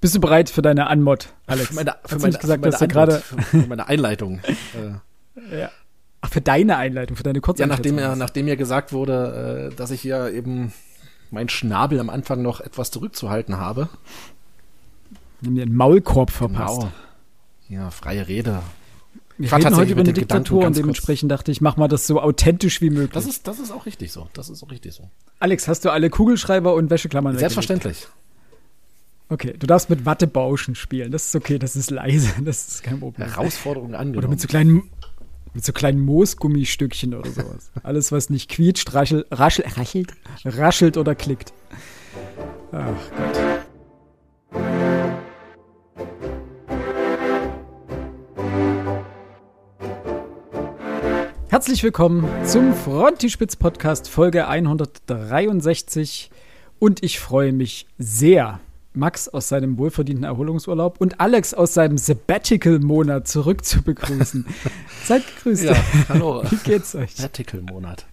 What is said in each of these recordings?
Bist du bereit für deine Anmod, Alex? Für meine, für Hast meine, gesagt, für meine gerade. Für meine Einleitung. äh, ja. Ach, für deine Einleitung, für deine ja, Kurzeinschätzung. nachdem ja, nachdem ja gesagt wurde, äh, dass ich hier eben mein Schnabel am Anfang noch etwas zurückzuhalten habe. Nimm dir einen Maulkorb verpasst. Genau. Ja, freie Rede. Wir war reden tatsächlich heute über eine Diktatur und kurz- dementsprechend dachte ich, mach mal das so authentisch wie möglich. Das ist, das ist auch richtig so. Das ist auch richtig so. Alex, hast du alle Kugelschreiber und Wäscheklammern weggelegt? Okay, du darfst mit Wattebauschen spielen. Das ist okay, das ist leise, das ist kein Problem. Herausforderung Oder angenommen. mit so kleinen, mit so kleinen Moosgummistückchen oder sowas. Alles, was nicht quietscht, raschelt, raschelt, raschelt, raschelt oder klickt. Ach Gott. Herzlich willkommen zum Frontispitz Podcast Folge 163 und ich freue mich sehr, Max aus seinem wohlverdienten Erholungsurlaub und Alex aus seinem Sabbatical-Monat zurück zu begrüßen. Seid gegrüßt. ja, hallo. Wie geht's euch? Vertical-Monat.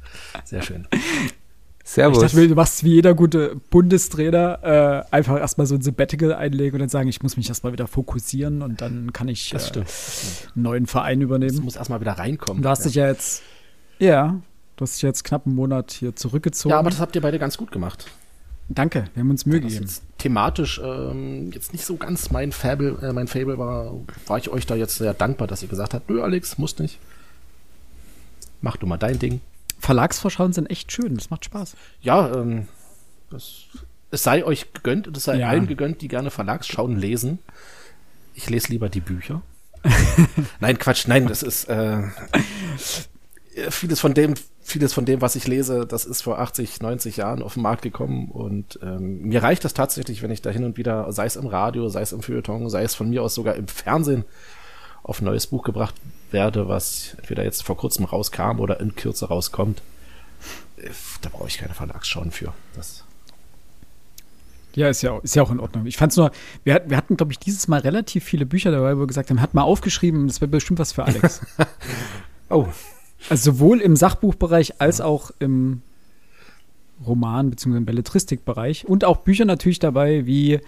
Sehr schön. Ich Servus. dachte, du machst wie jeder gute Bundestrainer äh, einfach erstmal so ein Sabbatical einlegen und dann sagen, ich muss mich erstmal wieder fokussieren und dann kann ich Das äh. Das einen neuen Verein übernehmen. muss erstmal wieder reinkommen. Du hast dich ja jetzt, ja, du hast dich jetzt knapp einen Monat hier zurückgezogen. ja, aber das habt ihr beide ganz gut gemacht. Danke, wir haben uns Mühe gegeben. jetzt thematisch ähm, jetzt nicht so ganz mein Fable, äh, mein Fable war, war ich euch da jetzt sehr dankbar, dass ihr gesagt habt, nö Alex, musst nicht. Mach du mal dein Ding. Verlagsvorschauen sind echt schön, das macht Spaß. Ja, ähm, das, es sei euch gegönnt und es sei Ja. allen gegönnt, die gerne Verlagsschauen lesen. Ich lese lieber die Bücher. nein, Quatsch, nein, das ist äh, vieles von dem, vieles von dem, was ich lese, das ist vor 80, 90 Jahren auf den Markt gekommen und ähm, mir reicht das tatsächlich, wenn ich da hin und wieder, sei es im Radio, sei es im Feuilleton, sei es von mir aus sogar im Fernsehen, auf ein neues Buch gebracht werde, was entweder jetzt vor kurzem rauskam oder in Kürze rauskommt. Äh, Da brauche ich keine Verlagsschauen für. Das Ja, ist ja, auch- ist ja auch in Ordnung. Ich fand's nur, wir, wir hatten, glaube ich, dieses Mal relativ viele Bücher dabei, wo wir gesagt haben, hat mal aufgeschrieben, das wäre bestimmt was für Alex. oh, also sowohl im Sachbuchbereich als auch im Roman- bzw. im Belletristikbereich. Und auch Bücher natürlich dabei wie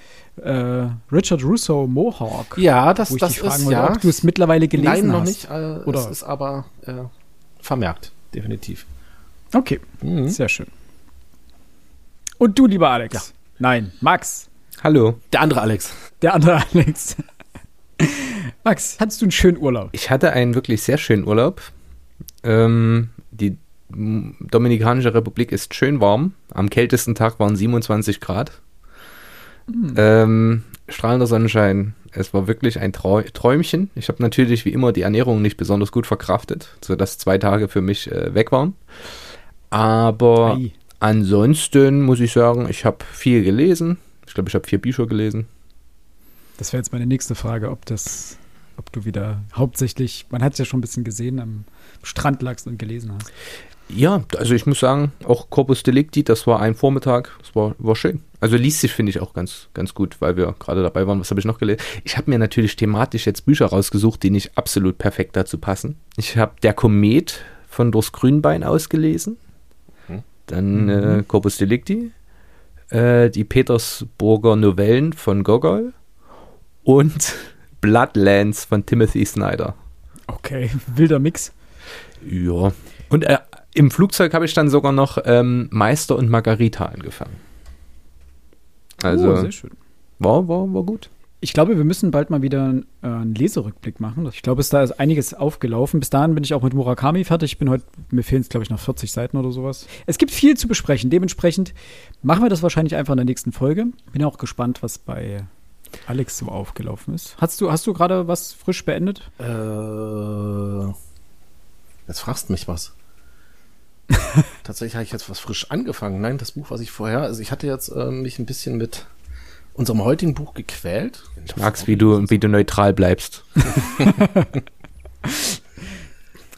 äh, Richard Russo Mohawk. ja, das, wo ich das dich fragen ist wollte, ja. ob du es mittlerweile gelesen Nein, noch hast. nicht. Äh, Oder? Es ist aber äh, vermerkt, definitiv. Okay, Mhm. sehr schön. Und du, lieber Alex? Ja. Nein, Max. Hallo. Der andere Alex. Der andere Alex. Max, hattest du einen schönen Urlaub? Ich hatte einen wirklich sehr schönen Urlaub. Ähm, die Dominikanische Republik ist schön warm. Am kältesten Tag waren 27 Grad. Ähm, strahlender Sonnenschein. Es war wirklich ein Trau Träumchen. Ich habe natürlich wie immer die Ernährung nicht besonders gut verkraftet, sodass zwei Tage für mich äh, weg waren. Aber Ei. ansonsten muss ich sagen, ich habe viel gelesen. Ich glaube, ich habe vier Bücher gelesen. Das wäre jetzt meine nächste Frage, ob das, ob du wieder hauptsächlich, man hat es ja schon ein bisschen gesehen, am Strand lagst und gelesen hast. Ja, also ich muss sagen, auch Corpus Delicti, das war ein Vormittag, das war, war schön. Also liest sich, finde ich, auch ganz, ganz gut, weil wir gerade dabei waren. Was habe ich noch gelesen? Ich habe mir natürlich thematisch jetzt Bücher rausgesucht, die nicht absolut perfekt dazu passen. Ich habe Der Komet von Durst Grünbein ausgelesen. Mhm. Dann äh, Corpus Delicti. Äh, die Petersburger Novellen von Gogol. Und Bloodlands von Timothy Snyder. Okay, wilder Mix. Ja. Und äh, im Flugzeug habe ich dann sogar noch ähm, Meister und Margarita angefangen. Also oh, sehr schön. war, war, war gut. Ich glaube, wir müssen bald mal wieder äh, einen Leserückblick machen. Ich glaube, es da ist einiges aufgelaufen. Bis dahin bin ich auch mit Murakami fertig. Ich bin heute, mir fehlen es, glaube ich, noch 40 Seiten oder sowas. Es gibt viel zu besprechen. Dementsprechend machen wir das wahrscheinlich einfach in der nächsten Folge. Bin auch gespannt, was bei Alex so aufgelaufen ist. Hast du, hast du gerade was frisch beendet? Äh, jetzt fragst mich was. Tatsächlich habe ich jetzt was frisch angefangen. Nein, das Buch, was ich vorher, also ich hatte jetzt äh, mich ein bisschen mit unserem heutigen Buch gequält. Ich mag's, wie du, wie du neutral bleibst.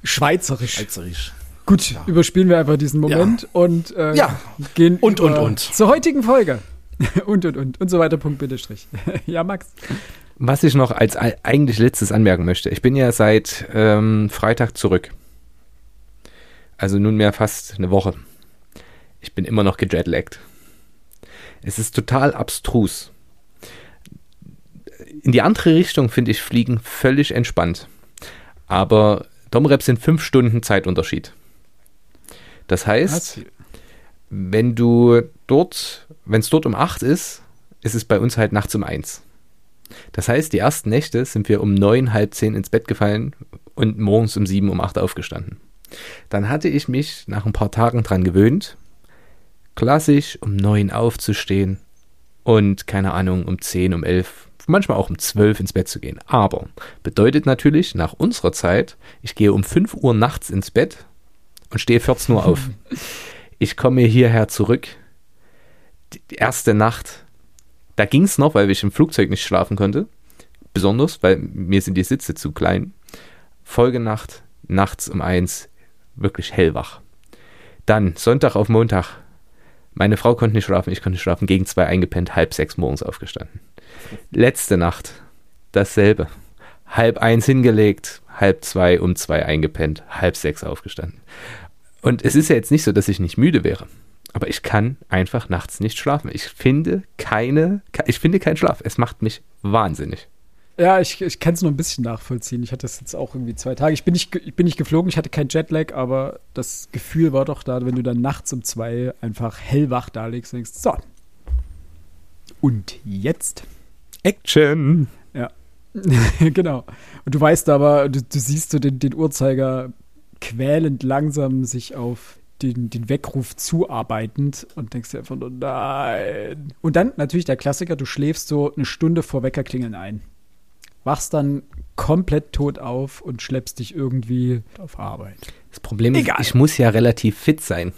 Schweizerisch. Schweizerisch. Gut, überspielen wir einfach diesen Moment und äh, Ja. gehen Und, über und, und. zur heutigen Folge. und, und, und. Und so weiter, Punkt, Bindestrich. ja, Max. Was ich noch als ei- eigentlich letztes anmerken möchte. Ich bin ja seit ähm, Freitag zurück. Also nunmehr fast eine Woche. Ich bin immer noch gejetlaggt. Es ist total abstrus. In die andere Richtung finde ich Fliegen völlig entspannt. Aber Domrep sind fünf Stunden Zeitunterschied. Das heißt, wenn du dort, wenn es dort um 8 ist, ist es bei uns halt nachts um 1. Das heißt, die ersten Nächte sind wir um 9, halb 10 ins Bett gefallen und morgens um 7, um 8 aufgestanden. Dann hatte ich mich nach ein paar Tagen dran gewöhnt, klassisch um 9 aufzustehen und keine Ahnung, um 10, um 11, manchmal auch um 12 ins Bett zu gehen. Aber bedeutet natürlich nach unserer Zeit, ich gehe um 5 Uhr nachts ins Bett und stehe 14 Uhr auf. Ich komme hierher zurück. Die erste Nacht, da ging es noch, weil ich im Flugzeug nicht schlafen konnte. Besonders, weil mir sind die Sitze zu klein. Folgenacht, nachts um eins, wirklich hellwach. Dann Sonntag auf Montag. Meine Frau konnte nicht schlafen, ich konnte nicht schlafen, gegen zwei eingepennt, halb sechs morgens aufgestanden. Letzte Nacht, dasselbe. Halb eins hingelegt, halb zwei um zwei eingepennt, halb sechs aufgestanden. Und es ist ja jetzt nicht so, dass ich nicht müde wäre. Aber ich kann einfach nachts nicht schlafen. Ich finde keine, ich finde keinen Schlaf. Es macht mich wahnsinnig. Ja, ich, ich kann es nur ein bisschen nachvollziehen. Ich hatte das jetzt auch irgendwie zwei Tage. Ich bin, nicht, ich bin nicht geflogen, ich hatte kein Jetlag, aber das Gefühl war doch da, wenn du dann nachts um zwei einfach hellwach da liegst und denkst, so. Und jetzt? Action! genau. Und du weißt aber, du, du siehst so den, den Uhrzeiger quälend langsam sich auf den, den Weckruf zuarbeitend und denkst dir einfach nur, nein. Und dann natürlich der Klassiker, du schläfst so eine Stunde vor Weckerklingeln ein. Wachst dann komplett tot auf und schleppst dich irgendwie auf Arbeit. Das Problem Egal. ist, ich muss ja relativ fit sein.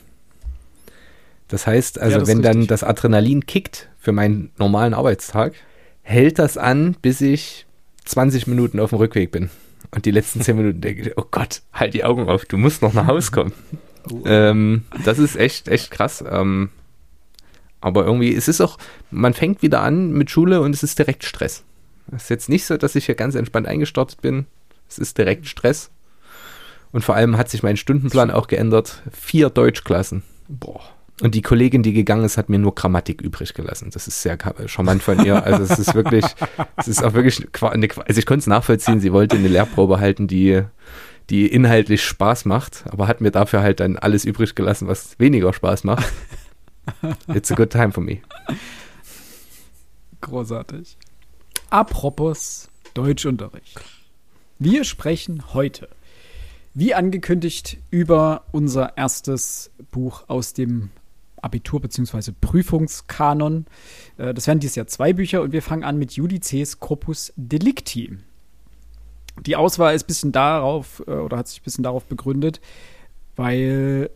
Das heißt, also Ja, das wenn dann richtig. das Adrenalin kickt für meinen normalen Arbeitstag, hält das an, bis ich 20 Minuten auf dem Rückweg bin. Und die letzten 10 Minuten denke ich, oh Gott, halt die Augen auf, du musst noch nach Hause kommen. ähm, das ist echt, echt krass. Ähm, aber irgendwie, es ist auch, man fängt wieder an mit Schule und es ist direkt Stress. Es ist jetzt nicht so, dass ich hier ganz entspannt eingestartet bin. Es ist direkt Stress. Und vor allem hat sich mein Stundenplan auch geändert. Vier Deutschklassen. Boah. Und die Kollegin, die gegangen ist, hat mir nur Grammatik übrig gelassen. Das ist sehr charmant von ihr. Also es ist wirklich, es ist auch wirklich, eine, also ich konnte es nachvollziehen. Sie wollte eine Lehrprobe halten, die, die inhaltlich Spaß macht, aber hat mir dafür halt dann alles übrig gelassen, was weniger Spaß macht. It's a good time for me. Großartig. Apropos Deutschunterricht. Wir sprechen heute, wie angekündigt, über unser erstes Buch aus dem Abitur- bzw. Prüfungskanon. Äh, Das werden dieses Jahr zwei Bücher und wir fangen an mit Judices Corpus Delicti. Die Auswahl ist ein bisschen darauf, äh, oder hat sich ein bisschen darauf begründet, weil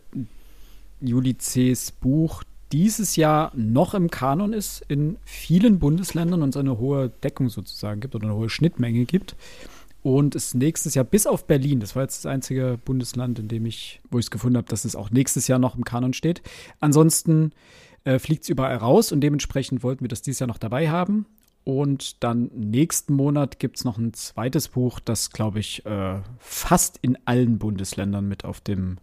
Judices Buch dieses Jahr noch im Kanon ist, in vielen Bundesländern und es eine hohe Deckung sozusagen gibt oder eine hohe Schnittmenge gibt. Und es nächstes Jahr bis auf Berlin, das war jetzt das einzige Bundesland, in dem ich, wo ich es gefunden habe, dass es auch nächstes Jahr noch im Kanon steht. Ansonsten äh, fliegt es überall raus und dementsprechend wollten wir das dieses Jahr noch dabei haben. Und dann nächsten Monat gibt es noch ein zweites Buch, das, glaube ich, äh, fast in allen Bundesländern mit auf dem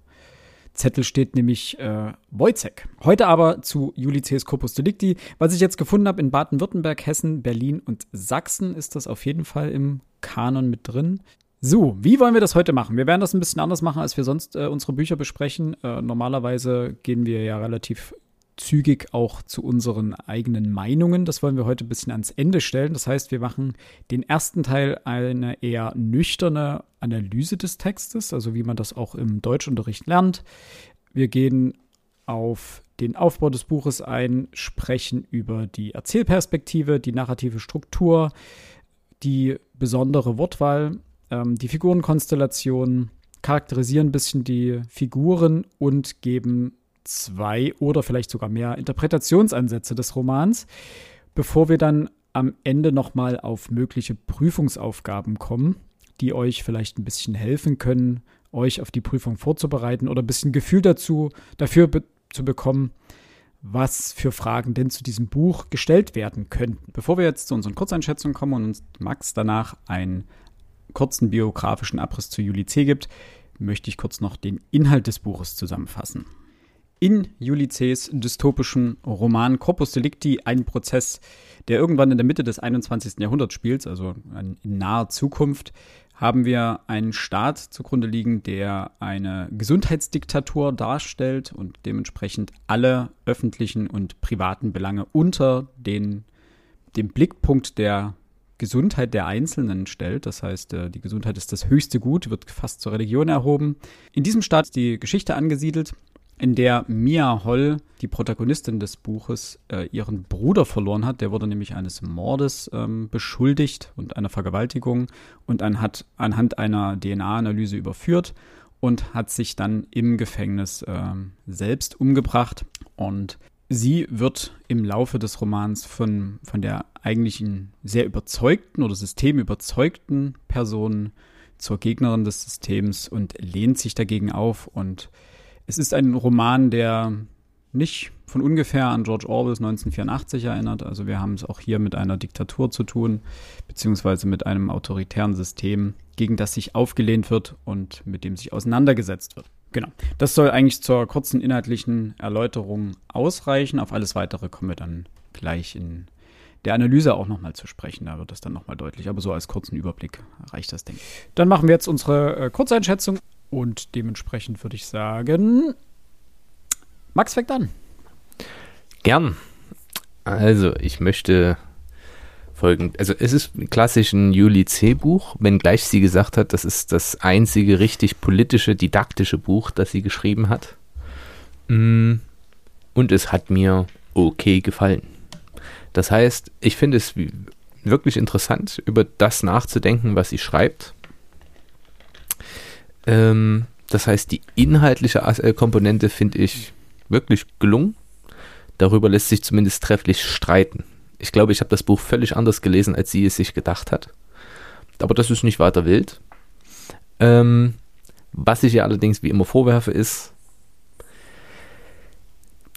Zettel steht, nämlich äh, Wojcek. Heute aber zu Ulysses Corpus Delicti. Was ich jetzt gefunden habe in Baden-Württemberg, Hessen, Berlin und Sachsen, ist das auf jeden Fall im Kanon mit drin. So, wie wollen wir das heute machen? Wir werden das ein bisschen anders machen, als wir sonst äh, unsere Bücher besprechen. Äh, normalerweise gehen wir ja relativ zügig auch zu unseren eigenen Meinungen. Das wollen wir heute ein bisschen ans Ende stellen. Das heißt, wir machen den ersten Teil eine eher nüchterne Analyse des Textes, also wie man das auch im Deutschunterricht lernt. Wir gehen auf den Aufbau des Buches ein, sprechen über die Erzählperspektive, die narrative Struktur, die besondere Wortwahl, ähm, die Figurenkonstellation, charakterisieren ein bisschen die Figuren und geben zwei oder vielleicht sogar mehr Interpretationsansätze des Romans, bevor wir dann am Ende nochmal auf mögliche Prüfungsaufgaben kommen, die euch vielleicht ein bisschen helfen können, euch auf die Prüfung vorzubereiten oder ein bisschen Gefühl dazu, dafür be zu bekommen, was für Fragen denn zu diesem Buch gestellt werden könnten. Bevor wir jetzt zu unseren Kurzeinschätzungen kommen und uns Max danach einen kurzen biografischen Abriss zu Juli C. gibt, möchte ich kurz noch den Inhalt des Buches zusammenfassen. In Ulysses dystopischen Roman Corpus Delicti ein Prozess, der irgendwann in der Mitte des 21. Jahrhunderts spielt, also in naher Zukunft, haben wir einen Staat zugrunde liegen, der eine Gesundheitsdiktatur darstellt und dementsprechend alle öffentlichen und privaten Belange unter den, dem Blickpunkt der Gesundheit der Einzelnen stellt. Das heißt, äh, die Gesundheit ist das höchste Gut, wird fast zur Religion erhoben. In diesem Staat ist die Geschichte angesiedelt in der Mia Holl, die Protagonistin des Buches, äh, ihren Bruder verloren hat. Der wurde nämlich eines Mordes ähm, beschuldigt und einer Vergewaltigung und dann hat anhand einer DNA-Analyse überführt und hat sich dann im Gefängnis ähm, selbst umgebracht. Und sie wird im Laufe des Romans von, von der eigentlichen sehr überzeugten oder systemüberzeugten Person zur Gegnerin des Systems und lehnt sich dagegen auf und es ist ein Roman, der nicht von ungefähr an George Orwells 1984 erinnert. Also wir haben es auch hier mit einer Diktatur zu tun, beziehungsweise mit einem autoritären System, gegen das sich aufgelehnt wird und mit dem sich auseinandergesetzt wird. Genau. Das soll eigentlich zur kurzen inhaltlichen Erläuterung ausreichen. Auf alles weitere kommen wir dann gleich in der Analyse auch nochmal zu sprechen. Da wird das dann nochmal deutlich. Aber so als kurzen Überblick reicht das, denke ich. Dann machen wir jetzt unsere äh, Kurzeinschätzung und dementsprechend würde ich sagen, Max fängt an. Gern. Also, ich möchte folgend. Also, es ist klassisch ein Juli C-Buch, wenngleich sie gesagt hat, das ist das einzige richtig politische, didaktische Buch, das sie geschrieben hat. Mm. Und es hat mir okay gefallen. Das heißt, ich finde es wirklich interessant, über das nachzudenken, was sie schreibt. Ähm, das heißt, die inhaltliche äh, Komponente finde ich wirklich gelungen. Darüber lässt sich zumindest trefflich streiten. Ich glaube, ich habe das Buch völlig anders gelesen, als sie es sich gedacht hat. Aber das ist nicht weiter wild. Ähm, was ich ihr allerdings wie immer vorwerfe, ist,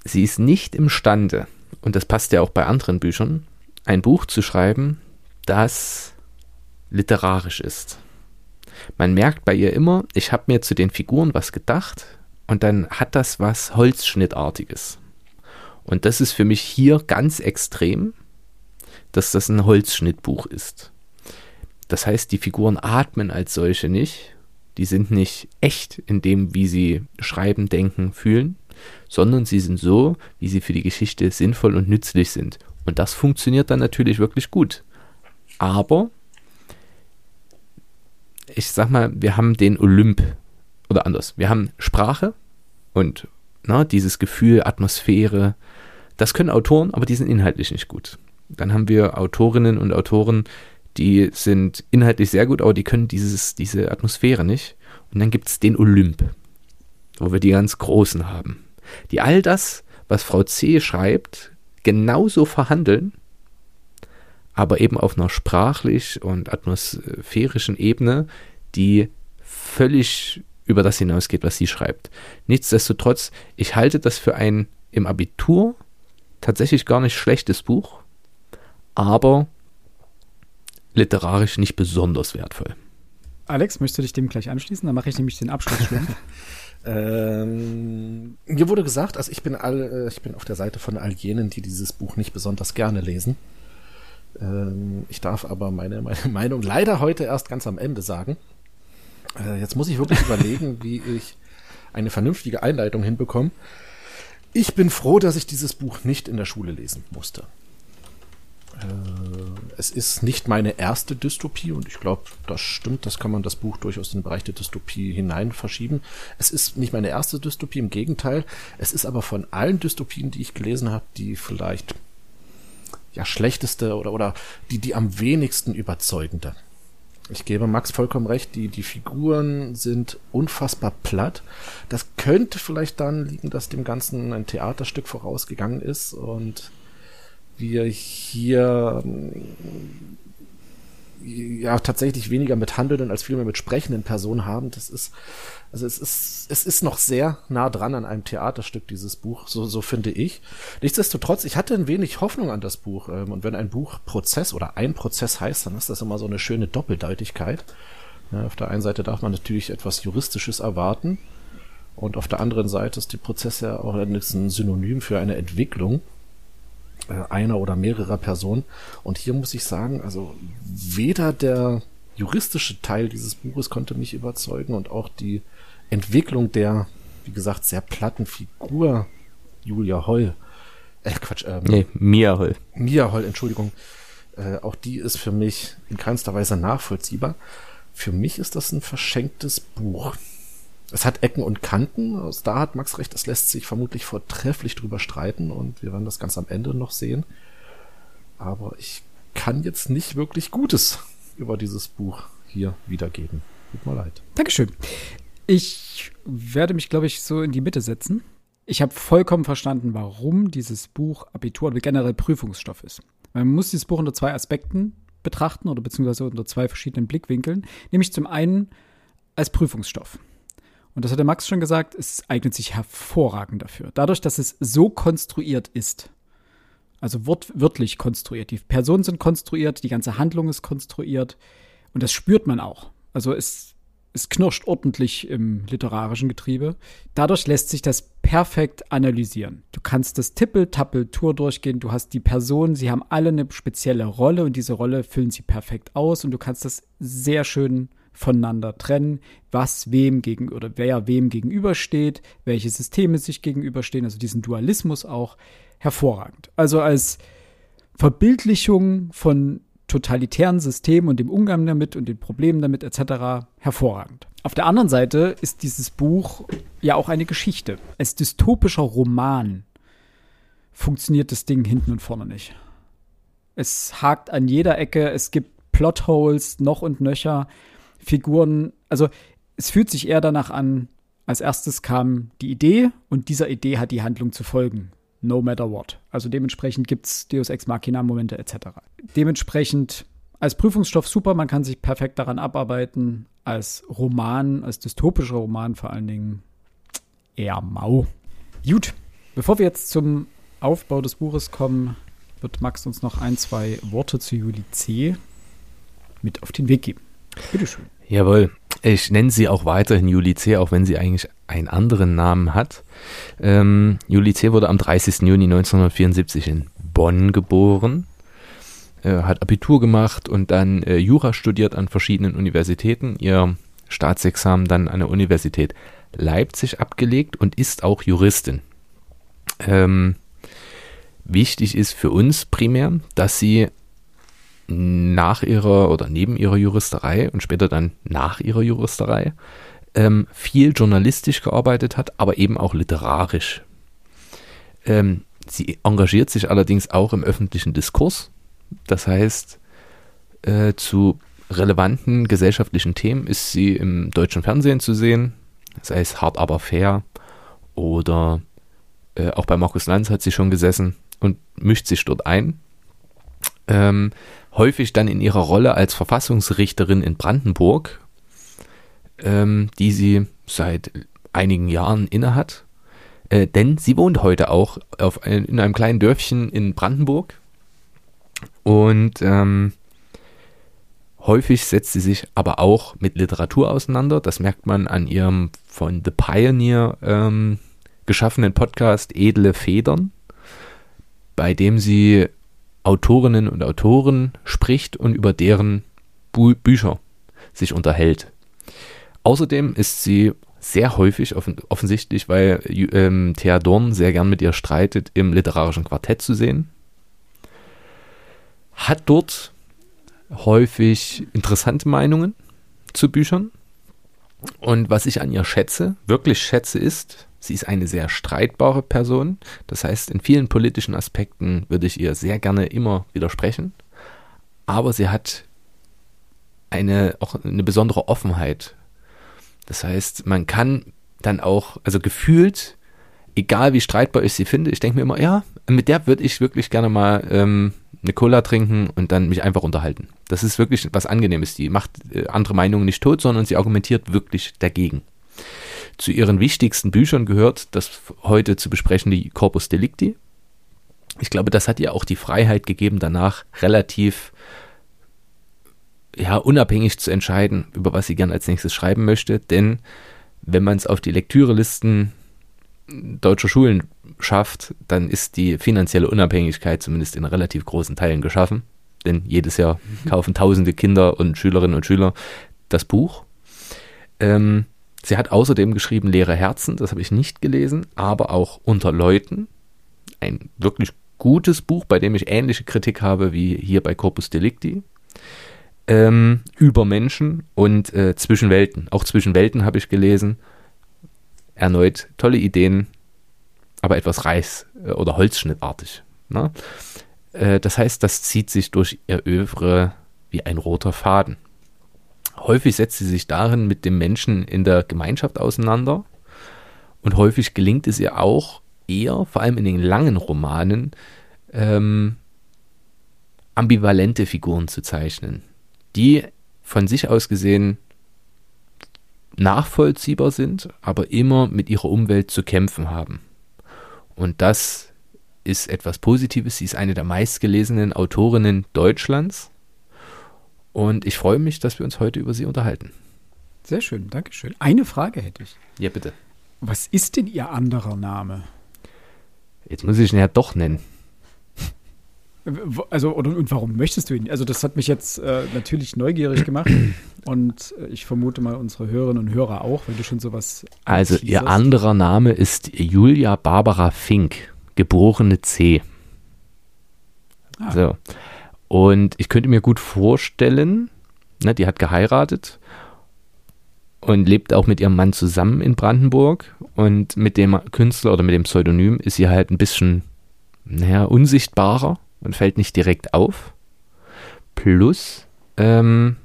sie ist nicht imstande, und das passt ja auch bei anderen Büchern, ein Buch zu schreiben, das literarisch ist. Man merkt bei ihr immer, ich habe mir zu den Figuren was gedacht und dann hat das was Holzschnittartiges. Und das ist für mich hier ganz extrem, dass das ein Holzschnittbuch ist. Das heißt, die Figuren atmen als solche nicht. Die sind nicht echt in dem, wie sie schreiben, denken, fühlen, sondern sie sind so, wie sie für die Geschichte sinnvoll und nützlich sind. Und das funktioniert dann natürlich wirklich gut. Aber ich sag mal, wir haben den Olymp oder anders. Wir haben Sprache und na, ne, dieses Gefühl, Atmosphäre. Das können Autoren, aber die sind inhaltlich nicht gut. Dann haben wir Autorinnen und Autoren, die sind inhaltlich sehr gut, aber die können dieses, diese Atmosphäre nicht. Und dann gibt es den Olymp, wo wir die ganz Großen haben, die all das, was Frau C. schreibt, genauso verhandeln aber eben auf einer sprachlich und atmosphärischen Ebene, die völlig über das hinausgeht, was sie schreibt. Nichtsdestotrotz, ich halte das für ein im Abitur tatsächlich gar nicht schlechtes Buch, aber literarisch nicht besonders wertvoll. Alex, möchtest du dich dem gleich anschließen? Dann mache ich nämlich den Abschluss ähm, mir wurde gesagt, also ich bin all, äh, ich bin auf der Seite von all jenen, die dieses Buch nicht besonders gerne lesen. Ähm, ich darf aber meine, meine Meinung leider heute erst ganz am Ende sagen. Äh, jetzt muss ich wirklich überlegen, wie ich eine vernünftige Einleitung hinbekomme. Ich bin froh, dass ich dieses Buch nicht in der Schule lesen musste. Äh, es ist nicht meine erste Dystopie und ich glaube, das stimmt, das kann man das Buch durchaus in den Bereich der Dystopie hinein verschieben. Es ist nicht meine erste Dystopie, im Gegenteil. Es ist aber von allen Dystopien, die ich gelesen habe, die vielleicht ja, schlechteste oder, oder die, die am wenigsten überzeugende. Ich gebe Max vollkommen recht, die, die Figuren sind unfassbar platt. Das könnte vielleicht dann liegen, dass dem Ganzen ein Theaterstück vorausgegangen ist und wir hier ja tatsächlich weniger mit handelnden als vielmehr mit sprechenden Personen haben. Das ist, also es ist, es ist noch sehr nah dran an einem Theaterstück, dieses Buch, so, so finde ich. Nichtsdestotrotz, ich hatte ein wenig Hoffnung an das Buch. Ähm, und wenn ein Buch Prozess oder ein Prozess heißt, dann ist das immer so eine schöne Doppeldeutigkeit. Ja, auf der einen Seite darf man natürlich etwas Juristisches erwarten. Und auf der anderen Seite ist die Prozess ja auch ein Synonym für eine Entwicklung einer oder mehrerer Personen. Und hier muss ich sagen, also weder der juristische Teil dieses Buches konnte mich überzeugen und auch die Entwicklung der, wie gesagt, sehr platten Figur Julia Holl. Äh, Quatsch, ähm, nee, Mia Holl. Mia Holl, Entschuldigung. Äh, auch die ist für mich in keinster Weise nachvollziehbar. Für mich ist das ein verschenktes Buch. Es hat Ecken und Kanten, da hat Max recht, es lässt sich vermutlich vortrefflich drüber streiten und wir werden das ganz am Ende noch sehen. Aber ich kann jetzt nicht wirklich Gutes über dieses Buch hier wiedergeben. Tut mir leid. Dankeschön. Ich werde mich, glaube ich, so in die Mitte setzen. Ich habe vollkommen verstanden, warum dieses Buch Abitur oder generell Prüfungsstoff ist. Man muss dieses Buch unter zwei Aspekten betrachten oder beziehungsweise unter zwei verschiedenen Blickwinkeln. Nämlich zum einen als Prüfungsstoff. Und das hat der Max schon gesagt, es eignet sich hervorragend dafür. Dadurch, dass es so konstruiert ist, also wortwörtlich konstruiert, die Personen sind konstruiert, die ganze Handlung ist konstruiert und das spürt man auch. Also es, es knirscht ordentlich im literarischen Getriebe. Dadurch lässt sich das perfekt analysieren. Du kannst das Tippel-Tappel-Tour durchgehen, du hast die Personen, sie haben alle eine spezielle Rolle und diese Rolle füllen sie perfekt aus und du kannst das sehr schön voneinander trennen, was wem gegenüber oder wer wem gegenübersteht, welche Systeme sich gegenüberstehen, also diesen Dualismus auch hervorragend. Also als Verbildlichung von totalitären Systemen und dem Umgang damit und den Problemen damit etc. hervorragend. Auf der anderen Seite ist dieses Buch ja auch eine Geschichte. Als dystopischer Roman funktioniert das Ding hinten und vorne nicht. Es hakt an jeder Ecke, es gibt Plotholes noch und nöcher. Figuren, also es fühlt sich eher danach an, als erstes kam die Idee und dieser Idee hat die Handlung zu folgen. No matter what. Also dementsprechend gibt es Deus Ex Machina Momente etc. Dementsprechend als Prüfungsstoff super, man kann sich perfekt daran abarbeiten. Als Roman, als dystopischer Roman vor allen Dingen eher mau. Gut, bevor wir jetzt zum Aufbau des Buches kommen, wird Max uns noch ein, zwei Worte zu Juli C. mit auf den Weg geben. Bitteschön. Jawohl. Ich nenne sie auch weiterhin Juli C., auch wenn sie eigentlich einen anderen Namen hat. Ähm, Juli C. wurde am 30. Juni 1974 in Bonn geboren, äh, hat Abitur gemacht und dann äh, Jura studiert an verschiedenen Universitäten. Ihr Staatsexamen dann an der Universität Leipzig abgelegt und ist auch Juristin. Ähm, wichtig ist für uns primär, dass sie nach ihrer oder neben ihrer Juristerei und später dann nach ihrer Juristerei ähm, viel journalistisch gearbeitet hat, aber eben auch literarisch. Ähm, sie engagiert sich allerdings auch im öffentlichen Diskurs. Das heißt, äh, zu relevanten gesellschaftlichen Themen ist sie im deutschen Fernsehen zu sehen, sei es hart aber fair oder äh, auch bei Markus Lanz hat sie schon gesessen und mischt sich dort ein. Ähm, häufig dann in ihrer Rolle als Verfassungsrichterin in Brandenburg, ähm, die sie seit einigen Jahren innehat. Äh, denn sie wohnt heute auch auf ein, in einem kleinen Dörfchen in Brandenburg. Und ähm, häufig setzt sie sich aber auch mit Literatur auseinander. Das merkt man an ihrem von The Pioneer ähm, geschaffenen Podcast Edle Federn, bei dem sie Autorinnen und Autoren spricht und über deren Bü Bücher sich unterhält. Außerdem ist sie sehr häufig offen offensichtlich, weil ähm, Thea Dorn sehr gern mit ihr streitet, im literarischen Quartett zu sehen. Hat dort häufig interessante Meinungen zu Büchern. Und was ich an ihr schätze, wirklich schätze, ist, Sie ist eine sehr streitbare Person. Das heißt, in vielen politischen Aspekten würde ich ihr sehr gerne immer widersprechen. Aber sie hat eine, auch eine besondere Offenheit. Das heißt, man kann dann auch, also gefühlt, egal wie streitbar ich sie finde, ich denke mir immer, ja, mit der würde ich wirklich gerne mal ähm, eine Cola trinken und dann mich einfach unterhalten. Das ist wirklich was Angenehmes. Die macht äh, andere Meinungen nicht tot, sondern sie argumentiert wirklich dagegen. Zu ihren wichtigsten Büchern gehört das heute zu besprechende Corpus Delicti. Ich glaube, das hat ihr auch die Freiheit gegeben, danach relativ ja, unabhängig zu entscheiden, über was sie gern als nächstes schreiben möchte, denn wenn man es auf die Lektürelisten deutscher Schulen schafft, dann ist die finanzielle Unabhängigkeit zumindest in relativ großen Teilen geschaffen. Denn jedes Jahr kaufen tausende Kinder und Schülerinnen und Schüler das Buch. Ähm, sie hat außerdem geschrieben Leere Herzen, das habe ich nicht gelesen, aber auch Unter Leuten. Ein wirklich gutes Buch, bei dem ich ähnliche Kritik habe wie hier bei Corpus Delicti. Ähm, über Menschen und äh, Zwischen. Auch Zwischen Welten habe ich gelesen. Erneut tolle Ideen, aber etwas Reiß- äh, oder Holzschnittartig. Ne? Äh, das heißt, das zieht sich durch ihr Övre wie ein roter Faden. Häufig setzt sie sich darin mit dem Menschen in der Gemeinschaft auseinander und häufig gelingt es ihr auch eher, vor allem in den langen Romanen, ähm, ambivalente Figuren zu zeichnen, die von sich aus gesehen nachvollziehbar sind, aber immer mit ihrer Umwelt zu kämpfen haben. Und das ist etwas Positives. Sie ist eine der meistgelesenen Autorinnen Deutschlands. Und ich freue mich, dass wir uns heute über sie unterhalten. Sehr schön, danke schön. Eine Frage hätte ich. Ja, bitte. Was ist denn Ihr anderer Name? Jetzt muss ich ihn ja doch nennen. Also, oder, und warum möchtest du ihn? Also, das hat mich jetzt äh, natürlich neugierig gemacht. Und äh, ich vermute mal unsere Hörerinnen und Hörer auch, weil du schon sowas. Also, ihr anderer Name ist Julia Barbara Fink, geborene C. Ah. So. Und ich könnte mir gut vorstellen, ne, die hat geheiratet und lebt auch mit ihrem Mann zusammen in Brandenburg. Und mit dem Künstler oder mit dem Pseudonym ist sie halt ein bisschen, naja, unsichtbarer und fällt nicht direkt auf. Plus, ähm,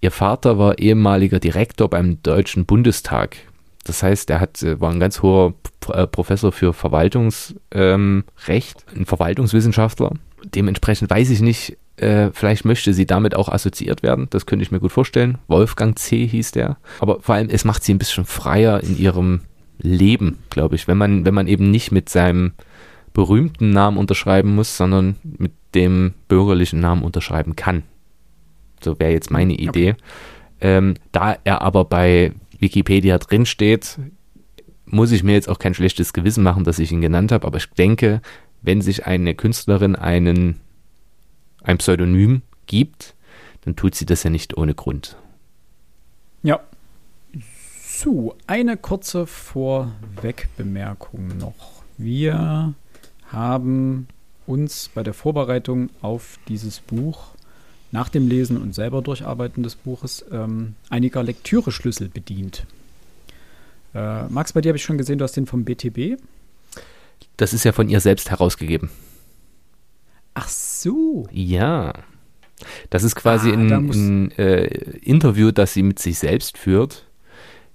ihr Vater war ehemaliger Direktor beim Deutschen Bundestag. Das heißt, er hat, äh, war ein ganz hoher äh, Professor für Verwaltungsrecht, ähm, ein Verwaltungswissenschaftler. Dementsprechend weiß ich nicht, äh, vielleicht möchte sie damit auch assoziiert werden. Das könnte ich mir gut vorstellen. Wolfgang C. hieß der. Aber vor allem, es macht sie ein bisschen freier in ihrem Leben, glaube ich. Wenn man, wenn man eben nicht mit seinem berühmten Namen unterschreiben muss, sondern mit dem bürgerlichen Namen unterschreiben kann. So wäre jetzt meine Idee. Okay. Ähm, da er aber bei Wikipedia drinsteht, muss ich mir jetzt auch kein schlechtes Gewissen machen, dass ich ihn genannt habe, aber ich denke, wenn sich eine Künstlerin einen, ein Pseudonym gibt, dann tut sie das ja nicht ohne Grund. Ja. So, eine kurze Vorwegbemerkung noch. Wir haben uns bei der Vorbereitung auf dieses Buch nach dem Lesen und selber Durcharbeiten des Buches ähm, einiger Lektüreschlüssel bedient. Äh, Max, bei dir habe ich schon gesehen, du hast den vom BTB. Das ist ja von ihr selbst herausgegeben. Ach so. Ja. Das ist quasi ah, ein, ein äh, Interview, das sie mit sich selbst führt,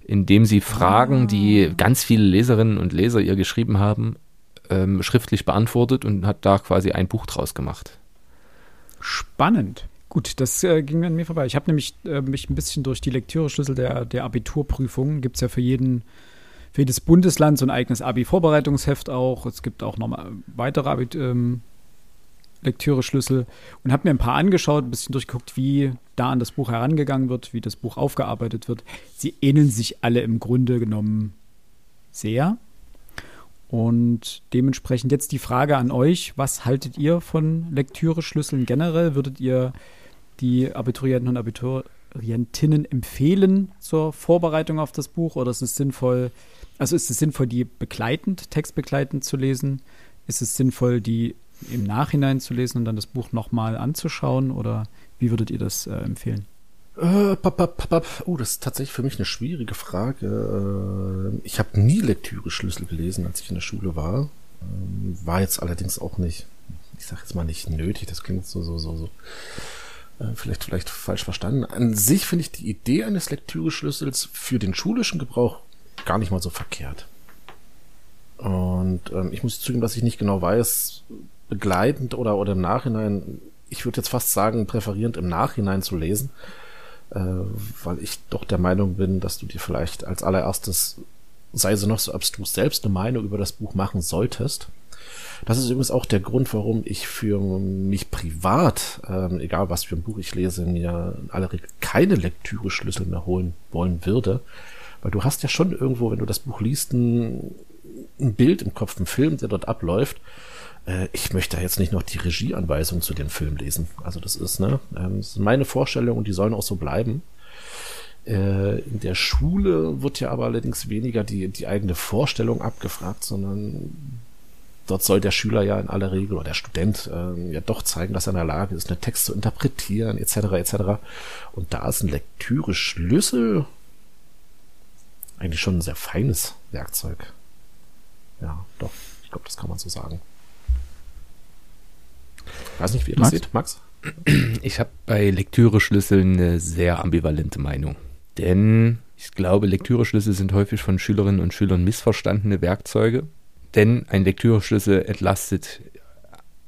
in dem sie Fragen, ah. die ganz viele Leserinnen und Leser ihr geschrieben haben, ähm, schriftlich beantwortet und hat da quasi ein Buch draus gemacht. Spannend. Gut, das äh, ging an mir vorbei. Ich habe nämlich äh, mich ein bisschen durch die Lektüreschlüssel der, der Abiturprüfung, gibt es ja für jeden, für jedes Bundesland so ein eigenes Abi-Vorbereitungsheft auch. Es gibt auch nochmal weitere Abi ähm, Lektüreschlüssel und habe mir ein paar angeschaut, ein bisschen durchgeguckt, wie da an das Buch herangegangen wird, wie das Buch aufgearbeitet wird. Sie ähneln sich alle im Grunde genommen sehr. Und dementsprechend jetzt die Frage an euch, was haltet ihr von Lektüreschlüsseln generell? Würdet ihr die Abiturienten und Abiturientinnen empfehlen zur Vorbereitung auf das Buch oder ist es sinnvoll, also ist es sinnvoll, die begleitend, textbegleitend zu lesen? Ist es sinnvoll, die im Nachhinein zu lesen und dann das Buch nochmal anzuschauen oder wie würdet ihr das äh, empfehlen? Äh. Oh, das ist tatsächlich für mich eine schwierige Frage. Äh, ich habe nie Lektüre-Schlüssel gelesen, als ich in der Schule war. Ähm, war jetzt allerdings auch nicht, ich sage jetzt mal nicht nötig, das klingt so, so, so, so. Äh, vielleicht, vielleicht falsch verstanden. An sich finde ich die Idee eines Lektüre-Schlüssels für den schulischen Gebrauch gar nicht mal so verkehrt. Und ähm, ich muss zugeben, dass ich nicht genau weiß, begleitend oder, oder im Nachhinein, ich würde jetzt fast sagen, präferierend im Nachhinein zu lesen, äh, weil ich doch der Meinung bin, dass du dir vielleicht als allererstes, sei sie noch so abstrus, selbst eine Meinung über das Buch machen solltest. Das ist übrigens auch der Grund, warum ich für mich privat, ähm, egal was für ein Buch ich lese, mir in aller Regel keine Lektüre-Schlüssel mehr holen wollen würde, Weil du hast ja schon irgendwo, wenn du das Buch liest, ein, ein Bild im Kopf, ein Film, der dort abläuft. Äh, ich möchte jetzt nicht noch die Regieanweisung zu dem Film lesen. Also das ist, ne, ähm, das ist meine Vorstellung und die sollen auch so bleiben. Äh, in der Schule wird ja aber allerdings weniger die, die eigene Vorstellung abgefragt, sondern dort soll der Schüler ja in aller Regel oder der Student äh, ja doch zeigen, dass er in der Lage ist, einen Text zu interpretieren, etc. etc. Und da ist ein Lektüre-Schlüssel eigentlich schon ein sehr feines Werkzeug. Ja, doch, ich glaube, das kann man so sagen. Ich weiß nicht, wie ihr das seht, Max? Ich habe bei Lektüre-Schlüsseln eine sehr ambivalente Meinung. Denn ich glaube, Lektüre-Schlüssel sind häufig von Schülerinnen und Schülern missverstandene Werkzeuge denn ein Lektüreschlüssel entlastet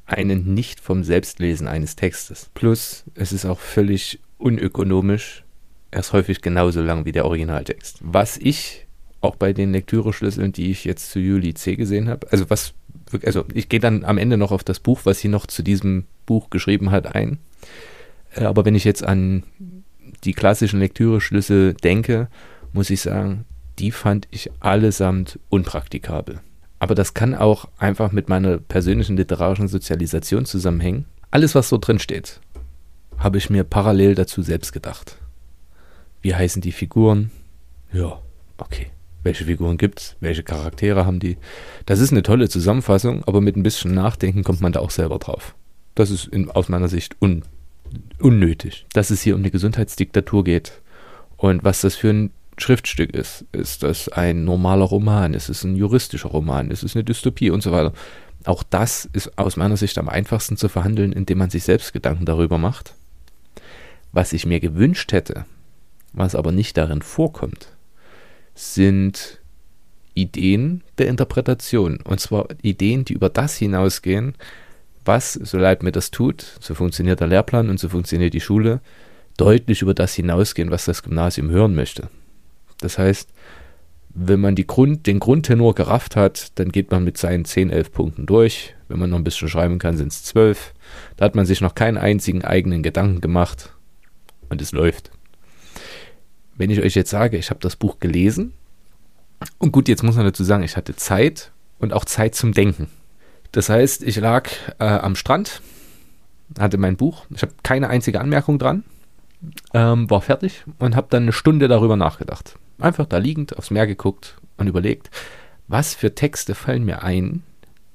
einen nicht vom Selbstlesen eines Textes. Plus, es ist auch völlig unökonomisch. Er ist häufig genauso lang wie der Originaltext. Was ich auch bei den Lektüreschlüsseln, die ich jetzt zu Juli C gesehen habe, also was, also ich gehe dann am Ende noch auf das Buch, was sie noch zu diesem Buch geschrieben hat, ein. Äh, aber wenn ich jetzt an die klassischen Lektüreschlüssel denke, muss ich sagen, die fand ich allesamt unpraktikabel. Aber das kann auch einfach mit meiner persönlichen literarischen Sozialisation zusammenhängen. Alles, was so drin steht, habe ich mir parallel dazu selbst gedacht. Wie heißen die Figuren? Ja, okay. Welche Figuren gibt's? Welche Charaktere haben die? Das ist eine tolle Zusammenfassung, aber mit ein bisschen Nachdenken kommt man da auch selber drauf. Das ist in, aus meiner Sicht un, unnötig. Dass es hier um die Gesundheitsdiktatur geht und was das für ein Schriftstück ist. Ist das ein normaler Roman? Ist es ein juristischer Roman? Ist es eine Dystopie und so weiter? Auch das ist aus meiner Sicht am einfachsten zu verhandeln, indem man sich selbst Gedanken darüber macht. Was ich mir gewünscht hätte, was aber nicht darin vorkommt, sind Ideen der Interpretation. Und zwar Ideen, die über das hinausgehen, was, so leid mir das tut, so funktioniert der Lehrplan und so funktioniert die Schule, deutlich über das hinausgehen, was das Gymnasium hören möchte. Das heißt, wenn man Grund, den Grundtenor gerafft hat, dann geht man mit seinen 10, 11 Punkten durch. Wenn man noch ein bisschen schreiben kann, sind es 12. Da hat man sich noch keinen einzigen eigenen Gedanken gemacht und es läuft. Wenn ich euch jetzt sage, ich habe das Buch gelesen und gut, jetzt muss man dazu sagen, ich hatte Zeit und auch Zeit zum Denken. Das heißt, ich lag äh, am Strand, hatte mein Buch, ich habe keine einzige Anmerkung dran, ähm, war fertig und habe dann eine Stunde darüber nachgedacht einfach da liegend aufs Meer geguckt und überlegt, was für Texte fallen mir ein,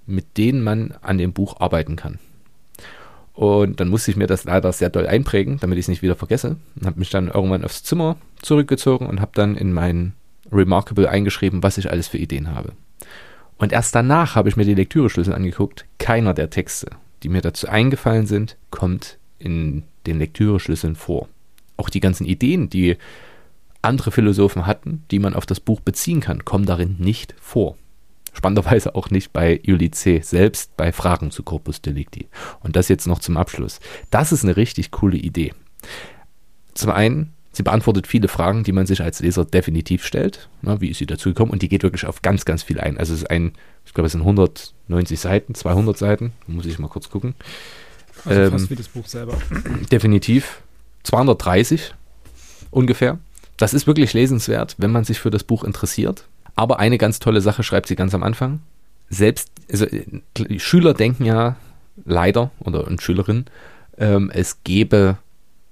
mit denen man an dem Buch arbeiten kann. Und dann musste ich mir das leider sehr doll einprägen, damit ich es nicht wieder vergesse. Und habe mich dann irgendwann aufs Zimmer zurückgezogen und habe dann in mein Remarkable eingeschrieben, was ich alles für Ideen habe. Und erst danach habe ich mir die Lektüreschlüssel angeguckt. Keiner der Texte, die mir dazu eingefallen sind, kommt in den Lektüreschlüsseln vor. Auch die ganzen Ideen, die andere Philosophen hatten, die man auf das Buch beziehen kann, kommen darin nicht vor. Spannenderweise auch nicht bei C. selbst bei Fragen zu Corpus Delicti. Und das jetzt noch zum Abschluss. Das ist eine richtig coole Idee. Zum einen, sie beantwortet viele Fragen, die man sich als Leser definitiv stellt. Na, wie ist sie dazu gekommen? Und die geht wirklich auf ganz, ganz viel ein. Also es ist ein, ich glaube, es sind 190 Seiten, 200 Seiten. Muss ich mal kurz gucken. Also ähm, fast wie das Buch selber. Definitiv. 230 ungefähr. Das ist wirklich lesenswert, wenn man sich für das Buch interessiert. Aber eine ganz tolle Sache schreibt sie ganz am Anfang. Selbst, also Schüler denken ja leider, oder und Schülerinnen, ähm, es gebe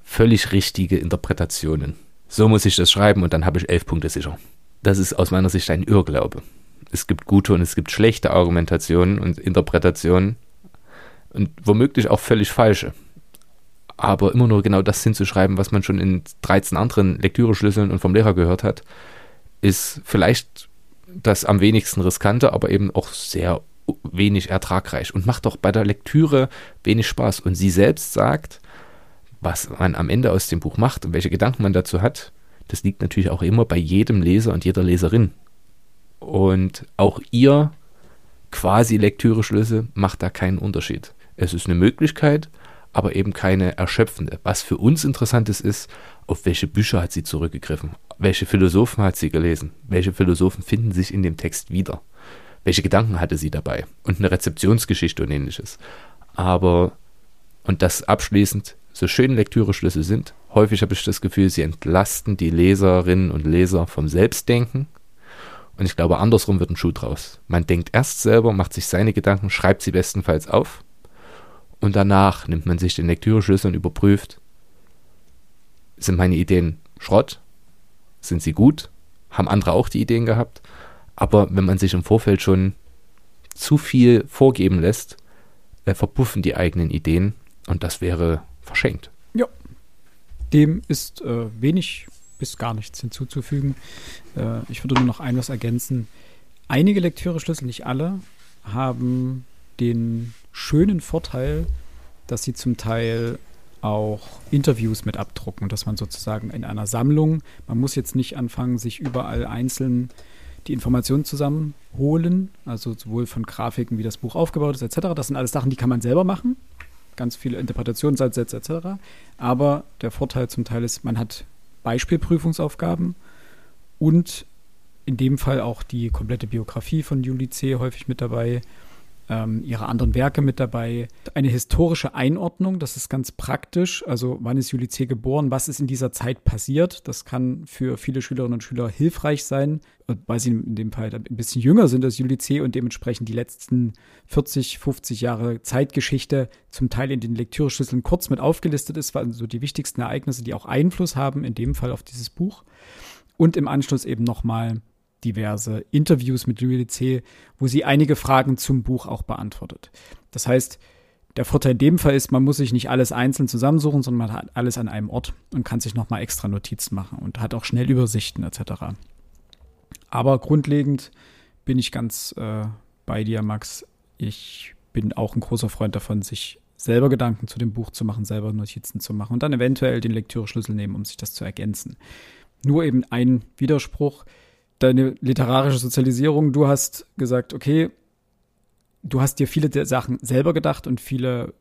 völlig richtige Interpretationen. So muss ich das schreiben und dann habe ich elf Punkte sicher. Das ist aus meiner Sicht ein Irrglaube. Es gibt gute und es gibt schlechte Argumentationen und Interpretationen und womöglich auch völlig falsche aber immer nur genau das hinzuschreiben, was man schon in 13 anderen Lektüreschlüsseln und vom Lehrer gehört hat, ist vielleicht das am wenigsten riskante, aber eben auch sehr wenig ertragreich und macht doch bei der Lektüre wenig Spaß. Und sie selbst sagt, was man am Ende aus dem Buch macht und welche Gedanken man dazu hat, das liegt natürlich auch immer bei jedem Leser und jeder Leserin. Und auch ihr quasi Lektüreschlüssel macht da keinen Unterschied. Es ist eine Möglichkeit, aber eben keine erschöpfende. Was für uns interessant ist, ist, auf welche Bücher hat sie zurückgegriffen? Welche Philosophen hat sie gelesen? Welche Philosophen finden sich in dem Text wieder? Welche Gedanken hatte sie dabei? Und eine Rezeptionsgeschichte und ähnliches. Aber, und das abschließend, so schön Lektüreschlüssel sind, häufig habe ich das Gefühl, sie entlasten die Leserinnen und Leser vom Selbstdenken. Und ich glaube, andersrum wird ein Schuh draus. Man denkt erst selber, macht sich seine Gedanken, schreibt sie bestenfalls auf. Und danach nimmt man sich den Lektüreschlüssel und überprüft, sind meine Ideen Schrott? Sind sie gut? Haben andere auch die Ideen gehabt? Aber wenn man sich im Vorfeld schon zu viel vorgeben lässt, äh, verpuffen die eigenen Ideen und das wäre verschenkt. Ja. Dem ist äh, wenig bis gar nichts hinzuzufügen. Äh, ich würde nur noch eines ergänzen. Einige Lektüre-Schlüssel, nicht alle, haben den schönen Vorteil, dass sie zum Teil auch Interviews mit abdrucken, dass man sozusagen in einer Sammlung, man muss jetzt nicht anfangen, sich überall einzeln die Informationen zusammenholen, also sowohl von Grafiken, wie das Buch aufgebaut ist, etc. Das sind alles Sachen, die kann man selber machen. Ganz viele Interpretationsansätze etc. Aber der Vorteil zum Teil ist, man hat Beispielprüfungsaufgaben und in dem Fall auch die komplette Biografie von Julie C. häufig mit dabei ähm, ihre anderen Werke mit dabei. Eine historische Einordnung, das ist ganz praktisch. Also wann ist Julie C. geboren? Was ist in dieser Zeit passiert? Das kann für viele Schülerinnen und Schüler hilfreich sein, weil sie in dem Fall ein bisschen jünger sind als Julie C. und dementsprechend die letzten 40, 50 Jahre Zeitgeschichte zum Teil in den Lektüreschlüsseln kurz mit aufgelistet ist, also die wichtigsten Ereignisse, die auch Einfluss haben, in dem Fall auf dieses Buch. Und im Anschluss eben nochmal diverse Interviews mit Julie C., wo sie einige Fragen zum Buch auch beantwortet. Das heißt, der Vorteil in dem Fall ist, man muss sich nicht alles einzeln zusammensuchen, sondern man hat alles an einem Ort und kann sich nochmal extra Notizen machen und hat auch schnell Übersichten etc. Aber grundlegend bin ich ganz äh, bei dir, Max. Ich bin auch ein großer Freund davon, sich selber Gedanken zu dem Buch zu machen, selber Notizen zu machen und dann eventuell den Lektüreschlüssel nehmen, um sich das zu ergänzen. Nur eben ein Widerspruch deine literarische Sozialisierung, du hast gesagt, okay, du hast dir viele Sachen selber gedacht und viele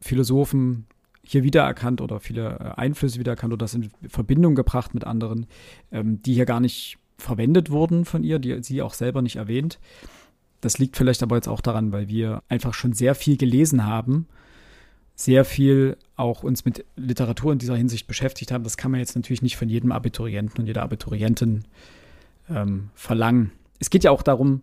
Philosophen hier wiedererkannt oder viele äh, Einflüsse wiedererkannt oder das in Verbindung gebracht mit anderen, ähm, die hier gar nicht verwendet wurden von ihr, die sie auch selber nicht erwähnt. Das liegt vielleicht aber jetzt auch daran, weil wir einfach schon sehr viel gelesen haben, sehr viel auch uns mit Literatur in dieser Hinsicht beschäftigt haben. Das kann man jetzt natürlich nicht von jedem Abiturienten und jeder Abiturientin ähm, verlangen. Es geht ja auch darum,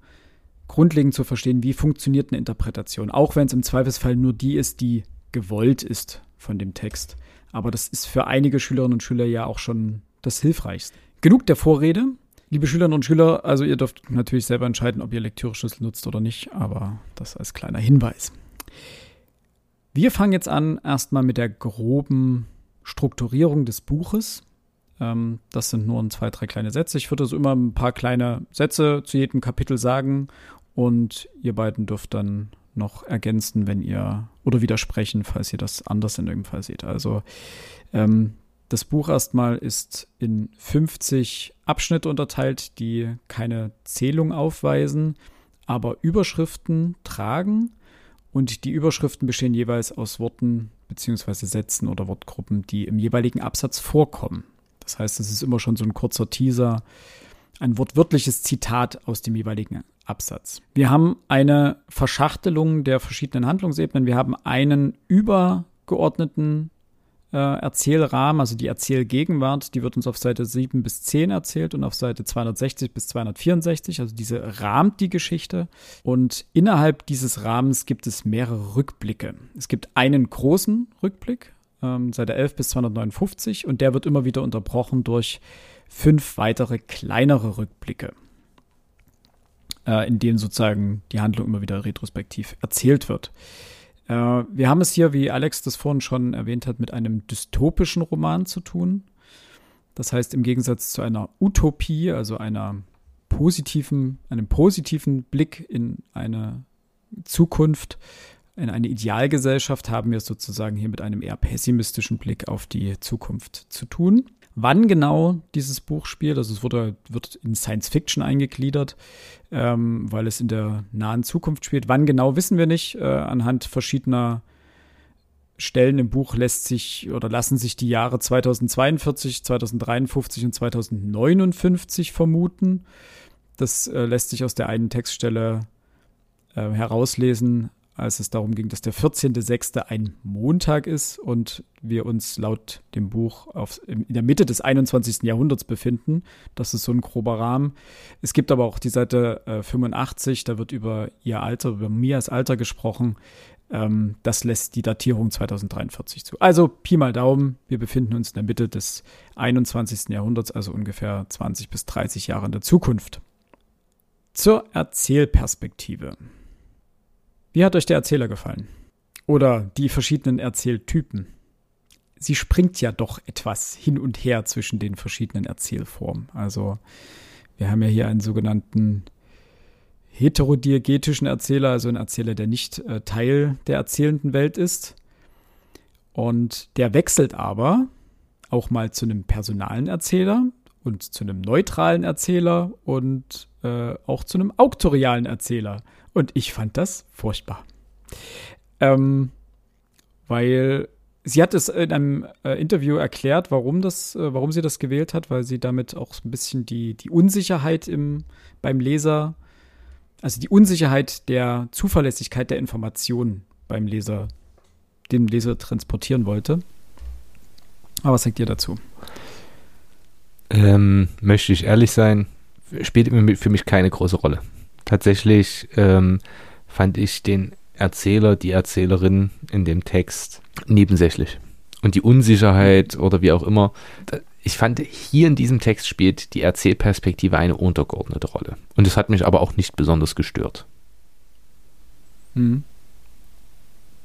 grundlegend zu verstehen, wie funktioniert eine Interpretation, auch wenn es im Zweifelsfall nur die ist, die gewollt ist von dem Text. Aber das ist für einige Schülerinnen und Schüler ja auch schon das Hilfreichste. Genug der Vorrede. Liebe Schülerinnen und Schüler, also ihr dürft natürlich selber entscheiden, ob ihr Lektüreschlüssel nutzt oder nicht, aber das als kleiner Hinweis. Wir fangen jetzt an erstmal mit der groben Strukturierung des Buches. Ähm, das sind nur zwei, drei kleine Sätze. Ich würde so immer ein paar kleine Sätze zu jedem Kapitel sagen und ihr beiden dürft dann noch ergänzen, wenn ihr oder widersprechen, falls ihr das anders in irgendeinem Fall seht. Also ähm, das Buch erstmal ist in 50 Abschnitte unterteilt, die keine Zählung aufweisen, aber Überschriften tragen. Und die Überschriften bestehen jeweils aus Worten bzw. Sätzen oder Wortgruppen, die im jeweiligen Absatz vorkommen. Das heißt, es ist immer schon so ein kurzer Teaser, ein wortwörtliches Zitat aus dem jeweiligen Absatz. Wir haben eine Verschachtelung der verschiedenen Handlungsebenen. Wir haben einen übergeordneten äh, Erzählrahmen, also die Erzählgegenwart, die wird uns auf Seite 7 bis 10 erzählt und auf Seite 260 bis 264, also diese rahmt die Geschichte. Und innerhalb dieses Rahmens gibt es mehrere Rückblicke. Es gibt einen großen Rückblick, ähm, Seite 11 bis 259 und der wird immer wieder unterbrochen durch fünf weitere kleinere Rückblicke, äh, in denen sozusagen die Handlung immer wieder retrospektiv erzählt wird. Äh, wir haben es hier, wie Alex das vorhin schon erwähnt hat, mit einem dystopischen Roman zu tun. Das heißt, im Gegensatz zu einer Utopie, also einer positiven, einem positiven Blick in eine Zukunft, in eine Idealgesellschaft haben wir sozusagen hier mit einem eher pessimistischen Blick auf die Zukunft zu tun. Wann genau dieses Buch spielt, also es wurde, wird in Science Fiction eingegliedert, ähm, weil es in der nahen Zukunft spielt. Wann genau wissen wir nicht. Äh, anhand verschiedener Stellen im Buch lässt sich oder lassen sich die Jahre 2042, 2053 und 2059 vermuten. Das äh, lässt sich aus der einen Textstelle äh, herauslesen, als es darum ging, dass der 14.06. ein Montag ist und wir uns laut dem Buch auf, in der Mitte des 21. Jahrhunderts befinden. Das ist so ein grober Rahmen. Es gibt aber auch die Seite äh, 85, da wird über ihr Alter, über Mias Alter gesprochen. Ähm, das lässt die Datierung 2043 zu. Also Pi mal Daumen, wir befinden uns in der Mitte des 21. Jahrhunderts, also ungefähr 20 bis 30 Jahre in der Zukunft. Zur Erzählperspektive. Wie hat euch der Erzähler gefallen? Oder die verschiedenen Erzähltypen? Sie springt ja doch etwas hin und her zwischen den verschiedenen Erzählformen. Also wir haben ja hier einen sogenannten heterodiegetischen Erzähler, also einen Erzähler, der nicht äh, Teil der erzählenden Welt ist. Und der wechselt aber auch mal zu einem personalen Erzähler und zu einem neutralen Erzähler und äh, auch zu einem auktorialen Erzähler. Und ich fand das furchtbar. Ähm, weil sie hat es in einem äh, Interview erklärt, warum, das, äh, warum sie das gewählt hat, weil sie damit auch ein bisschen die, die Unsicherheit im, beim Leser also die Unsicherheit der Zuverlässigkeit der Informationen beim Leser, dem Leser transportieren wollte. Aber was sagt ihr dazu? Ähm, möchte ich ehrlich sein, spielt für mich keine große Rolle. Tatsächlich ähm, fand ich den Erzähler, die Erzählerin in dem Text nebensächlich. Und die Unsicherheit oder wie auch immer, ich fand, hier in diesem Text spielt die Erzählperspektive eine untergeordnete Rolle. Und das hat mich aber auch nicht besonders gestört. Mhm.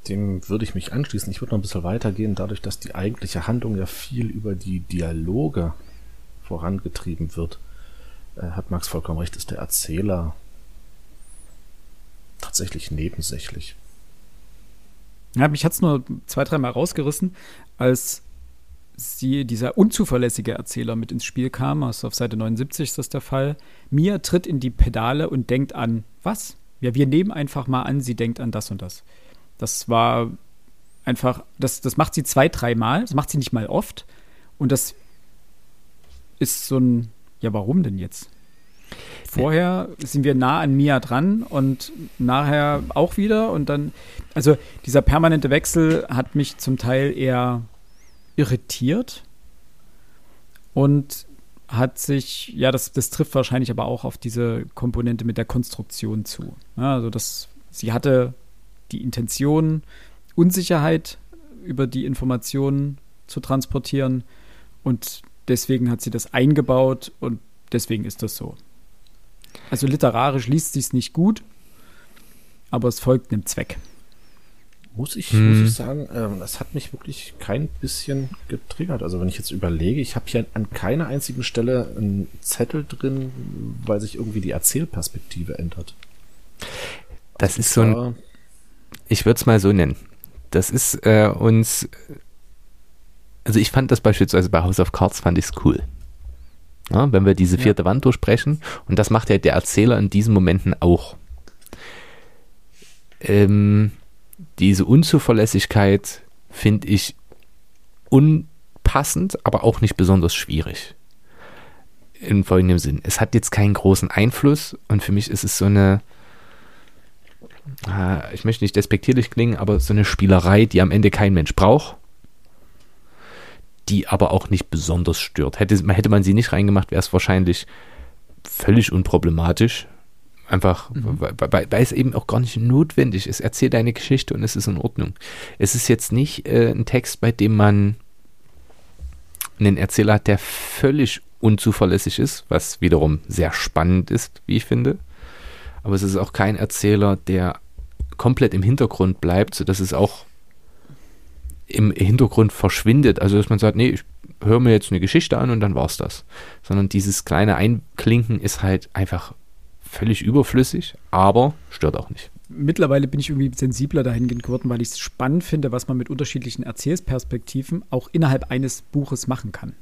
Dem würde ich mich anschließen. Ich würde noch ein bisschen weitergehen, dadurch, dass die eigentliche Handlung ja viel über die Dialoge vorangetrieben wird. Äh, hat Max vollkommen recht, ist der Erzähler tatsächlich nebensächlich. Ja, mich hat es nur zwei, dreimal rausgerissen, als sie, dieser unzuverlässige Erzähler mit ins Spiel kam, also auf Seite 79 ist das der Fall. Mia tritt in die Pedale und denkt an was? Ja, wir nehmen einfach mal an, sie denkt an das und das. Das war einfach, das, das macht sie zwei, dreimal, das macht sie nicht mal oft. Und das ist so ein, ja, warum denn jetzt? Vorher sind wir nah an Mia dran und nachher auch wieder und dann, also dieser permanente Wechsel hat mich zum Teil eher irritiert und hat sich, ja, das, das trifft wahrscheinlich aber auch auf diese Komponente mit der Konstruktion zu. Ja, also, dass sie hatte die Intention, Unsicherheit über die Informationen zu transportieren und deswegen hat sie das eingebaut und deswegen ist das so. Also literarisch liest sie es nicht gut, aber es folgt einem Zweck muss ich, hm. muss ich sagen, ähm, das hat mich wirklich kein bisschen getriggert. Also wenn ich jetzt überlege, ich habe hier an keiner einzigen Stelle einen Zettel drin, weil sich irgendwie die Erzählperspektive ändert. Das also ist so ein, ich würde es mal so nennen. Das ist äh, uns, also ich fand das beispielsweise bei House of Cards fand ich es cool. Ja, wenn wir diese vierte ja. Wand durchbrechen und das macht ja der Erzähler in diesen Momenten auch. Ähm, diese Unzuverlässigkeit finde ich unpassend, aber auch nicht besonders schwierig. In folgendem Sinn. Es hat jetzt keinen großen Einfluss und für mich ist es so eine, ah, ich möchte nicht despektierlich klingen, aber so eine Spielerei, die am Ende kein Mensch braucht, die aber auch nicht besonders stört. Hätte, hätte man sie nicht reingemacht, wäre es wahrscheinlich völlig unproblematisch. Einfach, mhm. weil, weil, weil, es eben auch gar nicht notwendig ist. Erzähl deine Geschichte und es ist in Ordnung. Es ist jetzt nicht äh, ein Text, bei dem man einen Erzähler hat, der völlig unzuverlässig ist, was wiederum sehr spannend ist, wie ich finde. Aber es ist auch kein Erzähler, der komplett im Hintergrund bleibt, sodass es auch im Hintergrund verschwindet. Also, dass man sagt, nee, ich höre mir jetzt eine Geschichte an und dann war's das. Sondern dieses kleine Einklinken ist halt einfach völlig überflüssig, aber stört auch nicht. Mittlerweile bin ich irgendwie sensibler dahingehend geworden, weil ich es spannend finde, was man mit unterschiedlichen Erzählsperspektiven auch innerhalb eines Buches machen kann.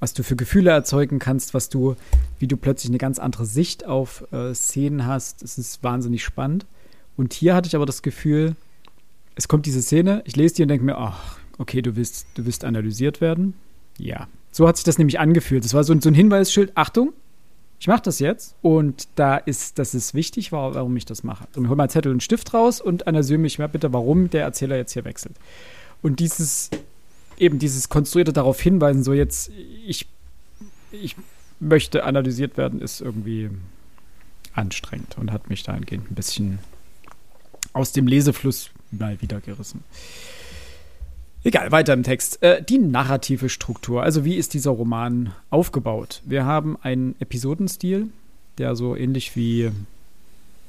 Was du für Gefühle erzeugen kannst, was du, wie du plötzlich eine ganz andere Sicht auf äh, Szenen hast, das ist wahnsinnig spannend. Und hier hatte ich aber das Gefühl, es kommt diese Szene, ich lese die und denke mir, ach, okay, du willst, du willst analysiert werden. Ja. So hat sich das nämlich angefühlt. Das war so, so ein Hinweisschild, Achtung, ich mache das jetzt und da ist, das ist wichtig, warum ich das mache. Und ich hole mal Zettel und Stift raus und analysiere mich mal bitte, warum der Erzähler jetzt hier wechselt. Und dieses, eben dieses konstruierte darauf hinweisen, so jetzt, ich, ich möchte analysiert werden, ist irgendwie anstrengend und hat mich dahingehend ein bisschen aus dem Lesefluss mal wieder gerissen. Egal, weiter im Text. Äh, die narrative Struktur. Also, wie ist dieser Roman aufgebaut? Wir haben einen Episodenstil, der so ähnlich wie,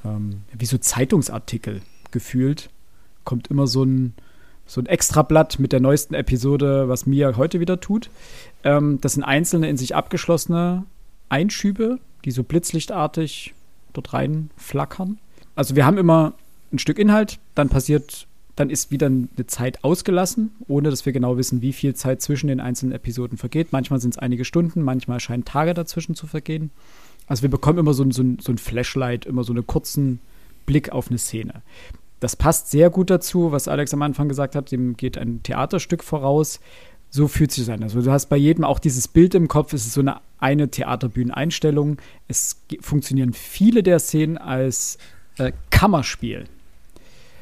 ähm, wie so Zeitungsartikel gefühlt. Kommt immer so ein, so ein Extrablatt mit der neuesten Episode, was Mia heute wieder tut. Ähm, das sind einzelne in sich abgeschlossene Einschübe, die so blitzlichtartig dort reinflackern. Also, wir haben immer ein Stück Inhalt, dann passiert dann ist wieder eine Zeit ausgelassen, ohne dass wir genau wissen, wie viel Zeit zwischen den einzelnen Episoden vergeht. Manchmal sind es einige Stunden, manchmal scheinen Tage dazwischen zu vergehen. Also wir bekommen immer so, so, so ein Flashlight, immer so einen kurzen Blick auf eine Szene. Das passt sehr gut dazu, was Alex am Anfang gesagt hat, dem geht ein Theaterstück voraus. So fühlt sich das an. Also du hast bei jedem auch dieses Bild im Kopf, es ist so eine, eine Theaterbühneneinstellung. Es funktionieren viele der Szenen als äh, Kammerspiel.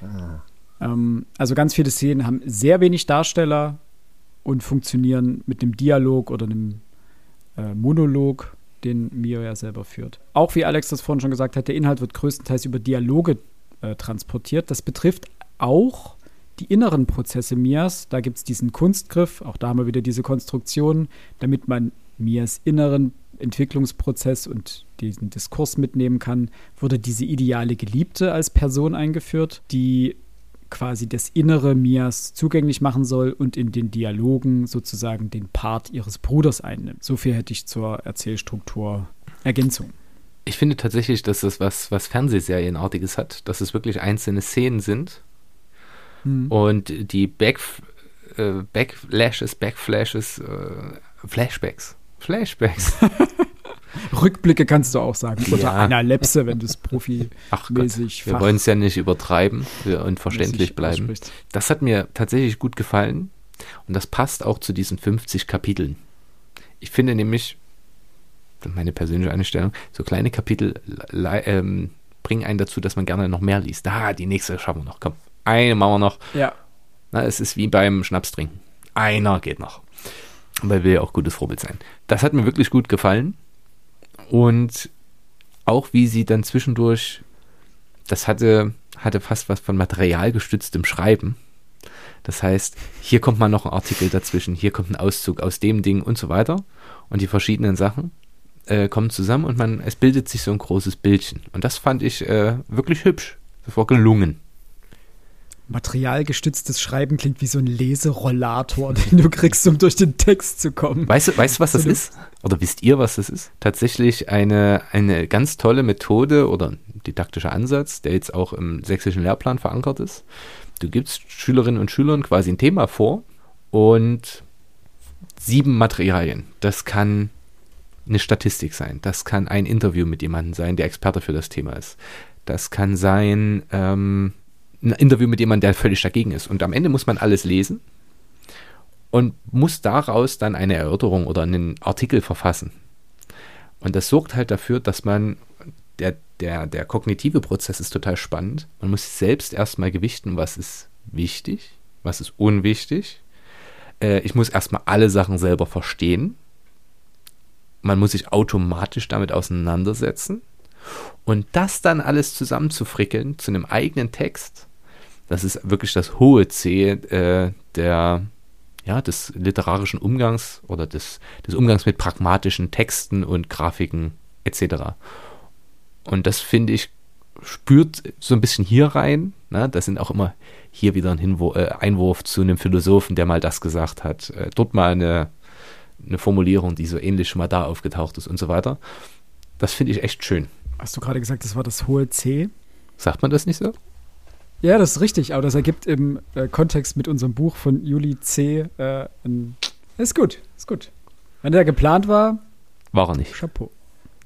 Ah. Ähm, also ganz viele Szenen haben sehr wenig Darsteller und funktionieren mit einem Dialog oder einem äh, Monolog, den Mio ja selber führt. Auch wie Alex das vorhin schon gesagt hat, der Inhalt wird größtenteils über Dialoge äh, transportiert. Das betrifft auch die inneren Prozesse Mias. Da gibt es diesen Kunstgriff, auch da haben wir wieder diese Konstruktion, damit man Mias inneren Entwicklungsprozess und diesen Diskurs mitnehmen kann, wurde diese ideale Geliebte als Person eingeführt, die quasi das Innere Mias zugänglich machen soll und in den Dialogen sozusagen den Part ihres Bruders einnimmt. So viel hätte ich zur Erzählstruktur Ergänzung. Ich finde tatsächlich, dass es was, was Fernsehserienartiges hat, dass es wirklich einzelne Szenen sind hm. und die Back, äh, Backflashes, Backflashes, äh, Flashbacks, Flashbacks Rückblicke kannst du auch sagen. Oder ja. Analepse, wenn du es profimäßig Wir wollen es ja nicht übertreiben und verständlich bleiben. Das hat mir tatsächlich gut gefallen. Und das passt auch zu diesen 50 Kapiteln. Ich finde nämlich, meine persönliche Einstellung, so kleine Kapitel ähm, bringen einen dazu, dass man gerne noch mehr liest. Ah, die nächste schaffen wir noch. Komm, eine machen wir noch. Ja. Na, es ist wie beim Schnaps trinken. Einer geht noch. Weil wir ja auch gutes Vorbild sein. Das hat mir wirklich gut gefallen. Und auch wie sie dann zwischendurch, das hatte, hatte fast was von materialgestütztem Schreiben. Das heißt, hier kommt mal noch ein Artikel dazwischen, hier kommt ein Auszug aus dem Ding und so weiter. Und die verschiedenen Sachen äh, kommen zusammen und man, es bildet sich so ein großes Bildchen. Und das fand ich äh, wirklich hübsch. Das war gelungen materialgestütztes Schreiben klingt wie so ein Leserollator, den du kriegst, um durch den Text zu kommen. Weißt du, weißt, was das ist? Oder wisst ihr, was das ist? Tatsächlich eine, eine ganz tolle Methode oder didaktischer Ansatz, der jetzt auch im sächsischen Lehrplan verankert ist. Du gibst Schülerinnen und Schülern quasi ein Thema vor und sieben Materialien. Das kann eine Statistik sein. Das kann ein Interview mit jemandem sein, der Experte für das Thema ist. Das kann sein, ähm, ein Interview mit jemandem, der völlig dagegen ist. Und am Ende muss man alles lesen und muss daraus dann eine Erörterung oder einen Artikel verfassen. Und das sorgt halt dafür, dass man, der, der, der kognitive Prozess ist total spannend. Man muss selbst erstmal gewichten, was ist wichtig, was ist unwichtig. Äh, ich muss erstmal alle Sachen selber verstehen. Man muss sich automatisch damit auseinandersetzen. Und das dann alles zusammenzufrickeln zu einem eigenen Text, das ist wirklich das hohe C äh, der, ja, des literarischen Umgangs oder des, des Umgangs mit pragmatischen Texten und Grafiken etc. Und das finde ich, spürt so ein bisschen hier rein. Ne? Das sind auch immer hier wieder ein Hinwurf, äh, Einwurf zu einem Philosophen, der mal das gesagt hat. Äh, dort mal eine, eine Formulierung, die so ähnlich schon mal da aufgetaucht ist und so weiter. Das finde ich echt schön. Hast du gerade gesagt, das war das hohe C? Sagt man das nicht so? Ja, das ist richtig, aber das ergibt im äh, Kontext mit unserem Buch von Juli C. Äh, ein, ist gut, ist gut. Wenn der geplant war, war er nicht. Chapeau.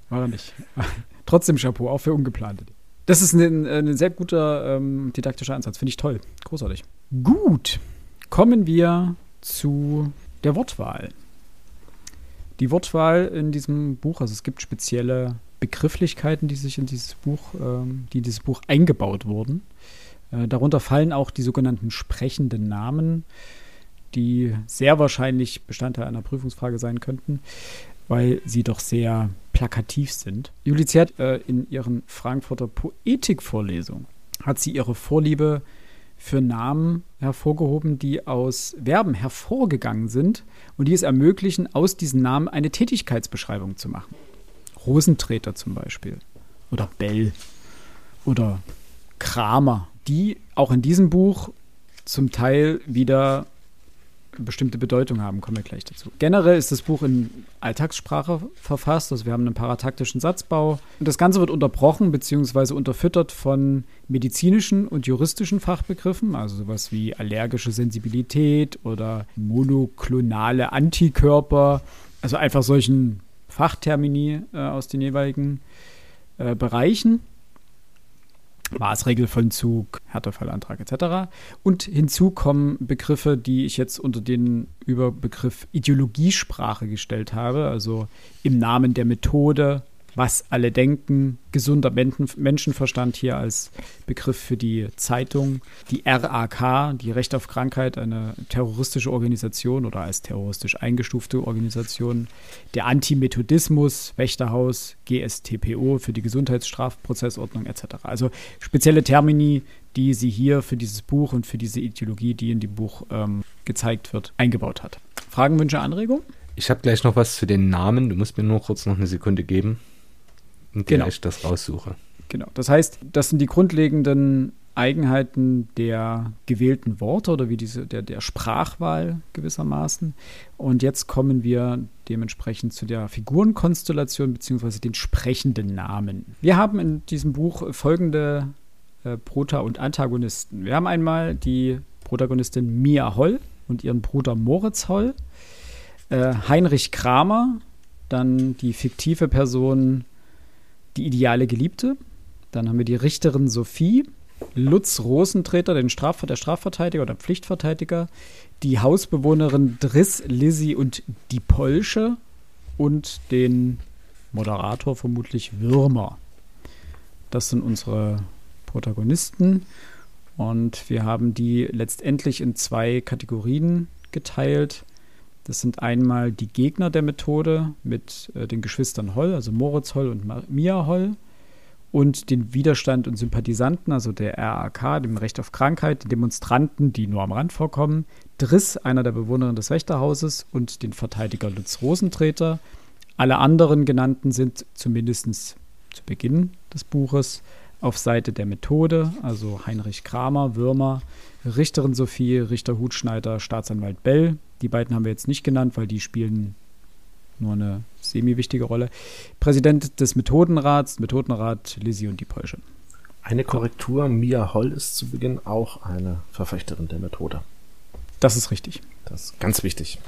War er nicht. Trotzdem Chapeau, auch für Ungeplante. Das ist ein, ein sehr guter ähm, didaktischer Ansatz, finde ich toll. Großartig. Gut, kommen wir zu der Wortwahl. Die Wortwahl in diesem Buch, also es gibt spezielle Begrifflichkeiten, die sich in dieses Buch, ähm, die in dieses Buch eingebaut wurden. Äh, darunter fallen auch die sogenannten sprechenden Namen, die sehr wahrscheinlich Bestandteil einer Prüfungsfrage sein könnten, weil sie doch sehr plakativ sind. Juliz hat äh, in ihren Frankfurter Poetikvorlesungen hat sie ihre Vorliebe für Namen hervorgehoben, die aus Verben hervorgegangen sind und die es ermöglichen, aus diesen Namen eine Tätigkeitsbeschreibung zu machen. Rosentreter zum Beispiel oder Bell oder Kramer, die auch in diesem Buch zum Teil wieder bestimmte Bedeutung haben, kommen wir gleich dazu. Generell ist das Buch in Alltagssprache verfasst, also wir haben einen parataktischen Satzbau und das Ganze wird unterbrochen bzw. unterfüttert von medizinischen und juristischen Fachbegriffen, also sowas wie allergische Sensibilität oder monoklonale Antikörper, also einfach solchen Fachtermini äh, aus den jeweiligen äh, Bereichen. Maßregelvollzug, Härtefallantrag etc. Und hinzu kommen Begriffe, die ich jetzt unter den Überbegriff Ideologiesprache gestellt habe, also im Namen der Methode, was alle denken, gesunder Menschenverstand hier als Begriff für die Zeitung, die RAK, die Recht auf Krankheit, eine terroristische Organisation oder als terroristisch eingestufte Organisation, der Antimethodismus, Wächterhaus, GSTPO für die Gesundheitsstrafprozessordnung etc. Also spezielle Termini, die sie hier für dieses Buch und für diese Ideologie, die in dem Buch ähm, gezeigt wird, eingebaut hat. Fragen, Wünsche, Anregungen? Ich habe gleich noch was zu den Namen. Du musst mir nur kurz noch eine Sekunde geben in der genau. ich das raussuche. Genau. Das heißt, das sind die grundlegenden Eigenheiten der gewählten Worte oder wie diese, der, der Sprachwahl gewissermaßen. Und jetzt kommen wir dementsprechend zu der Figurenkonstellation bzw. den sprechenden Namen. Wir haben in diesem Buch folgende äh, Prota- und Antagonisten. Wir haben einmal die Protagonistin Mia Holl und ihren Bruder Moritz Holl, äh, Heinrich Kramer, dann die fiktive Person die ideale Geliebte. Dann haben wir die Richterin Sophie, Lutz Rosentreter, den Straf der Strafverteidiger oder Pflichtverteidiger, die Hausbewohnerin Driss, Lizzie und die Polsche und den Moderator vermutlich Würmer. Das sind unsere Protagonisten und wir haben die letztendlich in zwei Kategorien geteilt. Das sind einmal die Gegner der Methode mit äh, den Geschwistern Holl, also Moritz Holl und Mia Holl, und den Widerstand und Sympathisanten, also der RAK, dem Recht auf Krankheit, den Demonstranten, die nur am Rand vorkommen, Driss, einer der Bewohner des Wächterhauses, und den Verteidiger Lutz Rosentreter. Alle anderen genannten sind zumindest zu Beginn des Buches auf Seite der Methode, also Heinrich Kramer, Würmer, Richterin Sophie, Richter Hutschneider, Staatsanwalt Bell. Die beiden haben wir jetzt nicht genannt, weil die spielen nur eine semi-wichtige Rolle. Präsident des Methodenrats, Methodenrat Lizzie und die Polsche. Eine Korrektur, Mia Holl ist zu Beginn auch eine Verfechterin der Methode. Das ist richtig. Das ist ganz wichtig.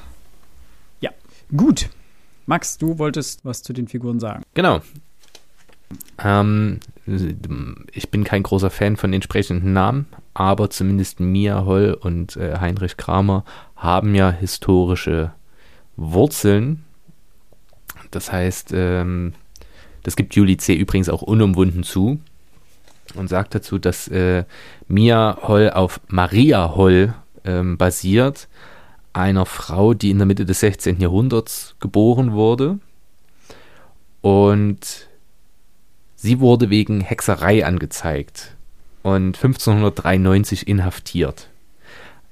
Ja, gut. Max, du wolltest was zu den Figuren sagen. Genau. Ähm, ich bin kein großer Fan von entsprechenden Namen, aber zumindest Mia Holl und äh, Heinrich Kramer haben ja historische Wurzeln. Das heißt, ähm, das gibt Julie C. übrigens auch unumwunden zu und sagt dazu, dass äh, Mia Holl auf Maria Holl ähm, basiert, einer Frau, die in der Mitte des 16. Jahrhunderts geboren wurde und Sie wurde wegen Hexerei angezeigt und 1593 inhaftiert.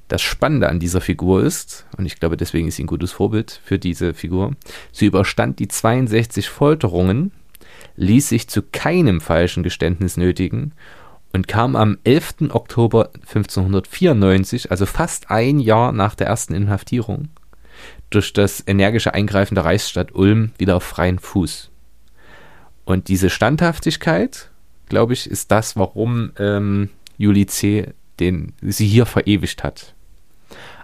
Das Spannende an dieser Figur ist, und ich glaube, deswegen ist sie ein gutes Vorbild für diese Figur, sie überstand die 62 Folterungen, ließ sich zu keinem falschen Geständnis nötigen und kam am 11. Oktober 1594, also fast ein Jahr nach der ersten Inhaftierung, durch das energische Eingreifen der Reichsstadt Ulm wieder auf freien Fuß. Und diese Standhaftigkeit, glaube ich, ist das, warum ähm, Juli C. Den, sie hier verewigt hat.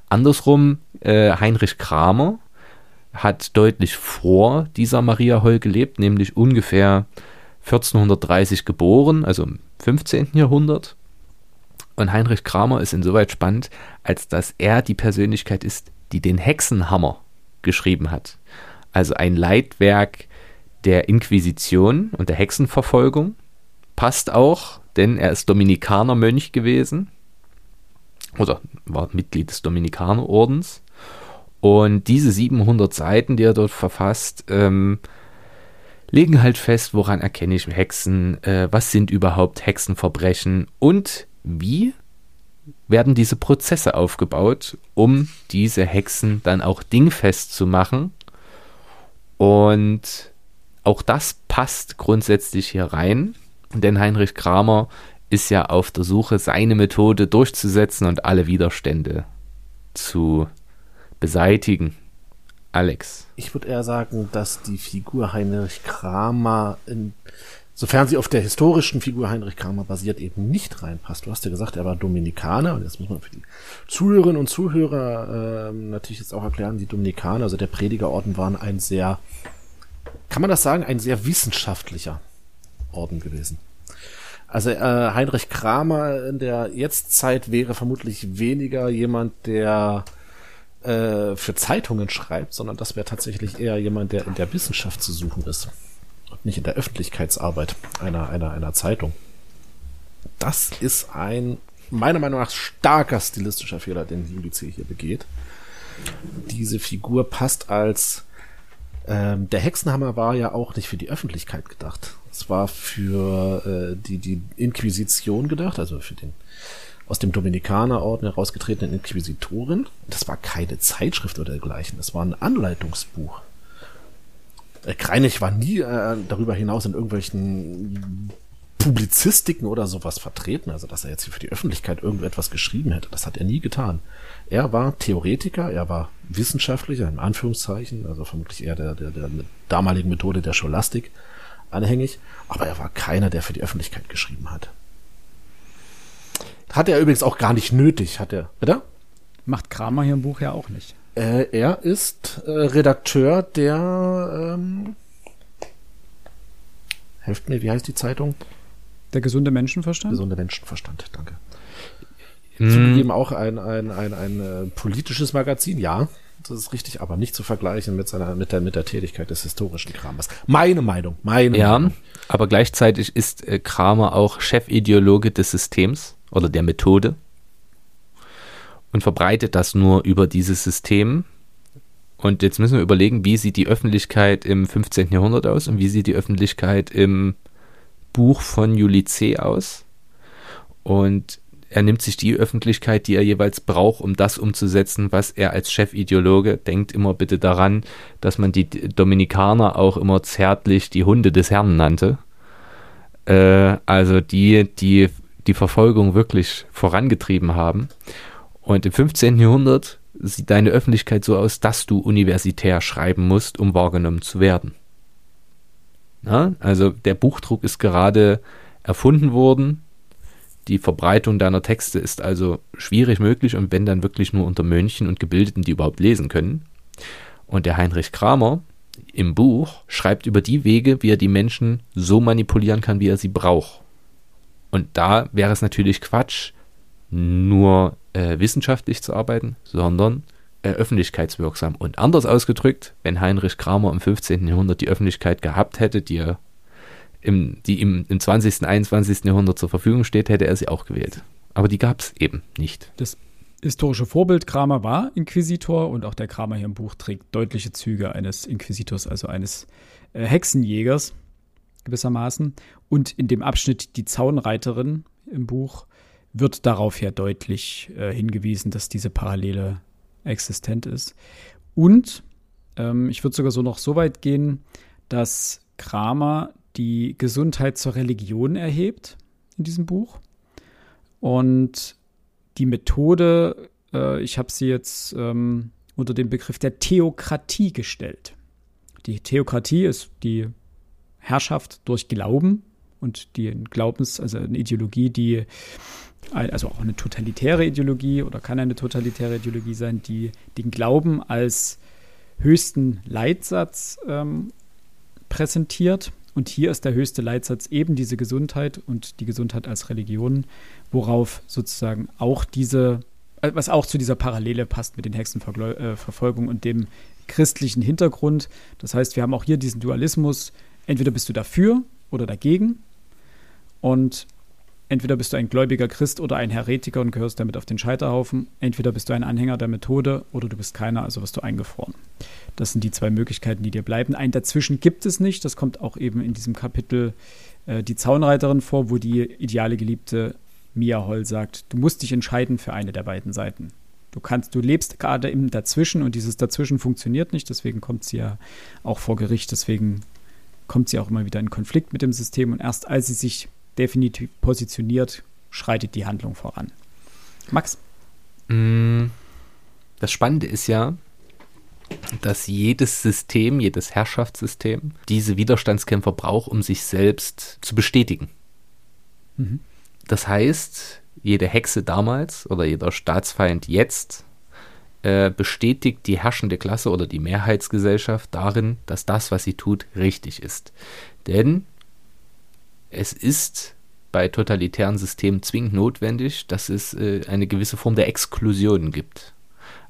Andersrum, äh, Heinrich Kramer hat deutlich vor dieser Maria Holl gelebt, nämlich ungefähr 1430 geboren, also im 15. Jahrhundert. Und Heinrich Kramer ist insoweit spannend, als dass er die Persönlichkeit ist, die den Hexenhammer geschrieben hat. also ein Leitwerk der Inquisition und der Hexenverfolgung. Passt auch, denn er ist Dominikanermönch gewesen oder war Mitglied des Dominikanerordens. Und diese 700 Seiten, die er dort verfasst, ähm, legen halt fest, woran erkenne ich Hexen, äh, was sind überhaupt Hexenverbrechen und wie werden diese Prozesse aufgebaut, um diese Hexen dann auch dingfest zu machen. Und auch das passt grundsätzlich hier rein, denn Heinrich Kramer ist ja auf der Suche, seine Methode durchzusetzen und alle Widerstände zu beseitigen. Alex. Ich würde eher sagen, dass die Figur Heinrich Kramer, in, sofern sie auf der historischen Figur Heinrich Kramer basiert, eben nicht reinpasst. Du hast ja gesagt, er war Dominikaner und jetzt muss man für die Zuhörerinnen und Zuhörer äh, natürlich jetzt auch erklären, die Dominikaner, also der Predigerorden waren ein sehr, kann man das sagen, ein sehr wissenschaftlicher Orden gewesen. Also äh, Heinrich Kramer in der Jetztzeit wäre vermutlich weniger jemand, der äh, für Zeitungen schreibt, sondern das wäre tatsächlich eher jemand, der in der Wissenschaft zu suchen ist und nicht in der Öffentlichkeitsarbeit einer, einer, einer Zeitung. Das ist ein meiner Meinung nach starker stilistischer Fehler, den Judice hier begeht. Diese Figur passt als ähm, der Hexenhammer war ja auch nicht für die Öffentlichkeit gedacht. Es war für äh, die, die Inquisition gedacht, also für den aus dem Dominikanerorden herausgetretenen Inquisitorin. Das war keine Zeitschrift oder dergleichen, das war ein Anleitungsbuch. Äh, Kreinig war nie äh, darüber hinaus in irgendwelchen Publizistiken oder sowas vertreten, also dass er jetzt hier für die Öffentlichkeit irgendetwas geschrieben hätte. Das hat er nie getan. Er war Theoretiker, er war Wissenschaftlicher, in Anführungszeichen, also vermutlich eher der, der, der damaligen Methode der Scholastik anhängig, aber er war keiner, der für die Öffentlichkeit geschrieben hat. Hat er übrigens auch gar nicht nötig, hat er. Bitte? Macht Kramer hier im Buch ja auch nicht. Äh, er ist äh, Redakteur der ähm, Helft mir, wie heißt die Zeitung? Der gesunde Menschenverstand? Gesunde Menschenverstand, danke. Hm. Zugegeben auch ein, ein, ein, ein, ein politisches Magazin, ja, das ist richtig, aber nicht zu vergleichen mit seiner, mit der, mit der Tätigkeit des historischen Kramers. Meine Meinung, meine Ja, Meinung. aber gleichzeitig ist äh, Kramer auch Chefideologe des Systems oder der Methode und verbreitet das nur über dieses System. Und jetzt müssen wir überlegen, wie sieht die Öffentlichkeit im 15. Jahrhundert aus und wie sieht die Öffentlichkeit im Buch von Julice aus. Und er nimmt sich die Öffentlichkeit, die er jeweils braucht, um das umzusetzen, was er als Chefideologe denkt. Immer bitte daran, dass man die Dominikaner auch immer zärtlich die Hunde des Herrn nannte. Äh, also die, die die Verfolgung wirklich vorangetrieben haben. Und im 15. Jahrhundert sieht deine Öffentlichkeit so aus, dass du universitär schreiben musst, um wahrgenommen zu werden. Na, also der Buchdruck ist gerade erfunden worden. Die Verbreitung deiner Texte ist also schwierig möglich und wenn dann wirklich nur unter Mönchen und Gebildeten, die überhaupt lesen können. Und der Heinrich Kramer im Buch schreibt über die Wege, wie er die Menschen so manipulieren kann, wie er sie braucht. Und da wäre es natürlich Quatsch, nur äh, wissenschaftlich zu arbeiten, sondern äh, öffentlichkeitswirksam. Und anders ausgedrückt, wenn Heinrich Kramer im 15. Jahrhundert die Öffentlichkeit gehabt hätte, die, er im, die ihm im 20., 21. Jahrhundert zur Verfügung steht, hätte er sie auch gewählt. Aber die gab es eben nicht. Das historische Vorbild Kramer war Inquisitor und auch der Kramer hier im Buch trägt deutliche Züge eines Inquisitors, also eines äh, Hexenjägers gewissermaßen. Und in dem Abschnitt die Zaunreiterin im Buch wird darauf ja deutlich äh, hingewiesen, dass diese Parallele existent ist. Und ähm, ich würde sogar so noch so weit gehen, dass Kramer die Gesundheit zur Religion erhebt in diesem Buch. Und die Methode, äh, ich habe sie jetzt ähm, unter dem Begriff der Theokratie gestellt. Die Theokratie ist die Herrschaft durch Glauben und die Glaubens, also eine Ideologie, die also auch eine totalitäre Ideologie oder kann eine totalitäre Ideologie sein, die den Glauben als höchsten Leitsatz ähm, präsentiert. Und hier ist der höchste Leitsatz eben diese Gesundheit und die Gesundheit als Religion, worauf sozusagen auch diese, äh, was auch zu dieser Parallele passt mit den Hexenverfolgungen und dem christlichen Hintergrund. Das heißt, wir haben auch hier diesen Dualismus. Entweder bist du dafür oder dagegen. Und entweder bist du ein gläubiger Christ oder ein Heretiker und gehörst damit auf den Scheiterhaufen. Entweder bist du ein Anhänger der Methode oder du bist keiner, also wirst du eingefroren. Das sind die zwei Möglichkeiten, die dir bleiben. Ein dazwischen gibt es nicht. Das kommt auch eben in diesem Kapitel äh, die Zaunreiterin vor, wo die ideale Geliebte Mia Holl sagt, du musst dich entscheiden für eine der beiden Seiten. Du kannst, du lebst gerade im Dazwischen und dieses Dazwischen funktioniert nicht, deswegen kommt sie ja auch vor Gericht, deswegen kommt sie auch immer wieder in Konflikt mit dem System und erst als sie sich definitiv positioniert, schreitet die Handlung voran. Max? Mm, das Spannende ist ja, dass jedes System, jedes Herrschaftssystem diese Widerstandskämpfer braucht, um sich selbst zu bestätigen. Mhm. Das heißt, jede Hexe damals oder jeder Staatsfeind jetzt äh, bestätigt die herrschende Klasse oder die Mehrheitsgesellschaft darin, dass das, was sie tut, richtig ist. Denn es ist bei totalitären Systemen zwingend notwendig, dass es äh, eine gewisse Form der Exklusion gibt.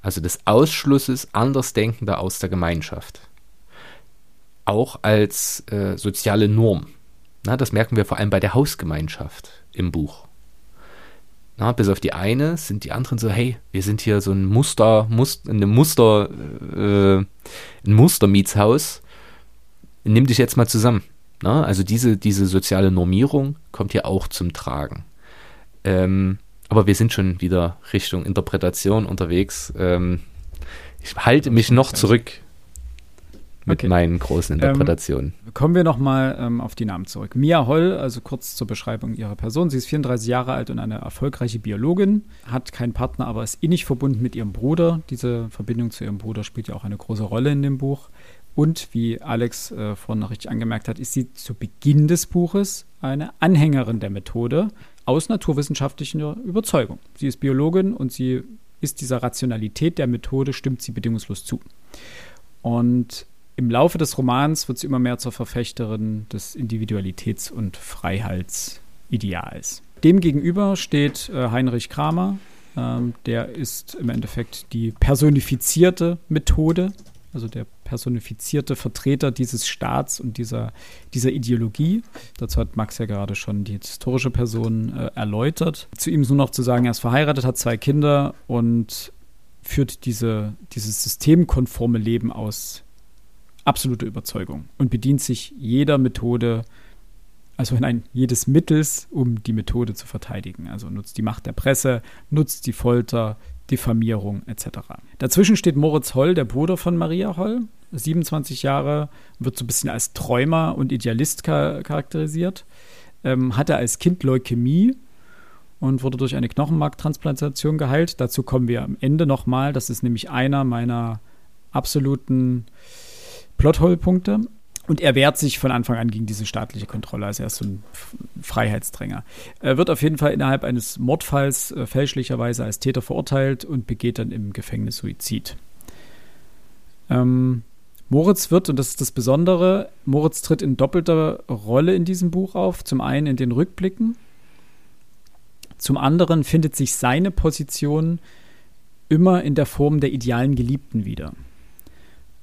Also des Ausschlusses Andersdenkender aus der Gemeinschaft. Auch als äh, soziale Norm. Na, das merken wir vor allem bei der Hausgemeinschaft im Buch. Na, bis auf die eine sind die anderen so, hey, wir sind hier so ein Muster, Muster eine Muster, äh, ein Mustermietshaus. Nimm dich jetzt mal zusammen. Na, also diese, diese soziale Normierung kommt hier auch zum Tragen. Ähm, aber wir sind schon wieder Richtung Interpretation unterwegs. Ähm, ich halte mich noch zurück mit okay. meinen großen ähm, Interpretationen. Ähm, kommen wir nochmal ähm, auf die Namen zurück. Mia Holl, also kurz zur Beschreibung ihrer Person. Sie ist 34 Jahre alt und eine erfolgreiche Biologin, hat keinen Partner, aber ist innig verbunden mit ihrem Bruder. Diese Verbindung zu ihrem Bruder spielt ja auch eine große Rolle in dem Buch. Und wie Alex äh, vorhin noch richtig angemerkt hat, ist sie zu Beginn des Buches eine Anhängerin der Methode aus naturwissenschaftlicher Überzeugung. Sie ist Biologin und sie ist dieser Rationalität der Methode, stimmt sie bedingungslos zu. Und im Laufe des Romans wird sie immer mehr zur Verfechterin des Individualitäts- und Freihetsideals. Demgegenüber steht äh, Heinrich Kramer. Ähm, der ist im Endeffekt die personifizierte Methode, also der personifizierte Vertreter dieses Staats und dieser, dieser Ideologie. Dazu hat Max ja gerade schon die historische Person äh, erläutert. Zu ihm ist nur noch zu sagen, er ist verheiratet, hat zwei Kinder und führt diese, dieses systemkonforme Leben aus absolute Überzeugung und bedient sich jeder Methode, also hinein jedes Mittels, um die Methode zu verteidigen. Also nutzt die Macht der Presse, nutzt die Folter, Diffamierung etc. Dazwischen steht Moritz Holl, der Bruder von Maria Holl, 27 Jahre, wird so ein bisschen als Träumer und Idealist charakterisiert, ähm, hatte als Kind Leukämie und wurde durch eine Knochenmarktransplantation geheilt. Dazu kommen wir am Ende nochmal. Das ist nämlich einer meiner absoluten Plothole-Punkte. Und er wehrt sich von Anfang an gegen diese staatliche Kontrolle. Also er ist so ein Freiheitsdränger. Er wird auf jeden Fall innerhalb eines Mordfalls äh, fälschlicherweise als Täter verurteilt und begeht dann im Gefängnis Suizid. Ähm, Moritz wird, und das ist das Besondere, Moritz tritt in doppelter Rolle in diesem Buch auf. Zum einen in den Rückblicken. Zum anderen findet sich seine Position immer in der Form der idealen Geliebten wieder.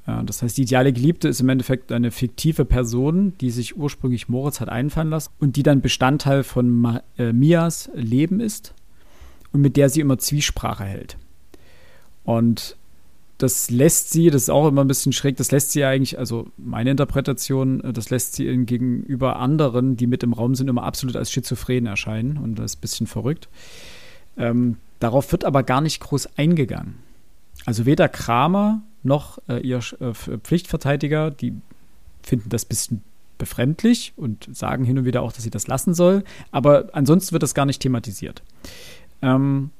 Das heißt, die ideale Geliebte ist im Endeffekt eine fiktive Person, die sich ursprünglich Moritz hat einfallen lassen und die dann Bestandteil von Ma äh, Mias Leben ist und mit der sie immer Zwiesprache hält. Und das lässt sie, das ist auch immer ein bisschen schräg, das lässt sie eigentlich, also meine Interpretation, äh, das lässt sie gegenüber anderen, die mit im Raum sind, immer absolut als schizophren erscheinen und das ist ein bisschen verrückt. Ähm, darauf wird aber gar nicht groß eingegangen. Also weder Kramer noch äh, ihr äh, Pflichtverteidiger, die finden das ein bisschen befremdlich und sagen hin und wieder auch, dass sie das lassen soll. Aber ansonsten wird das gar nicht thematisiert. Ähm,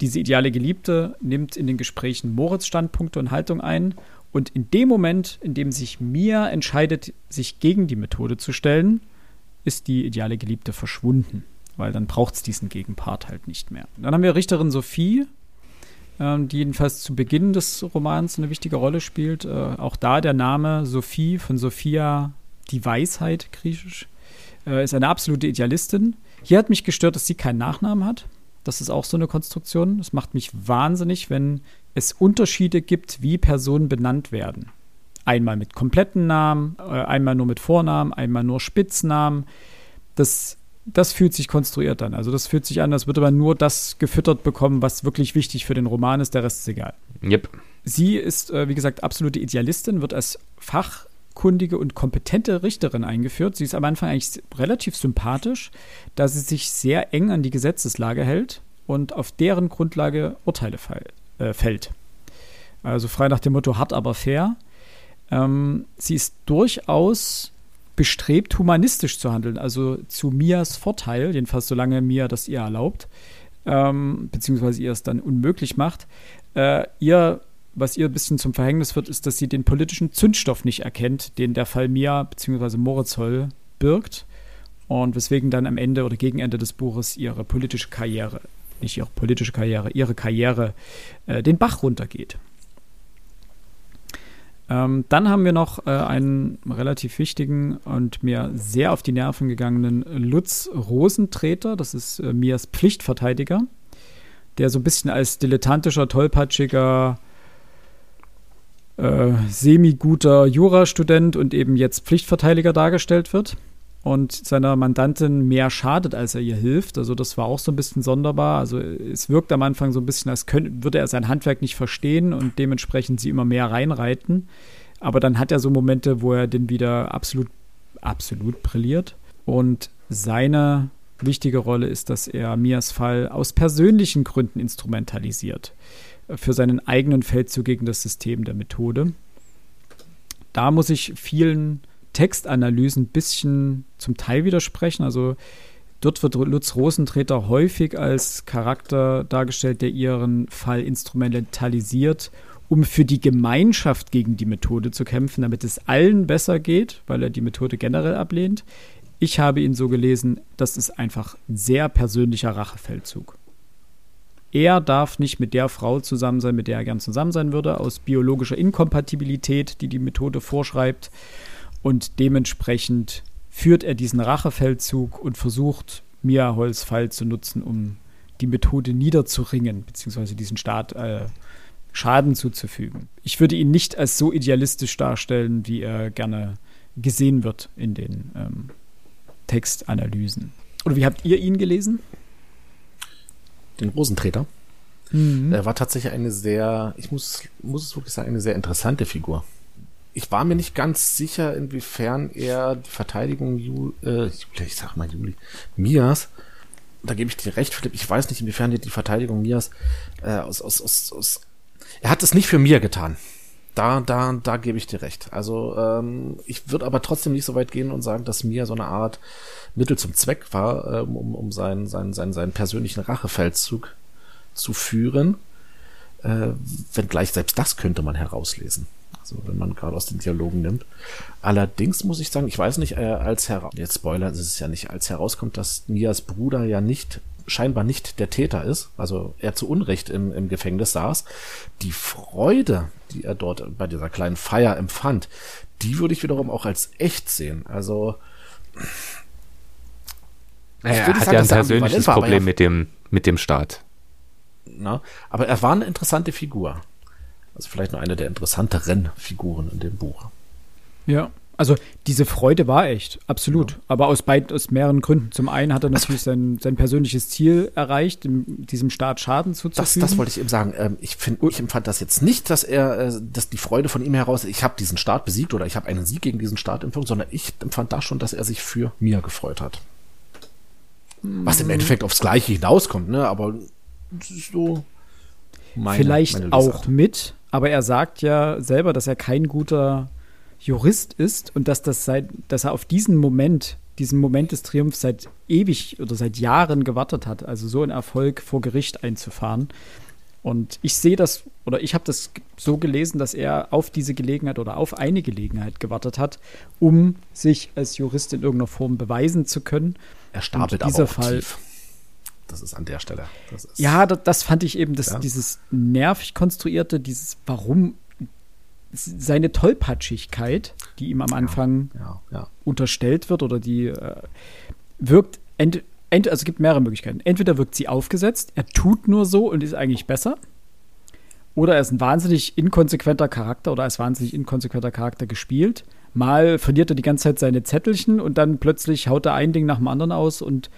diese ideale Geliebte nimmt in den Gesprächen Moritz Standpunkte und Haltung ein. Und in dem Moment, in dem sich Mia entscheidet, sich gegen die Methode zu stellen, ist die ideale Geliebte verschwunden. Weil dann braucht es diesen Gegenpart halt nicht mehr. Dann haben wir Richterin Sophie, die jedenfalls zu Beginn des Romans eine wichtige Rolle spielt. Äh, auch da der Name Sophie von Sophia, die Weisheit, griechisch, äh, ist eine absolute Idealistin. Hier hat mich gestört, dass sie keinen Nachnamen hat. Das ist auch so eine Konstruktion. Es macht mich wahnsinnig, wenn es Unterschiede gibt, wie Personen benannt werden. Einmal mit kompletten Namen, äh, einmal nur mit Vornamen, einmal nur Spitznamen. Das, das fühlt sich konstruiert an. Also das fühlt sich an, als würde man nur das gefüttert bekommen, was wirklich wichtig für den Roman ist. Der Rest ist egal. Yep. Sie ist, äh, wie gesagt, absolute Idealistin, wird als fachkundige und kompetente Richterin eingeführt. Sie ist am Anfang eigentlich relativ sympathisch, da sie sich sehr eng an die Gesetzeslage hält und auf deren Grundlage Urteile fall, äh, fällt. Also frei nach dem Motto hart, aber fair. Ähm, sie ist durchaus bestrebt, humanistisch zu handeln, also zu Mias Vorteil, jedenfalls solange Mia das ihr erlaubt, ähm, beziehungsweise ihr es dann unmöglich macht. Äh, ihr, was ihr ein bisschen zum Verhängnis wird, ist, dass sie den politischen Zündstoff nicht erkennt, den der Fall Mia beziehungsweise Moritz birgt und weswegen dann am Ende oder gegen Ende des Buches ihre politische Karriere, nicht ihre politische Karriere, ihre Karriere äh, den Bach runtergeht. Ähm, dann haben wir noch äh, einen relativ wichtigen und mir sehr auf die Nerven gegangenen Lutz Rosentreter. Das ist äh, Mias Pflichtverteidiger, der so ein bisschen als dilettantischer, tollpatschiger, äh, semi-guter Jurastudent und eben jetzt Pflichtverteidiger dargestellt wird und seiner Mandantin mehr schadet, als er ihr hilft. Also das war auch so ein bisschen sonderbar. Also es wirkt am Anfang so ein bisschen, als könnte, würde er sein Handwerk nicht verstehen und dementsprechend sie immer mehr reinreiten. Aber dann hat er so Momente, wo er den wieder absolut, absolut brilliert. Und seine wichtige Rolle ist, dass er Mias Fall aus persönlichen Gründen instrumentalisiert. Für seinen eigenen Feldzug gegen das System der Methode. Da muss ich vielen Textanalysen ein bisschen zum Teil widersprechen. Also dort wird Lutz Rosentreter häufig als Charakter dargestellt, der ihren Fall instrumentalisiert, um für die Gemeinschaft gegen die Methode zu kämpfen, damit es allen besser geht, weil er die Methode generell ablehnt. Ich habe ihn so gelesen, das ist einfach ein sehr persönlicher Rachefeldzug. Er darf nicht mit der Frau zusammen sein, mit der er gern zusammen sein würde, aus biologischer Inkompatibilität, die die Methode vorschreibt und dementsprechend führt er diesen Rachefeldzug und versucht, Mia Holz Fall zu nutzen, um die Methode niederzuringen, beziehungsweise diesen Staat äh, Schaden zuzufügen. Ich würde ihn nicht als so idealistisch darstellen, wie er gerne gesehen wird in den ähm, Textanalysen. Oder wie habt ihr ihn gelesen? Den Rosentreter. Mhm. Er war tatsächlich eine sehr, ich muss, muss es wirklich sagen, eine sehr interessante Figur ich war mir nicht ganz sicher, inwiefern er die Verteidigung Ju, äh, ich sag mal Juli, Mias, da gebe ich dir recht, Philipp, ich weiß nicht, inwiefern er die Verteidigung Mias äh, aus, aus, aus, aus er hat es nicht für Mia getan. Da, da, da gebe ich dir recht. Also ähm, ich würde aber trotzdem nicht so weit gehen und sagen, dass Mia so eine Art Mittel zum Zweck war, ähm, um, um seinen, seinen, seinen, seinen persönlichen Rachefeldzug zu führen. Äh, wenngleich selbst das könnte man herauslesen. So, wenn man gerade aus den Dialogen nimmt. Allerdings muss ich sagen, ich weiß nicht, äh, als heraus, jetzt Spoiler ist es ja nicht, als herauskommt, dass Mias Bruder ja nicht, scheinbar nicht der Täter ist, also er zu Unrecht im, im Gefängnis saß, die Freude, die er dort bei dieser kleinen Feier empfand, die würde ich wiederum auch als echt sehen. Also, naja, er hat sagen, ja ein persönliches Problem mit dem, mit dem Staat. Na, aber er war eine interessante Figur. Also vielleicht nur eine der interessanteren Figuren in dem Buch. Ja, also diese Freude war echt, absolut. Ja. Aber aus, beid, aus mehreren Gründen. Zum einen hat er natürlich sein, sein persönliches Ziel erreicht, diesem Staat Schaden zuzufügen. Das, das wollte ich eben sagen. Ähm, ich, find, ich empfand das jetzt nicht, dass er, äh, dass die Freude von ihm heraus, ich habe diesen Staat besiegt oder ich habe einen Sieg gegen diesen Staat empfunden, sondern ich empfand da schon, dass er sich für mir gefreut hat. Was im Endeffekt aufs Gleiche hinauskommt, ne? Aber so. Meine, Vielleicht meine auch mit, aber er sagt ja selber, dass er kein guter Jurist ist und dass, das seit, dass er auf diesen Moment, diesen Moment des Triumphs seit ewig oder seit Jahren gewartet hat, also so einen Erfolg vor Gericht einzufahren. Und ich sehe das, oder ich habe das so gelesen, dass er auf diese Gelegenheit oder auf eine Gelegenheit gewartet hat, um sich als Jurist in irgendeiner Form beweisen zu können. Er stapelt und dieser aber auch Fall, tief. Das ist an der Stelle. ja, das, das, fand ich eben, das, ja. dieses nervig konstruierte, dieses Warum, seine Tollpatschigkeit, die ihm am Anfang ja, ja, unterstellt wird oder die äh, wirkt ent, ent, also es gibt mehrere Möglichkeiten. Entweder wirkt sie aufgesetzt, er tut nur so und ist eigentlich besser. Oder er ist ein wahnsinnig inkonsequenter Charakter oder er ist wahnsinnig inkonsequenter Charakter gespielt. Mal verliert er die ganze Zeit seine Zettelchen und dann plötzlich haut er ein Ding nach dem anderen aus und,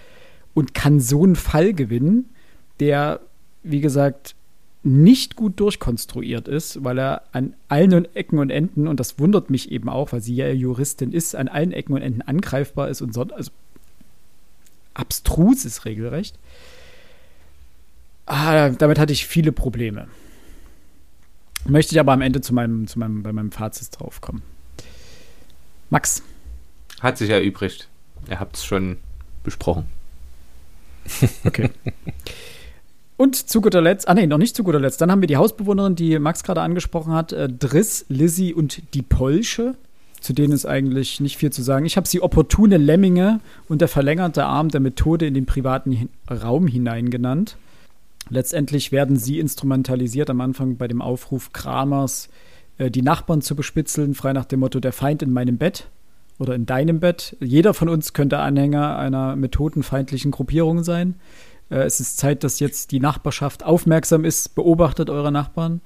und kann so einen Fall gewinnen, der, wie gesagt, nicht gut durchkonstruiert ist, weil er an allen Ecken und Enden, und das wundert mich eben auch, weil sie ja Juristin ist, an allen Ecken und Enden angreifbar ist und so, also abstrus ist regelrecht. Ah, damit hatte ich viele Probleme. Möchte ich aber am Ende zu meinem, zu meinem, bei meinem Fazit drauf kommen. Max. Hat sich erübrigt. Ihr habt es schon besprochen. Okay. Und zu guter Letzt, ah nee, noch nicht zu guter Letzt, dann haben wir die Hausbewohnerin, die Max gerade angesprochen hat, äh, Driss, Lizzie und die Polsche. Zu denen ist eigentlich nicht viel zu sagen. Ich habe sie opportune Lemminge und der verlängerte Arm der Methode in den privaten hin Raum hinein genannt. Letztendlich werden sie instrumentalisiert am Anfang bei dem Aufruf Kramers, äh, die Nachbarn zu bespitzeln, frei nach dem Motto, der Feind in meinem Bett oder in deinem Bett. Jeder von uns könnte Anhänger einer methodenfeindlichen Gruppierung sein. Äh, es ist Zeit, dass jetzt die Nachbarschaft aufmerksam ist, beobachtet eure Nachbarn.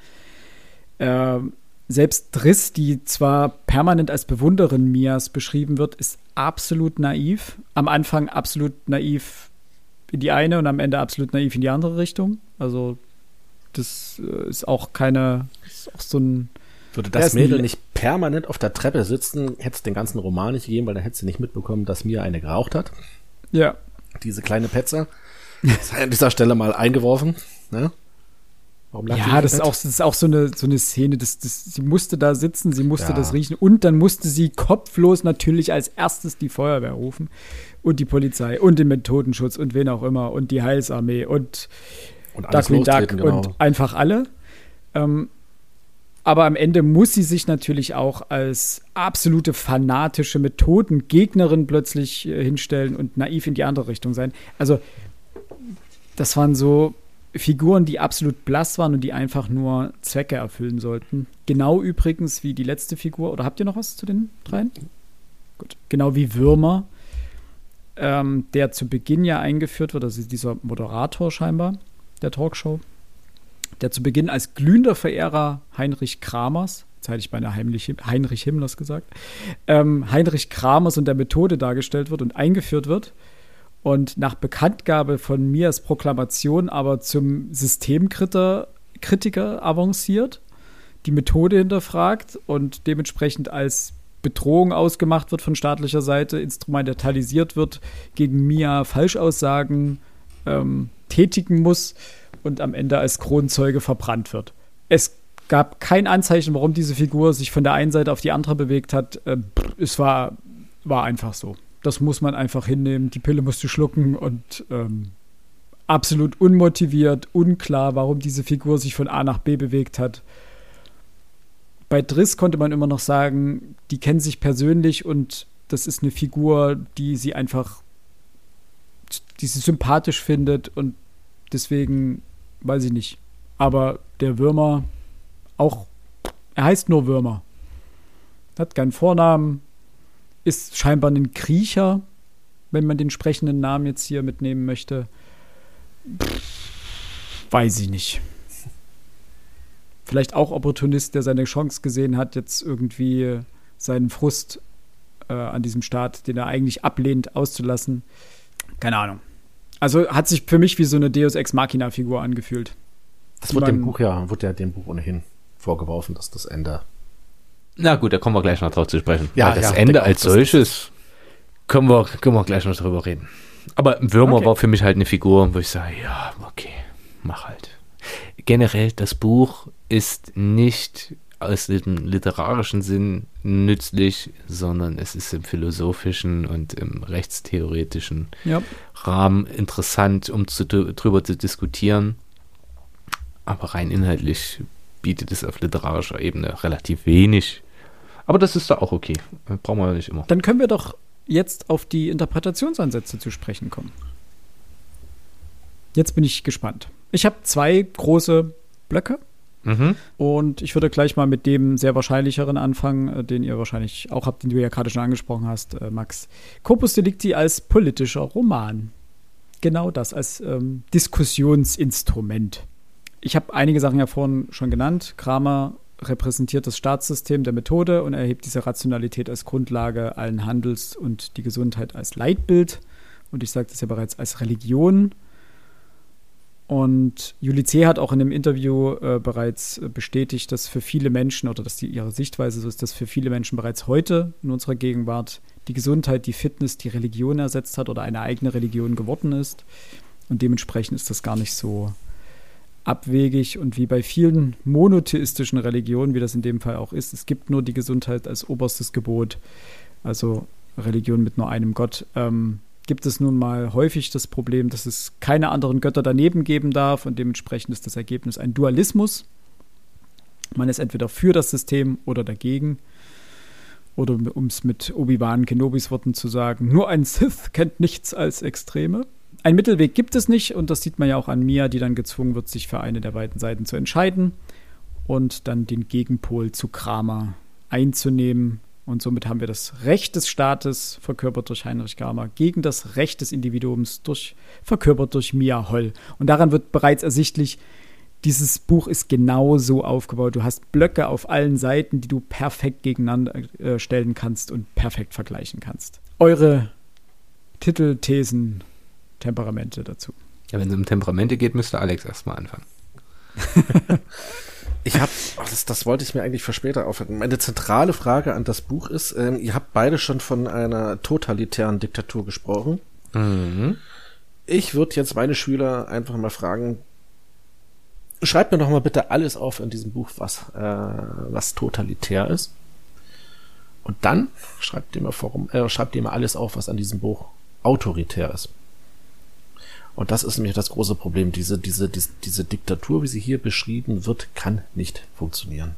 Äh, selbst Driss, die zwar permanent als Bewunderin Mias beschrieben wird, ist absolut naiv. Am Anfang absolut naiv in die eine und am Ende absolut naiv in die andere Richtung. Also das äh, ist auch keine, ist auch so ein würde das Mädel nicht permanent auf der Treppe sitzen, hätte es den ganzen Roman nicht gegeben, weil dann hätte sie nicht mitbekommen, dass Mia eine geraucht hat. Ja. Diese kleine Petze. Das sei an dieser Stelle mal eingeworfen. Ne? Warum ja, das ist, auch, das ist auch so eine, so eine Szene. Das, das, sie musste da sitzen, sie musste ja. das riechen und dann musste sie kopflos natürlich als erstes die Feuerwehr rufen und die Polizei und den Methodenschutz und wen auch immer und die Heilsarmee und, und Duck Duck genau. und einfach alle. Ähm, aber am Ende muss sie sich natürlich auch als absolute fanatische Methodengegnerin plötzlich äh, hinstellen und naiv in die andere Richtung sein. Also, das waren so Figuren, die absolut blass waren und die einfach nur Zwecke erfüllen sollten. Genau übrigens wie die letzte Figur. Oder habt ihr noch was zu den dreien? Gut. Genau wie Würmer, ähm, der zu Beginn ja eingeführt wird, also dieser Moderator scheinbar der Talkshow, der zu Beginn als glühender Verehrer Heinrich Kramers, jetzt hätte ich beinahe Heimlich, Heinrich Himmlers gesagt, ähm, Heinrich Kramers und der Methode dargestellt wird und eingeführt wird und nach Bekanntgabe von Mias Proklamation aber zum Systemkritiker Kritiker avanciert, die Methode hinterfragt und dementsprechend als Bedrohung ausgemacht wird von staatlicher Seite, instrumentalisiert wird, gegen Mia Falschaussagen ähm, tätigen muss und am Ende als Kronzeuge verbrannt wird. Es gab kein Anzeichen, warum diese Figur sich von der einen Seite auf die andere bewegt hat. Äh, es war, war einfach so das muss man einfach hinnehmen. Die Pille musst du schlucken und ähm, absolut unmotiviert, unklar, warum diese Figur sich von A nach B bewegt hat. Bei Driss konnte man immer noch sagen, die kennen sich persönlich und das ist eine Figur, die sie einfach, die sie sympathisch findet und deswegen weiß ich nicht. Aber der Würmer, auch, er heißt nur Würmer. Hat keinen Vornamen, ist scheinbar ein Kriecher, wenn man den sprechenden Namen jetzt hier mitnehmen möchte. Pff, weiß ich nicht. Vielleicht auch Opportunist, der seine Chance gesehen hat, jetzt irgendwie seinen Frust äh, an diesem Staat, den er eigentlich ablehnt, auszulassen. Keine Ahnung. Also hat sich für mich wie so eine Deus Ex Machina-Figur angefühlt. Das wird dem Buch ja, wird ja dem Buch ohnehin vorgeworfen, dass das Ende na gut, da kommen wir gleich noch drauf zu sprechen. Ja, Weil das ja, Ende als solches können wir, können wir gleich noch drüber reden. Aber Würmer okay. war für mich halt eine Figur, wo ich sage, ja, okay, mach halt. Generell, das Buch ist nicht aus dem literarischen Sinn nützlich, sondern es ist im philosophischen und im rechtstheoretischen ja. Rahmen interessant, um zu, drüber zu diskutieren. Aber rein inhaltlich bietet es auf literarischer Ebene relativ wenig. Aber das ist da auch okay. Brauchen wir ja nicht immer. Dann können wir doch jetzt auf die Interpretationsansätze zu sprechen kommen. Jetzt bin ich gespannt. Ich habe zwei große Blöcke. Mhm. Und ich würde gleich mal mit dem sehr wahrscheinlicheren anfangen, äh, den ihr wahrscheinlich auch habt, den du ja gerade schon angesprochen hast, äh, Max. Corpus Delicti als politischer Roman. genau das, als ähm, Diskussionsinstrument. Ich habe einige Sachen ja vorhin schon genannt. Kramer repräsentiert das Staatssystem der Methode und erhebt diese Rationalität als Grundlage allen Handels und die Gesundheit als Leitbild. Und ich sagte es ja bereits als Religion. Und Juli C. hat auch in einem Interview äh, bereits äh, bestätigt, dass für viele Menschen oder dass die, ihre Sichtweise so ist, dass für viele Menschen bereits heute in unserer Gegenwart die Gesundheit, die Fitness, die Religion ersetzt hat oder eine eigene Religion geworden ist. Und dementsprechend ist das gar nicht so abwegig und wie bei vielen monotheistischen Religionen, wie das in dem Fall auch ist, es gibt nur die Gesundheit als oberstes Gebot, also Religion mit nur einem Gott. Ähm, gibt es nun mal häufig das Problem, dass es keine anderen Götter daneben geben darf und dementsprechend ist das Ergebnis ein Dualismus. Man ist entweder für das System oder dagegen. Oder um es mit Obi-Wan Kenobis Worten zu sagen, nur ein Sith kennt nichts als Extreme. Ein Mittelweg gibt es nicht und das sieht man ja auch an Mia, die dann gezwungen wird, sich für eine der beiden Seiten zu entscheiden und dann den Gegenpol zu Kramer einzunehmen, und somit haben wir das Recht des Staates, verkörpert durch Heinrich Kramer, gegen das Recht des Individuums, durch, verkörpert durch Mia Holl. Und daran wird bereits ersichtlich, dieses Buch ist genau so aufgebaut. Du hast Blöcke auf allen Seiten, die du perfekt gegeneinander äh, stellen kannst und perfekt vergleichen kannst. Eure Titel, Thesen, Temperamente dazu. Ja, wenn es um Temperamente geht, müsste Alex erstmal anfangen. Ich habe, das, das wollte ich mir eigentlich für später aufhören. Meine zentrale Frage an das Buch ist, ähm, ihr habt beide schon von einer totalitären Diktatur gesprochen. Mhm. Ich würde jetzt meine Schüler einfach mal fragen, schreibt mir doch mal bitte alles auf in diesem Buch, was, äh, was totalitär ist. Und dann schreibt ihr mir, warum, äh, schreibt ihr mir alles auf, was an diesem Buch autoritär ist. Und das ist nämlich das große Problem. Diese, diese, diese, diese Diktatur, wie sie hier beschrieben wird, kann nicht funktionieren.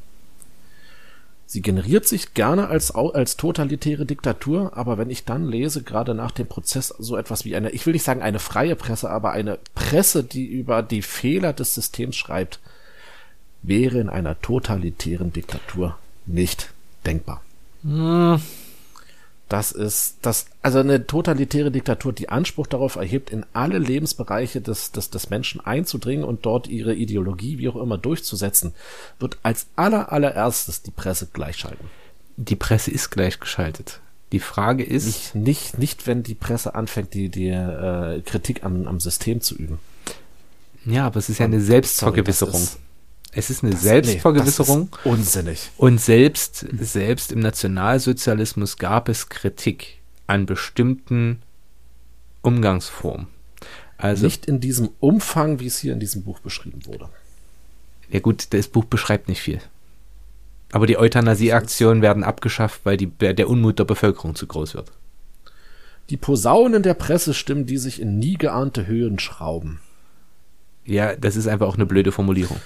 Sie generiert sich gerne als, als totalitäre Diktatur, aber wenn ich dann lese, gerade nach dem Prozess, so etwas wie eine, ich will nicht sagen eine freie Presse, aber eine Presse, die über die Fehler des Systems schreibt, wäre in einer totalitären Diktatur nicht denkbar. Hm. Das ist das, also eine totalitäre Diktatur, die Anspruch darauf erhebt, in alle Lebensbereiche des, des, des Menschen einzudringen und dort ihre Ideologie, wie auch immer, durchzusetzen, wird als aller, allererstes die Presse gleichschalten. Die Presse ist gleichgeschaltet. Die Frage ist. Nicht, nicht, nicht wenn die Presse anfängt, die, die äh, Kritik am, am System zu üben. Ja, aber es ist ja eine Selbstvergewisserung. Sorry, es ist eine das, Selbstvergewisserung. Nee, unsinnig. Und selbst, selbst im Nationalsozialismus gab es Kritik an bestimmten Umgangsformen. Also, nicht in diesem Umfang, wie es hier in diesem Buch beschrieben wurde. Ja gut, das Buch beschreibt nicht viel. Aber die Euthanasieaktionen werden abgeschafft, weil die, der Unmut der Bevölkerung zu groß wird. Die Posaunen der Pressestimmen, die sich in nie geahnte Höhen schrauben. Ja, das ist einfach auch eine blöde Formulierung.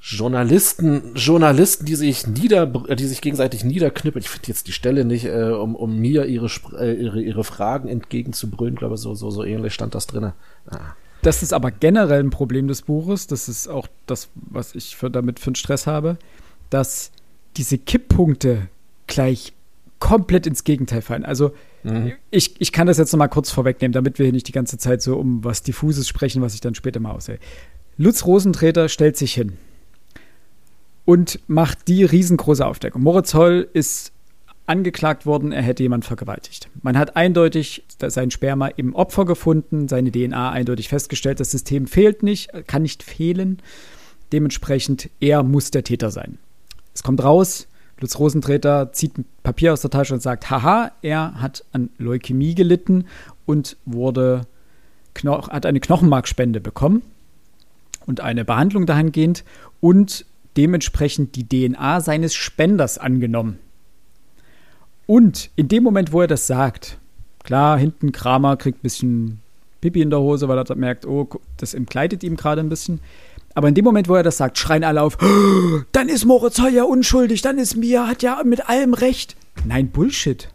Journalisten, Journalisten, die sich nieder, die sich gegenseitig niederknüppeln. Ich finde jetzt die Stelle nicht, äh, um, um mir ihre, äh, ihre, ihre Fragen entgegenzubrüllen. Ich glaube, so, so, so ähnlich stand das drinne. Ah. Das ist aber generell ein Problem des Buches. Das ist auch das, was ich für, damit für einen Stress habe, dass diese Kipppunkte gleich komplett ins Gegenteil fallen. Also mhm. ich, ich kann das jetzt noch mal kurz vorwegnehmen, damit wir hier nicht die ganze Zeit so um was Diffuses sprechen, was ich dann später mal aussehe. Lutz Rosentreter stellt sich hin und macht die riesengroße Aufdeckung. Moritz Holl ist angeklagt worden, er hätte jemand vergewaltigt. Man hat eindeutig sein Sperma im Opfer gefunden, seine DNA eindeutig festgestellt, das System fehlt nicht, kann nicht fehlen. Dementsprechend, er muss der Täter sein. Es kommt raus, Lutz Rosentreter zieht ein Papier aus der Tasche und sagt, haha, er hat an Leukämie gelitten und wurde, hat eine Knochenmarkspende bekommen und eine Behandlung dahingehend und dementsprechend die DNA seines Spenders angenommen. Und in dem Moment, wo er das sagt, klar, hinten Kramer kriegt ein bisschen Pipi in der Hose, weil er merkt, oh, das entkleidet ihm gerade ein bisschen. Aber in dem Moment, wo er das sagt, schreien alle auf, oh, dann ist Moritz ja unschuldig, dann ist Mia, hat ja mit allem recht. Nein, Bullshit.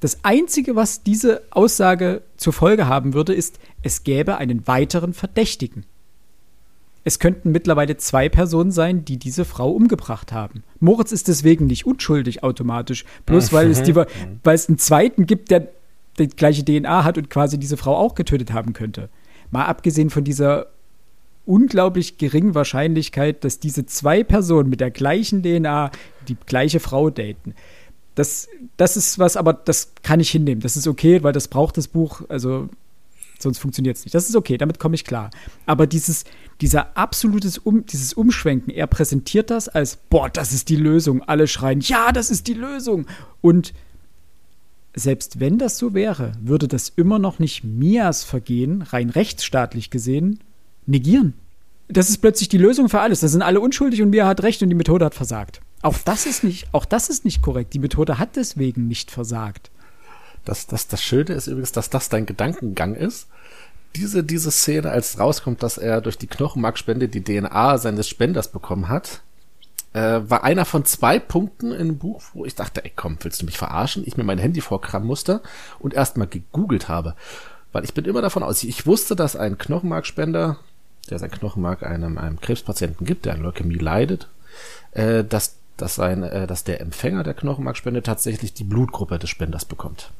Das Einzige, was diese Aussage zur Folge haben würde, ist, es gäbe einen weiteren Verdächtigen. Es könnten mittlerweile zwei Personen sein, die diese Frau umgebracht haben. Moritz ist deswegen nicht unschuldig automatisch, bloß weil es, die, weil es einen zweiten gibt, der die gleiche DNA hat und quasi diese Frau auch getötet haben könnte. Mal abgesehen von dieser unglaublich geringen Wahrscheinlichkeit, dass diese zwei Personen mit der gleichen DNA die gleiche Frau daten. Das, das ist was, aber das kann ich hinnehmen. Das ist okay, weil das braucht das Buch. Also sonst funktioniert es nicht. Das ist okay, damit komme ich klar. Aber dieses, dieser absolutes um, dieses Umschwenken, er präsentiert das als, boah, das ist die Lösung. Alle schreien, ja, das ist die Lösung. Und selbst wenn das so wäre, würde das immer noch nicht Mias Vergehen, rein rechtsstaatlich gesehen, negieren. Das ist plötzlich die Lösung für alles. Da sind alle unschuldig und Mia hat recht und die Methode hat versagt. Auch das ist nicht, auch das ist nicht korrekt. Die Methode hat deswegen nicht versagt. Das, das, das Schöne ist übrigens, dass das dein Gedankengang ist. Diese, diese Szene, als rauskommt, dass er durch die Knochenmarkspende die DNA seines Spenders bekommen hat, äh, war einer von zwei Punkten im Buch, wo ich dachte, ey komm, willst du mich verarschen? Ich mir mein Handy vorkramen musste und erstmal gegoogelt habe. Weil ich bin immer davon aus, ich wusste, dass ein Knochenmarkspender, der sein Knochenmark einem, einem Krebspatienten gibt, der an Leukämie leidet, äh, dass, dass, sein, äh, dass der Empfänger der Knochenmarkspende tatsächlich die Blutgruppe des Spenders bekommt.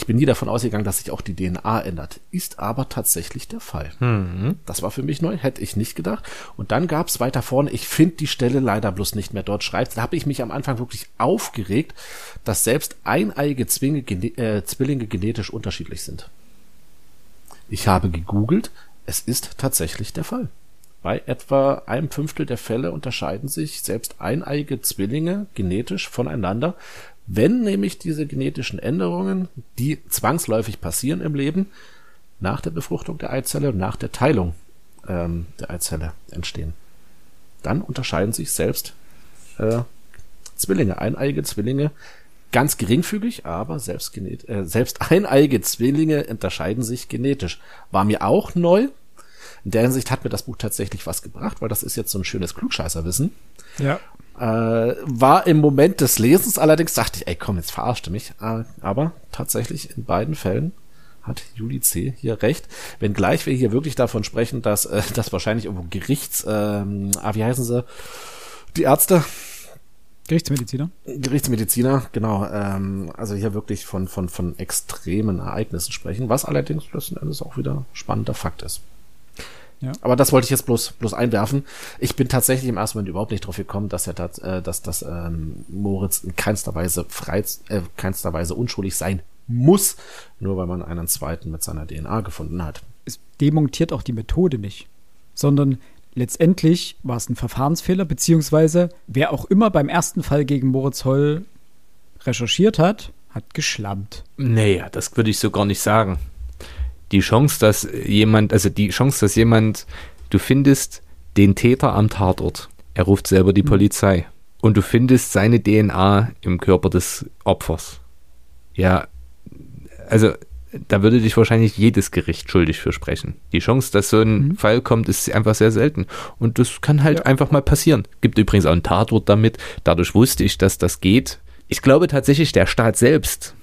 Ich bin nie davon ausgegangen, dass sich auch die DNA ändert. Ist aber tatsächlich der Fall. Mhm. Das war für mich neu, hätte ich nicht gedacht. Und dann gab es weiter vorne, ich finde die Stelle leider bloß nicht mehr dort schreibt. Da habe ich mich am Anfang wirklich aufgeregt, dass selbst eineige Zwinge, äh, Zwillinge genetisch unterschiedlich sind. Ich habe gegoogelt, es ist tatsächlich der Fall. Bei etwa einem Fünftel der Fälle unterscheiden sich selbst eineige Zwillinge genetisch voneinander, wenn nämlich diese genetischen Änderungen, die zwangsläufig passieren im Leben, nach der Befruchtung der Eizelle und nach der Teilung ähm, der Eizelle entstehen. Dann unterscheiden sich selbst äh, Zwillinge, eineige Zwillinge, ganz geringfügig, aber selbst, äh, selbst eineige Zwillinge unterscheiden sich genetisch. War mir auch neu. In der Hinsicht hat mir das Buch tatsächlich was gebracht, weil das ist jetzt so ein schönes Klugscheißerwissen. Ja. Äh, war im Moment des Lesens allerdings, dachte ich, ey komm, jetzt verarschte mich. Äh, aber tatsächlich in beiden Fällen hat Juli C. hier recht. Wenngleich wir hier wirklich davon sprechen, dass äh, das wahrscheinlich irgendwo Gerichts, ah, wie heißen sie? Die Ärzte, Gerichtsmediziner? Gerichtsmediziner, genau. Ähm, also hier wirklich von, von, von extremen Ereignissen sprechen, was allerdings letzten Endes auch wieder spannender Fakt ist. Ja. Aber das wollte ich jetzt bloß, bloß einwerfen. Ich bin tatsächlich im ersten Moment überhaupt nicht drauf gekommen, dass er dat, äh, dass, dass ähm, Moritz in keinster Weise frei, äh, keinster Weise unschuldig sein muss, nur weil man einen zweiten mit seiner DNA gefunden hat. Es demontiert auch die Methode nicht, sondern letztendlich war es ein Verfahrensfehler, beziehungsweise wer auch immer beim ersten Fall gegen Moritz Holl recherchiert hat, hat geschlampt. Naja, das würde ich so gar nicht sagen die Chance, dass jemand, also die Chance, dass jemand, du findest den Täter am Tatort, er ruft selber die mhm. Polizei und du findest seine DNA im Körper des Opfers. Ja, also da würde dich wahrscheinlich jedes Gericht schuldig für sprechen. Die Chance, dass so ein mhm. Fall kommt, ist einfach sehr selten. Und das kann halt ja. einfach mal passieren. Gibt übrigens auch ein Tatwort damit. Dadurch wusste ich, dass das geht. Ich glaube tatsächlich, der Staat selbst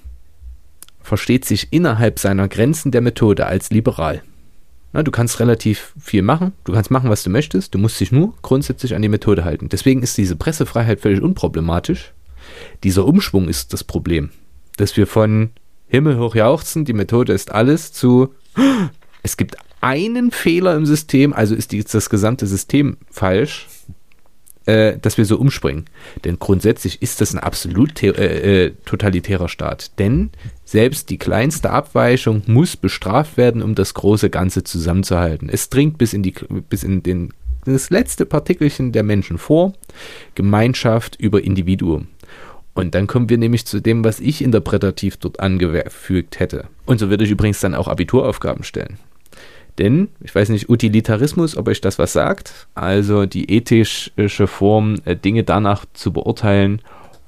versteht sich innerhalb seiner Grenzen der Methode als liberal. Na, du kannst relativ viel machen, du kannst machen, was du möchtest, du musst dich nur grundsätzlich an die Methode halten. Deswegen ist diese Pressefreiheit völlig unproblematisch. Dieser Umschwung ist das Problem, dass wir von Himmel hoch jauchzen, die Methode ist alles, zu es gibt einen Fehler im System, also ist das gesamte System falsch äh, dass wir so umspringen. Denn grundsätzlich ist das ein absolut äh, äh, totalitärer Staat. Denn selbst die kleinste Abweichung muss bestraft werden, um das große Ganze zusammenzuhalten. Es dringt bis in, die, bis in den, das letzte Partikelchen der Menschen vor. Gemeinschaft über Individuum. Und dann kommen wir nämlich zu dem, was ich interpretativ dort angefügt hätte. Und so würde ich übrigens dann auch Abituraufgaben stellen. Denn, ich weiß nicht, Utilitarismus, ob euch das was sagt, also die ethische Form, äh, Dinge danach zu beurteilen,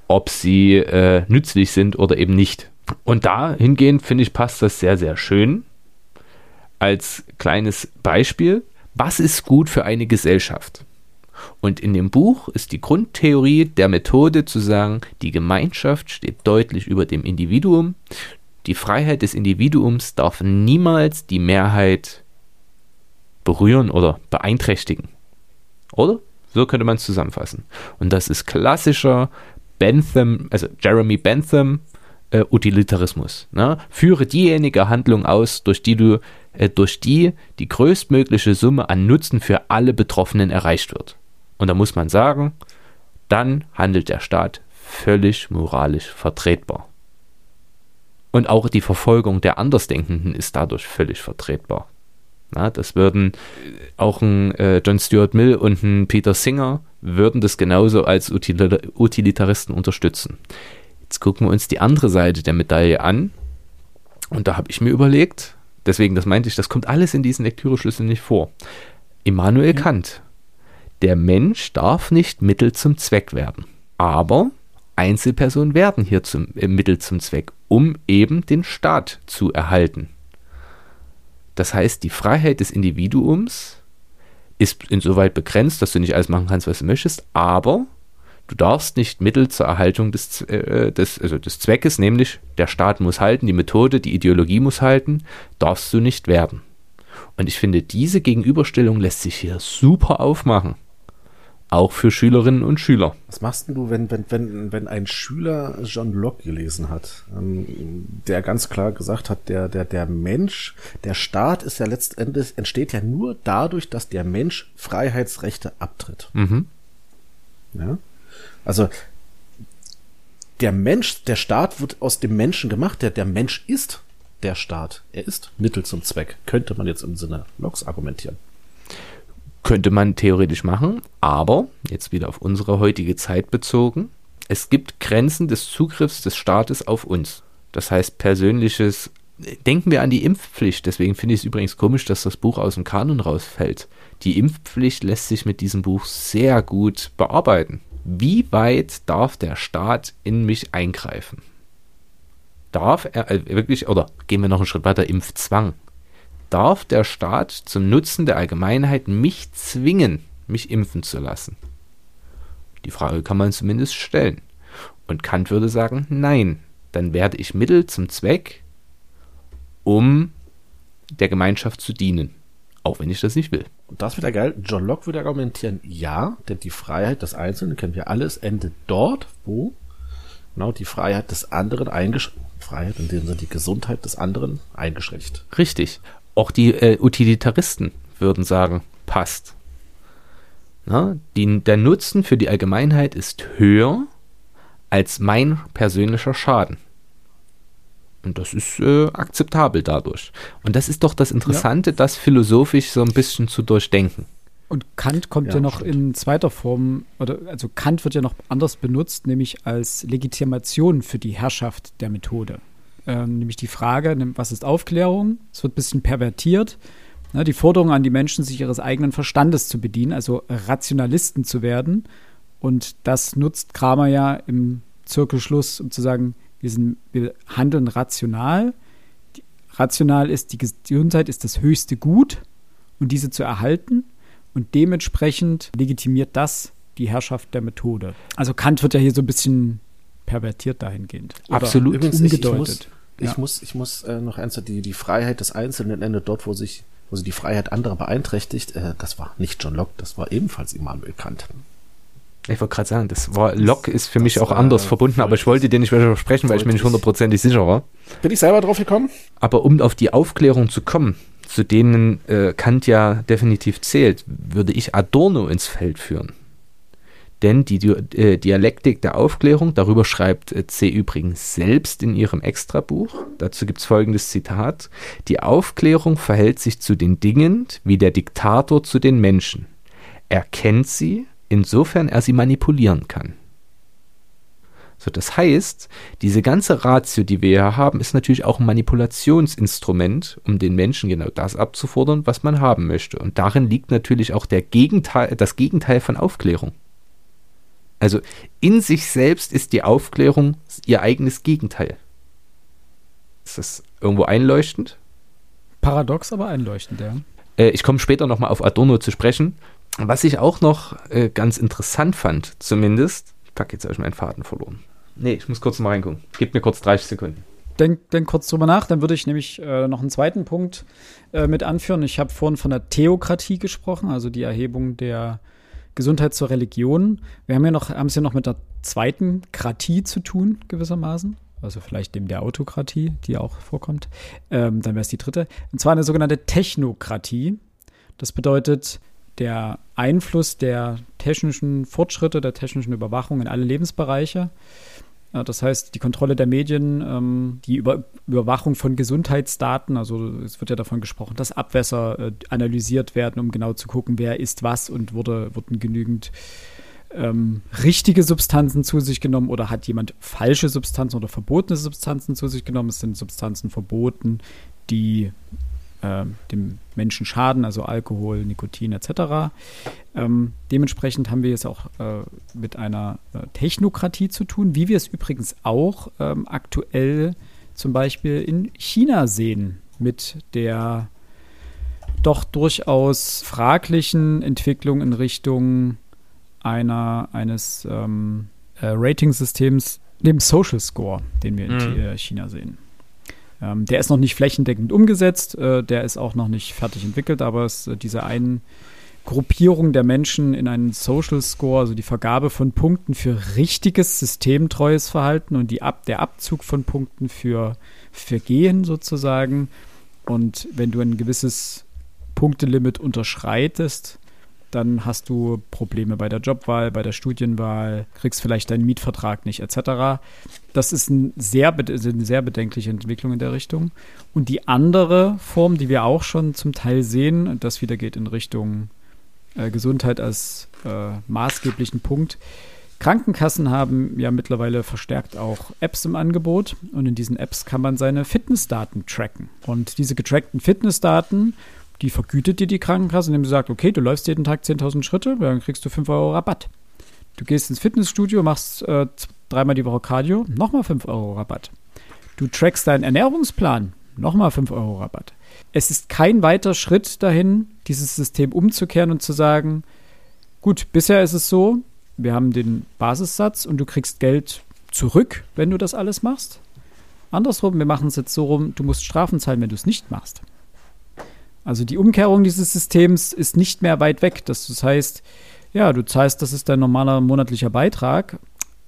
ob sie äh, nützlich sind oder eben nicht. Und dahingehend finde ich, passt das sehr, sehr schön. Als kleines Beispiel, was ist gut für eine Gesellschaft? Und in dem Buch ist die Grundtheorie der Methode zu sagen, die Gemeinschaft steht deutlich über dem Individuum. Die Freiheit des Individuums darf niemals die Mehrheit berühren oder beeinträchtigen. Oder? So könnte man es zusammenfassen. Und das ist klassischer Bentham, also Jeremy Bentham äh, Utilitarismus. Ne? Führe diejenige Handlung aus, durch die du, äh, durch die die größtmögliche Summe an Nutzen für alle Betroffenen erreicht wird. Und da muss man sagen, dann handelt der Staat völlig moralisch vertretbar. Und auch die Verfolgung der Andersdenkenden ist dadurch völlig vertretbar. Na, das würden auch ein äh, John Stuart Mill und ein Peter Singer würden das genauso als Utilitaristen unterstützen. Jetzt gucken wir uns die andere Seite der Medaille an. Und da habe ich mir überlegt, deswegen, das meinte ich, das kommt alles in diesen Lektüreschlüsseln nicht vor. Immanuel ja. Kant. Der Mensch darf nicht Mittel zum Zweck werden. Aber Einzelpersonen werden hier zum äh, Mittel zum Zweck, um eben den Staat zu erhalten. Das heißt, die Freiheit des Individuums ist insoweit begrenzt, dass du nicht alles machen kannst, was du möchtest, aber Du darfst nicht Mittel zur Erhaltung des, äh, des, also des Zweckes, nämlich der Staat muss halten, die Methode, die Ideologie muss halten, darfst du nicht werden. Und ich finde, diese Gegenüberstellung lässt sich hier super aufmachen. Auch für Schülerinnen und Schüler. Was machst du, wenn, wenn, wenn, wenn ein Schüler John Locke gelesen hat, ähm, der ganz klar gesagt hat, der, der, der Mensch, der Staat ist ja letztendlich, entsteht ja nur dadurch, dass der Mensch Freiheitsrechte abtritt. Mhm. Ja? Also der Mensch, der Staat wird aus dem Menschen gemacht. Der, der Mensch ist der Staat. Er ist Mittel zum Zweck. Könnte man jetzt im Sinne Locks argumentieren. Könnte man theoretisch machen, aber jetzt wieder auf unsere heutige Zeit bezogen. Es gibt Grenzen des Zugriffs des Staates auf uns. Das heißt, persönliches. Denken wir an die Impfpflicht. Deswegen finde ich es übrigens komisch, dass das Buch aus dem Kanon rausfällt. Die Impfpflicht lässt sich mit diesem Buch sehr gut bearbeiten wie weit darf der Staat in mich eingreifen? Darf er äh, wirklich, oder gehen wir noch einen Schritt weiter, Impfzwang. Darf der Staat zum Nutzen der Allgemeinheit mich zwingen, mich impfen zu lassen? Die Frage kann man zumindest stellen. Und Kant würde sagen, nein, dann werde ich Mittel zum Zweck, um der Gemeinschaft zu dienen. Auch wenn ich das nicht will. Und das wird ja geil. John Locke würde argumentieren, ja, denn die Freiheit des Einzelnen, kennen wir alles, endet dort, wo genau die Freiheit des anderen eingeschränkt, Freiheit, in dem Sinne die Gesundheit des anderen eingeschränkt. Richtig. Auch die äh, Utilitaristen würden sagen, passt. Na, die, der Nutzen für die Allgemeinheit ist höher als mein persönlicher Schaden. Und das ist äh, akzeptabel dadurch. Und das ist doch das Interessante, ja. das philosophisch so ein bisschen zu durchdenken. Und Kant kommt ja, ja noch stimmt. in zweiter Form, oder also Kant wird ja noch anders benutzt, nämlich als Legitimation für die Herrschaft der Methode. Ähm, nämlich die Frage, was ist Aufklärung? Es wird ein bisschen pervertiert. Ne, die Forderung an die Menschen, sich ihres eigenen Verstandes zu bedienen, also Rationalisten zu werden. Und das nutzt Kramer ja im Zirkelschluss, um zu sagen, wir, sind, wir handeln rational. Rational ist, die Gesundheit ist das höchste Gut und diese zu erhalten. Und dementsprechend legitimiert das die Herrschaft der Methode. Also Kant wird ja hier so ein bisschen pervertiert dahingehend. Absolut Übrigens, umgedeutet. Ich, ich, ja. muss, ich muss, äh, noch eins, die, die Freiheit des Einzelnen endet dort, wo sich, wo sie die Freiheit anderer beeinträchtigt. Äh, das war nicht John Locke, das war ebenfalls Immanuel Kant. Ich wollte gerade sagen, das war Lok ist für mich auch anders verbunden, aber ich wollte dir nicht versprechen, weil ich mir nicht hundertprozentig sicher war. Bin ich selber drauf gekommen? Aber um auf die Aufklärung zu kommen, zu denen äh, Kant ja definitiv zählt, würde ich Adorno ins Feld führen. Denn die äh, Dialektik der Aufklärung, darüber schreibt äh, C übrigens selbst in ihrem Extrabuch, dazu gibt es folgendes Zitat, die Aufklärung verhält sich zu den Dingen wie der Diktator zu den Menschen. Er kennt sie, insofern er sie manipulieren kann. So, das heißt, diese ganze Ratio, die wir hier haben, ist natürlich auch ein Manipulationsinstrument, um den Menschen genau das abzufordern, was man haben möchte. Und darin liegt natürlich auch Gegenteil, das Gegenteil von Aufklärung. Also in sich selbst ist die Aufklärung ihr eigenes Gegenteil. Ist das irgendwo einleuchtend? Paradox, aber einleuchtend, ja. Äh, ich komme später nochmal auf Adorno zu sprechen. Was ich auch noch äh, ganz interessant fand, zumindest, fuck, jetzt habe ich meinen Faden verloren. Nee, ich muss kurz mal reingucken. Gib mir kurz 30 Sekunden. Denk, denk kurz drüber nach, dann würde ich nämlich äh, noch einen zweiten Punkt äh, mit anführen. Ich habe vorhin von der Theokratie gesprochen, also die Erhebung der Gesundheit zur Religion. Wir haben ja noch, haben es ja noch mit der zweiten Kratie zu tun, gewissermaßen. also vielleicht dem der Autokratie, die auch vorkommt. Ähm, dann wäre es die dritte. Und zwar eine sogenannte Technokratie. Das bedeutet der Einfluss der technischen Fortschritte, der technischen Überwachung in alle Lebensbereiche. Das heißt, die Kontrolle der Medien, ähm, die Über Überwachung von Gesundheitsdaten, also es wird ja davon gesprochen, dass Abwässer äh, analysiert werden, um genau zu gucken, wer isst was und wurde, wurden genügend ähm, richtige Substanzen zu sich genommen oder hat jemand falsche Substanzen oder verbotene Substanzen zu sich genommen. Es sind Substanzen verboten, die äh, dem Menschen schaden, also Alkohol, Nikotin etc. Ähm, dementsprechend haben wir jetzt auch äh, mit einer äh, Technokratie zu tun, wie wir es übrigens auch ähm, aktuell zum Beispiel in China sehen mit der doch durchaus fraglichen Entwicklung in Richtung einer, eines ähm, äh, Ratingsystems, dem Social Score, den wir in mhm. Äh, China sehen. Ähm, der ist noch nicht flächendeckend umgesetzt, äh, der ist auch noch nicht fertig entwickelt, aber es, äh, diese einen Gruppierung der Menschen in einen Social Score, also die Vergabe von Punkten für richtiges systemtreues Verhalten und die Ab der Abzug von Punkten für Vergehen sozusagen. Und wenn du ein gewisses Punktelimit unterschreitest, dann hast du Probleme bei der Jobwahl, bei der Studienwahl, kriegst vielleicht deinen Mietvertrag nicht, etc. Das ist ein sehr, eine sehr bedenkliche Entwicklung in der Richtung. Und die andere Form, die wir auch schon zum Teil sehen, das wieder geht in Richtung äh, Gesundheit als äh, maßgeblichen Punkt. Krankenkassen haben ja mittlerweile verstärkt auch Apps im Angebot und in diesen Apps kann man seine Fitnessdaten tracken. Und diese getrackten Fitnessdaten die vergütet dir die Krankenkasse, indem sie sagt, okay, du läufst jeden Tag 10.000 Schritte, dann kriegst du 5 Euro Rabatt. Du gehst ins Fitnessstudio, machst äh, dreimal die Woche Cardio, nochmal 5 Euro Rabatt. Du trackst deinen Ernährungsplan, nochmal 5 Euro Rabatt. Es ist kein weiter Schritt dahin, dieses System umzukehren und zu sagen, gut, bisher ist es so, wir haben den Basissatz und du kriegst Geld zurück, wenn du das alles machst. Andersrum, wir machen es jetzt so rum, du musst Strafen zahlen, wenn du es nicht machst. Also die Umkehrung dieses Systems ist nicht mehr weit weg. Das heißt, ja, du zahlst, das ist dein normaler monatlicher Beitrag.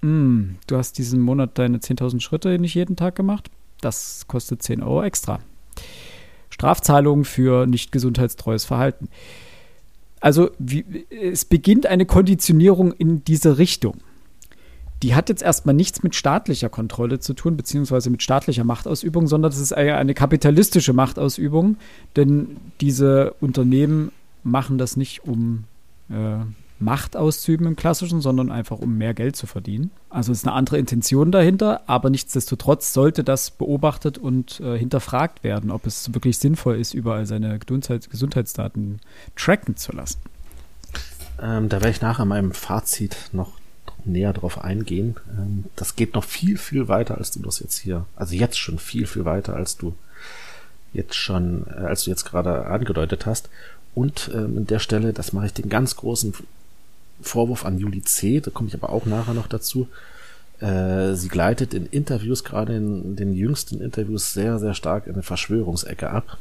Hm, du hast diesen Monat deine 10.000 Schritte nicht jeden Tag gemacht. Das kostet 10 Euro extra. Strafzahlung für nicht gesundheitstreues Verhalten. Also wie, es beginnt eine Konditionierung in diese Richtung die hat jetzt erstmal nichts mit staatlicher Kontrolle zu tun, beziehungsweise mit staatlicher Machtausübung, sondern das ist eher eine kapitalistische Machtausübung, denn diese Unternehmen machen das nicht, um äh, Macht auszuüben im Klassischen, sondern einfach um mehr Geld zu verdienen. Also ist eine andere Intention dahinter, aber nichtsdestotrotz sollte das beobachtet und äh, hinterfragt werden, ob es wirklich sinnvoll ist, überall seine Gesundheits Gesundheitsdaten tracken zu lassen. Ähm, da werde ich nachher in meinem Fazit noch näher drauf eingehen. Ähm, das geht noch viel, viel weiter, als du das jetzt hier, also jetzt schon viel, viel weiter, als du jetzt schon, äh, als du jetzt gerade angedeutet hast. Und ähm, an der Stelle, das mache ich den ganz großen Vorwurf an Juli C., da komme ich aber auch nachher noch dazu. Äh, sie gleitet in Interviews, gerade in den jüngsten Interviews, sehr, sehr stark in eine Verschwörungsecke ab.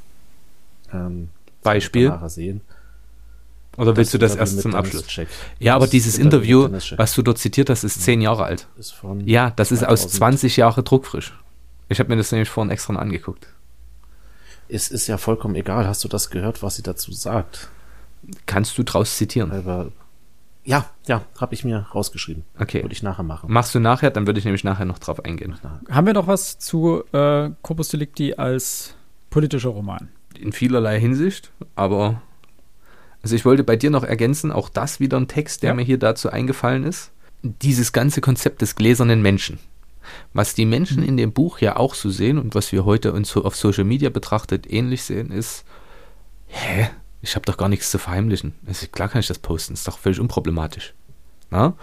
Ähm, Beispiel? Nachher sehen. Oder willst das du das erst zum Abschluss? Ja, aber dieses Interview, was du dort zitiert hast, ist zehn Jahre alt. Ist ja, das ist aus 20 Jahre druckfrisch. Ich habe mir das nämlich vorhin extra angeguckt. Es ist ja vollkommen egal. Hast du das gehört, was sie dazu sagt? Kannst du draus zitieren? Aber ja, ja, habe ich mir rausgeschrieben. Okay. Würde ich nachher machen. Machst du nachher, dann würde ich nämlich nachher noch drauf eingehen. Haben wir noch was zu äh, Corpus Delicti als politischer Roman? In vielerlei Hinsicht, aber also ich wollte bei dir noch ergänzen, auch das wieder ein Text, der ja. mir hier dazu eingefallen ist. Dieses ganze Konzept des gläsernen Menschen. Was die Menschen mhm. in dem Buch ja auch so sehen und was wir heute uns so auf Social Media betrachtet ähnlich sehen, ist, hä, ich habe doch gar nichts zu verheimlichen. Also klar kann ich das posten, ist doch völlig unproblematisch. Na?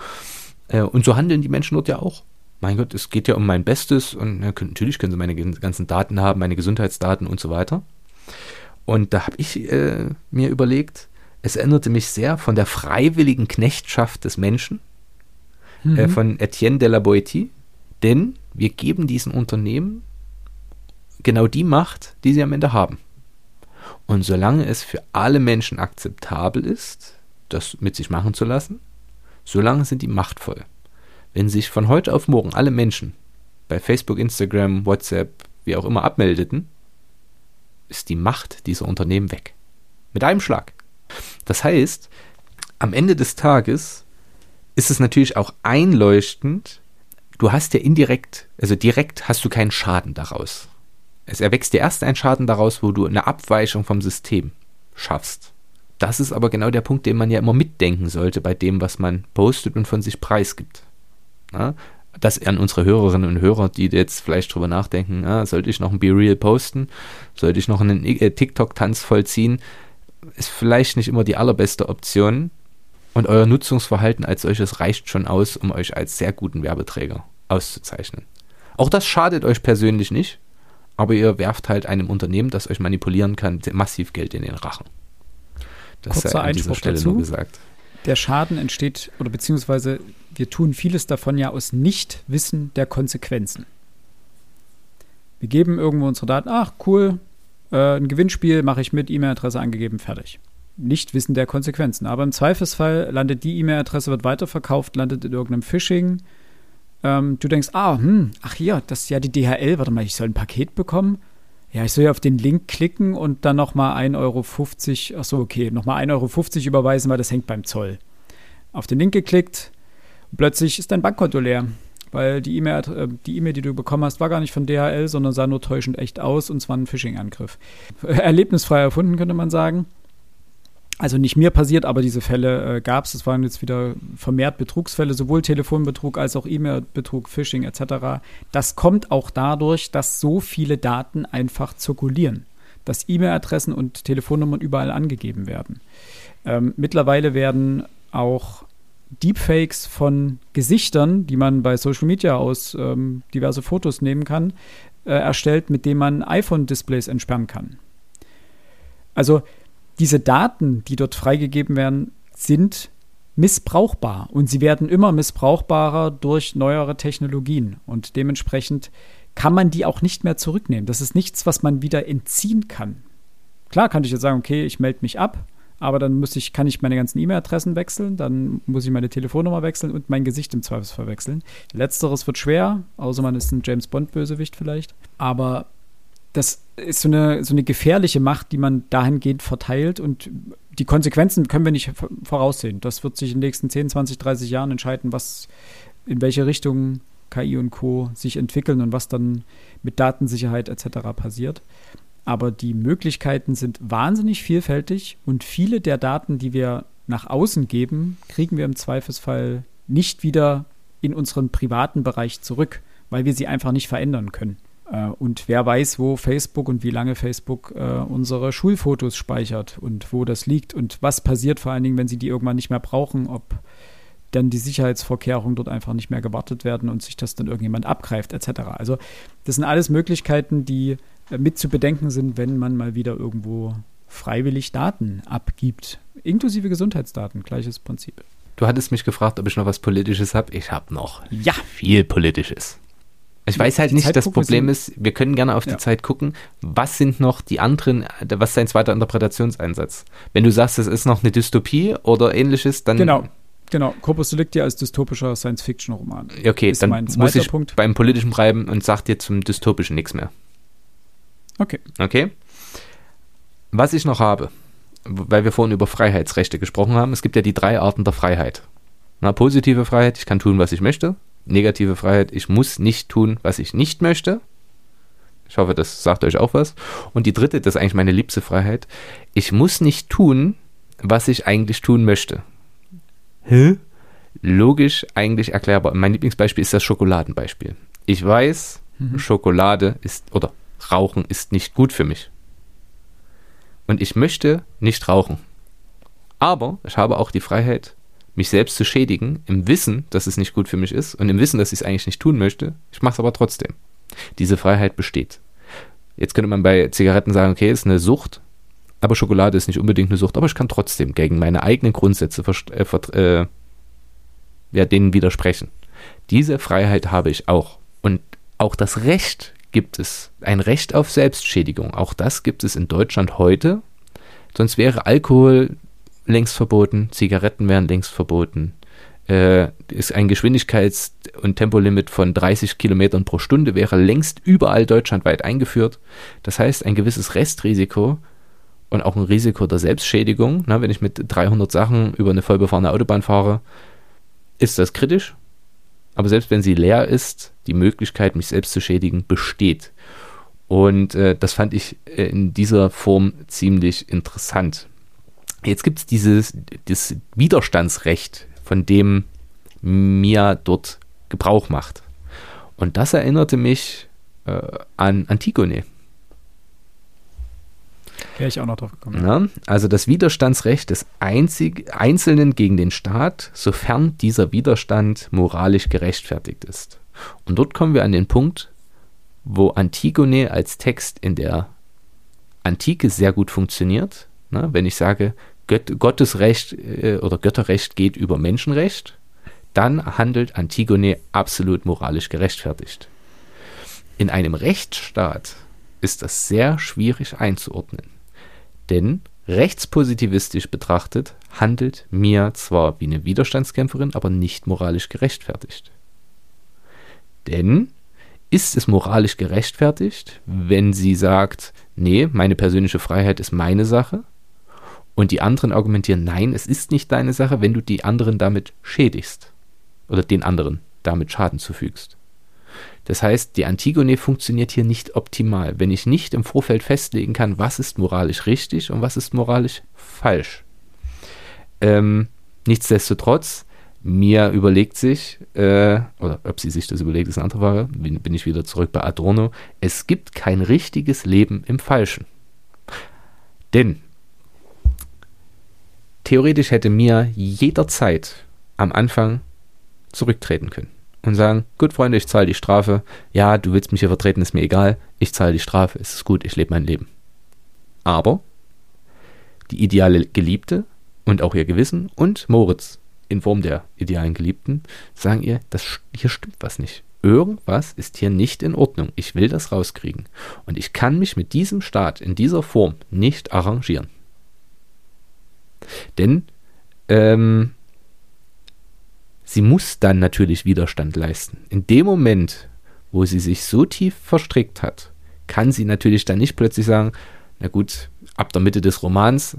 Äh, und so handeln die Menschen dort ja auch. Mein Gott, es geht ja um mein Bestes und natürlich können sie meine ganzen Daten haben, meine Gesundheitsdaten und so weiter. Und da habe ich äh, mir überlegt, es erinnerte mich sehr von der freiwilligen Knechtschaft des Menschen, äh, mhm. äh, von Etienne de la Boétie, denn wir geben diesen Unternehmen genau die Macht, die sie am Ende haben. Und solange es für alle Menschen akzeptabel ist, das mit sich machen zu lassen, solange sind die machtvoll. Wenn sich von heute auf morgen alle Menschen bei Facebook, Instagram, WhatsApp, wie auch immer abmeldeten, ist die Macht dieser Unternehmen weg. Mit einem Schlag. Das heißt, am Ende des Tages ist es natürlich auch einleuchtend, du hast ja indirekt, also direkt hast du keinen Schaden daraus. Es erwächst dir erst ein Schaden daraus, wo du eine Abweichung vom System schaffst. Das ist aber genau der Punkt, den man ja immer mitdenken sollte bei dem, was man postet und von sich preisgibt. Ja, das an unsere Hörerinnen und Hörer, die jetzt vielleicht drüber nachdenken, ja, sollte ich noch ein Be-Real posten? Sollte ich noch einen äh, TikTok-Tanz vollziehen? Ist vielleicht nicht immer die allerbeste Option. Und euer Nutzungsverhalten als solches reicht schon aus, um euch als sehr guten Werbeträger auszuzeichnen. Auch das schadet euch persönlich nicht, aber ihr werft halt einem Unternehmen, das euch manipulieren kann, massiv Geld in den Rachen. Das Kurzer sei an dieser Stelle dazu. nur gesagt. Der Schaden entsteht, oder beziehungsweise wir tun vieles davon ja aus Nichtwissen der Konsequenzen. Wir geben irgendwo unsere Daten, ach cool, äh, ein Gewinnspiel mache ich mit, E-Mail-Adresse angegeben, fertig. Nichtwissen der Konsequenzen. Aber im Zweifelsfall landet die E-Mail-Adresse, wird weiterverkauft, landet in irgendeinem Phishing. Ähm, du denkst, ah, hm, ach hier, das ist ja die DHL, warte mal, ich soll ein Paket bekommen. Ja, ich soll ja auf den Link klicken und dann nochmal 1,50 Euro, achso, okay, nochmal 1,50 Euro überweisen, weil das hängt beim Zoll. Auf den Link geklickt, plötzlich ist dein Bankkonto leer. Weil die E-Mail, äh, die E-Mail, die du bekommen hast, war gar nicht von DHL, sondern sah nur täuschend echt aus und zwar ein Phishing-Angriff. Erlebnisfrei erfunden, könnte man sagen. Also nicht mir passiert, aber diese Fälle äh, gab es. Es waren jetzt wieder vermehrt Betrugsfälle, sowohl Telefonbetrug als auch E-Mail-Betrug, Phishing etc. Das kommt auch dadurch, dass so viele Daten einfach zirkulieren, dass E-Mail-Adressen und Telefonnummern überall angegeben werden. Ähm, mittlerweile werden auch Deepfakes von Gesichtern, die man bei Social Media aus ähm, diverse Fotos nehmen kann, äh, erstellt, mit denen man iPhone-Displays entsperren kann. Also diese Daten, die dort freigegeben werden, sind missbrauchbar und sie werden immer missbrauchbarer durch neuere Technologien und dementsprechend kann man die auch nicht mehr zurücknehmen. Das ist nichts, was man wieder entziehen kann. Klar kann ich jetzt sagen, okay, ich melde mich ab, aber dann muss ich, kann ich meine ganzen E-Mail-Adressen wechseln, dann muss ich meine Telefonnummer wechseln und mein Gesicht im Zweifelsfall wechseln. Letzteres wird schwer, außer man ist ein James Bond-Bösewicht vielleicht. Aber das ist so eine, so eine gefährliche Macht, die man dahingehend verteilt und die Konsequenzen können wir nicht voraussehen. Das wird sich in den nächsten 10, 20, 30 Jahren entscheiden, was in welche Richtung KI und Co. sich entwickeln und was dann mit Datensicherheit etc. passiert. Aber die Möglichkeiten sind wahnsinnig vielfältig und viele der Daten, die wir nach außen geben, kriegen wir im Zweifelsfall nicht wieder in unseren privaten Bereich zurück, weil wir sie einfach nicht verändern können. Äh, und wer weiß, wo Facebook und wie lange Facebook äh, unsere Schulfotos speichert und wo das liegt und was passiert vor allen Dingen, wenn sie die irgendwann nicht mehr brauchen, ob dann die Sicherheitsvorkehrungen dort einfach nicht mehr gewartet werden und sich das dann irgendjemand abgreift, etc. Also das sind alles Möglichkeiten, die mit zu bedenken sind, wenn man mal wieder irgendwo freiwillig Daten abgibt, inklusive Gesundheitsdaten, gleiches Prinzip. Du hattest mich gefragt, ob ich noch was Politisches habe. Ich habe noch ja. viel Politisches. Ich weiß halt nicht, das Problem ist, wir können gerne auf die ja. Zeit gucken. Was sind noch die anderen, was ist dein zweiter Interpretationseinsatz? Wenn du sagst, es ist noch eine Dystopie oder ähnliches, dann. Genau, genau. Corpus Delicti als dystopischer Science-Fiction-Roman. Okay, dann muss ich Punkt. beim Politischen bleiben und sag dir zum Dystopischen nichts mehr. Okay. Okay. Was ich noch habe, weil wir vorhin über Freiheitsrechte gesprochen haben, es gibt ja die drei Arten der Freiheit. Na, positive Freiheit, ich kann tun, was ich möchte. Negative Freiheit, ich muss nicht tun, was ich nicht möchte. Ich hoffe, das sagt euch auch was. Und die dritte, das ist eigentlich meine liebste Freiheit. Ich muss nicht tun, was ich eigentlich tun möchte. Hä? Logisch eigentlich erklärbar. Mein Lieblingsbeispiel ist das Schokoladenbeispiel. Ich weiß, mhm. Schokolade ist, oder Rauchen ist nicht gut für mich. Und ich möchte nicht rauchen. Aber ich habe auch die Freiheit, mich selbst zu schädigen, im Wissen, dass es nicht gut für mich ist und im Wissen, dass ich es eigentlich nicht tun möchte. Ich mache es aber trotzdem. Diese Freiheit besteht. Jetzt könnte man bei Zigaretten sagen, okay, ist eine Sucht, aber Schokolade ist nicht unbedingt eine Sucht, aber ich kann trotzdem gegen meine eigenen Grundsätze äh, äh, ja, denen widersprechen. Diese Freiheit habe ich auch. Und auch das Recht, gibt es ein Recht auf Selbstschädigung. Auch das gibt es in Deutschland heute. Sonst wäre Alkohol längst verboten, Zigaretten wären längst verboten, äh, ist ein Geschwindigkeits- und Tempolimit von 30 Kilometern pro Stunde wäre längst überall deutschlandweit eingeführt. Das heißt, ein gewisses Restrisiko und auch ein Risiko der Selbstschädigung, na, wenn ich mit 300 Sachen über eine vollbefahrene Autobahn fahre, ist das kritisch. Aber selbst wenn sie leer ist, die Möglichkeit, mich selbst zu schädigen, besteht. Und äh, das fand ich äh, in dieser Form ziemlich interessant. Jetzt gibt es dieses das Widerstandsrecht, von dem Mia dort Gebrauch macht. Und das erinnerte mich äh, an Antigone. Wäre ich auch noch drauf gekommen. Ja, also das Widerstandsrecht des Einzig Einzelnen gegen den Staat, sofern dieser Widerstand moralisch gerechtfertigt ist. Und dort kommen wir an den Punkt, wo Antigone als Text in der Antike sehr gut funktioniert. Na, wenn ich sage, Gött Gottesrecht äh, oder Götterrecht geht über Menschenrecht, dann handelt Antigone absolut moralisch gerechtfertigt. In einem Rechtsstaat ist das sehr schwierig einzuordnen. Denn rechtspositivistisch betrachtet handelt Mia zwar wie eine Widerstandskämpferin, aber nicht moralisch gerechtfertigt. Denn ist es moralisch gerechtfertigt, wenn sie sagt, nee, meine persönliche Freiheit ist meine Sache? Und die anderen argumentieren, nein, es ist nicht deine Sache, wenn du die anderen damit schädigst. Oder den anderen damit Schaden zufügst. Das heißt, die Antigone funktioniert hier nicht optimal, wenn ich nicht im Vorfeld festlegen kann, was ist moralisch richtig und was ist moralisch falsch. Ähm, nichtsdestotrotz, mir überlegt sich, äh, oder ob sie sich das überlegt, ist eine andere Frage, bin, bin ich wieder zurück bei Adorno, es gibt kein richtiges Leben im Falschen. Denn theoretisch hätte mir jederzeit am Anfang zurücktreten können und sagen, gut Freunde, ich zahle die Strafe. Ja, du willst mich hier vertreten, ist mir egal. Ich zahle die Strafe, es ist gut, ich lebe mein Leben. Aber die ideale Geliebte und auch ihr Gewissen und Moritz in Form der idealen Geliebten sagen ihr, das, hier stimmt was nicht. Irgendwas ist hier nicht in Ordnung. Ich will das rauskriegen. Und ich kann mich mit diesem Staat in dieser Form nicht arrangieren. Denn ähm, sie muss dann natürlich Widerstand leisten. In dem Moment, wo sie sich so tief verstrickt hat, kann sie natürlich dann nicht plötzlich sagen, na gut, ab der Mitte des Romans,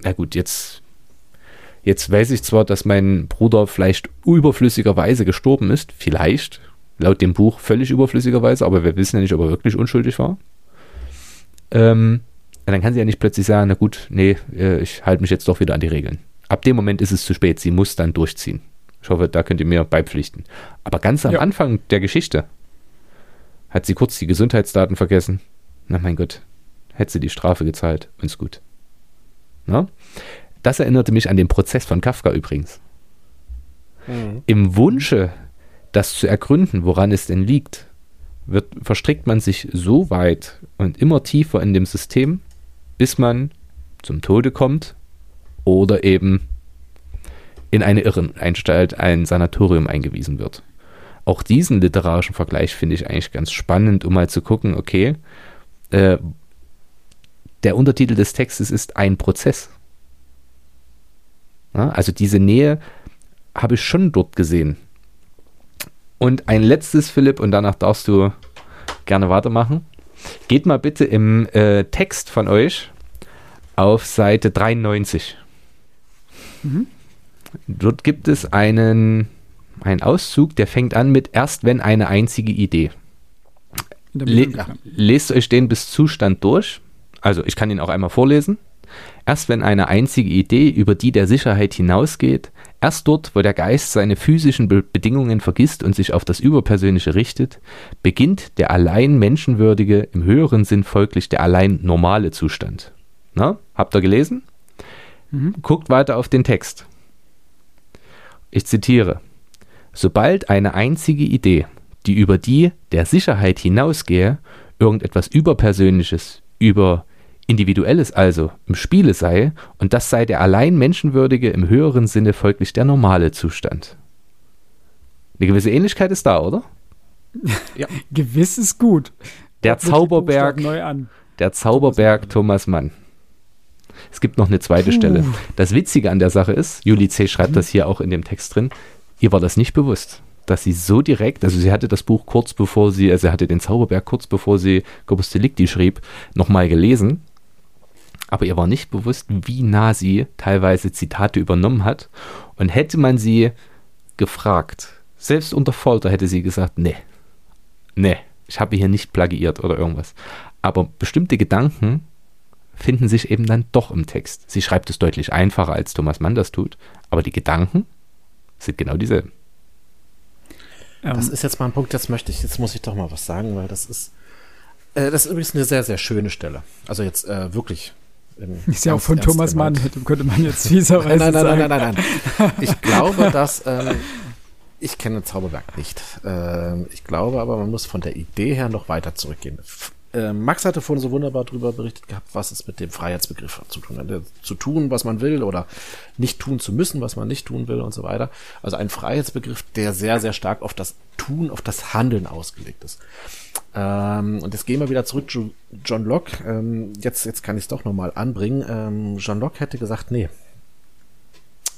na gut, jetzt, jetzt weiß ich zwar, dass mein Bruder vielleicht überflüssigerweise gestorben ist, vielleicht, laut dem Buch völlig überflüssigerweise, aber wir wissen ja nicht, ob er wirklich unschuldig war. Ähm, dann kann sie ja nicht plötzlich sagen, na gut, nee, äh, ich halte mich jetzt doch wieder an die Regeln. Ab dem Moment ist es zu spät, sie muss dann durchziehen. Ich hoffe, da könnt ihr mir beipflichten. Aber ganz am ja. Anfang der Geschichte hat sie kurz die Gesundheitsdaten vergessen. Na mein Gott, hätte sie die Strafe gezahlt und ist gut. Na? Das erinnerte mich an den Prozess von Kafka übrigens. Mhm. Im Wunsche, das zu ergründen, woran es denn liegt, wird, verstrickt man sich so weit und immer tiefer in dem System, bis man zum Tode kommt oder eben in eine Irrenanstalt, ein Sanatorium eingewiesen wird. Auch diesen literarischen Vergleich finde ich eigentlich ganz spannend, um mal zu gucken, okay, äh, der Untertitel des Textes ist ein Prozess. Ja, also diese Nähe habe ich schon dort gesehen. Und ein letztes, Philipp, und danach darfst du gerne weitermachen. Geht mal bitte im äh, Text von euch auf Seite 93. Mhm. Dort gibt es einen, einen Auszug, der fängt an mit erst wenn eine einzige Idee. Le lest euch den bis Zustand durch. Also ich kann ihn auch einmal vorlesen. Erst wenn eine einzige Idee über die der Sicherheit hinausgeht, erst dort, wo der Geist seine physischen Be Bedingungen vergisst und sich auf das Überpersönliche richtet, beginnt der allein menschenwürdige, im höheren Sinn folglich der allein normale Zustand. Na, habt ihr gelesen? Mhm. Guckt weiter auf den Text. Ich zitiere. Sobald eine einzige Idee, die über die der Sicherheit hinausgehe, irgendetwas Überpersönliches, über Individuelles also im Spiele sei, und das sei der allein Menschenwürdige im höheren Sinne folglich der normale Zustand. Eine gewisse Ähnlichkeit ist da, oder? Ja. Gewiss ist gut. Der Zauberberg, der Zauberberg Thomas Mann. Es gibt noch eine zweite Puh. Stelle. Das Witzige an der Sache ist, Juli C. schreibt mhm. das hier auch in dem Text drin, ihr war das nicht bewusst, dass sie so direkt, also sie hatte das Buch kurz bevor sie, also sie hatte den Zauberberg kurz bevor sie Corpus Delicti schrieb, nochmal gelesen. Aber ihr war nicht bewusst, wie nah sie teilweise Zitate übernommen hat. Und hätte man sie gefragt, selbst unter Folter hätte sie gesagt, nee, nee, ich habe hier nicht plagiiert oder irgendwas. Aber bestimmte Gedanken finden sich eben dann doch im Text. Sie schreibt es deutlich einfacher, als Thomas Mann das tut, aber die Gedanken sind genau dieselben. Das ist jetzt mal ein Punkt, jetzt möchte ich, jetzt muss ich doch mal was sagen, weil das ist, äh, das ist übrigens eine sehr, sehr schöne Stelle. Also jetzt äh, wirklich. Ist ja auch von Thomas Mann, könnte man jetzt fieserweise nein, nein, nein, Nein, nein, nein, nein. Ich glaube, dass, ähm, ich kenne Zauberwerk nicht. Ähm, ich glaube aber, man muss von der Idee her noch weiter zurückgehen äh, Max hatte vorhin so wunderbar darüber berichtet gehabt, was es mit dem Freiheitsbegriff zu tun hat. Zu tun, was man will oder nicht tun zu müssen, was man nicht tun will und so weiter. Also ein Freiheitsbegriff, der sehr, sehr stark auf das Tun, auf das Handeln ausgelegt ist. Ähm, und jetzt gehen wir wieder zurück zu John Locke. Ähm, jetzt, jetzt kann ich es doch nochmal anbringen. Ähm, John Locke hätte gesagt, nee,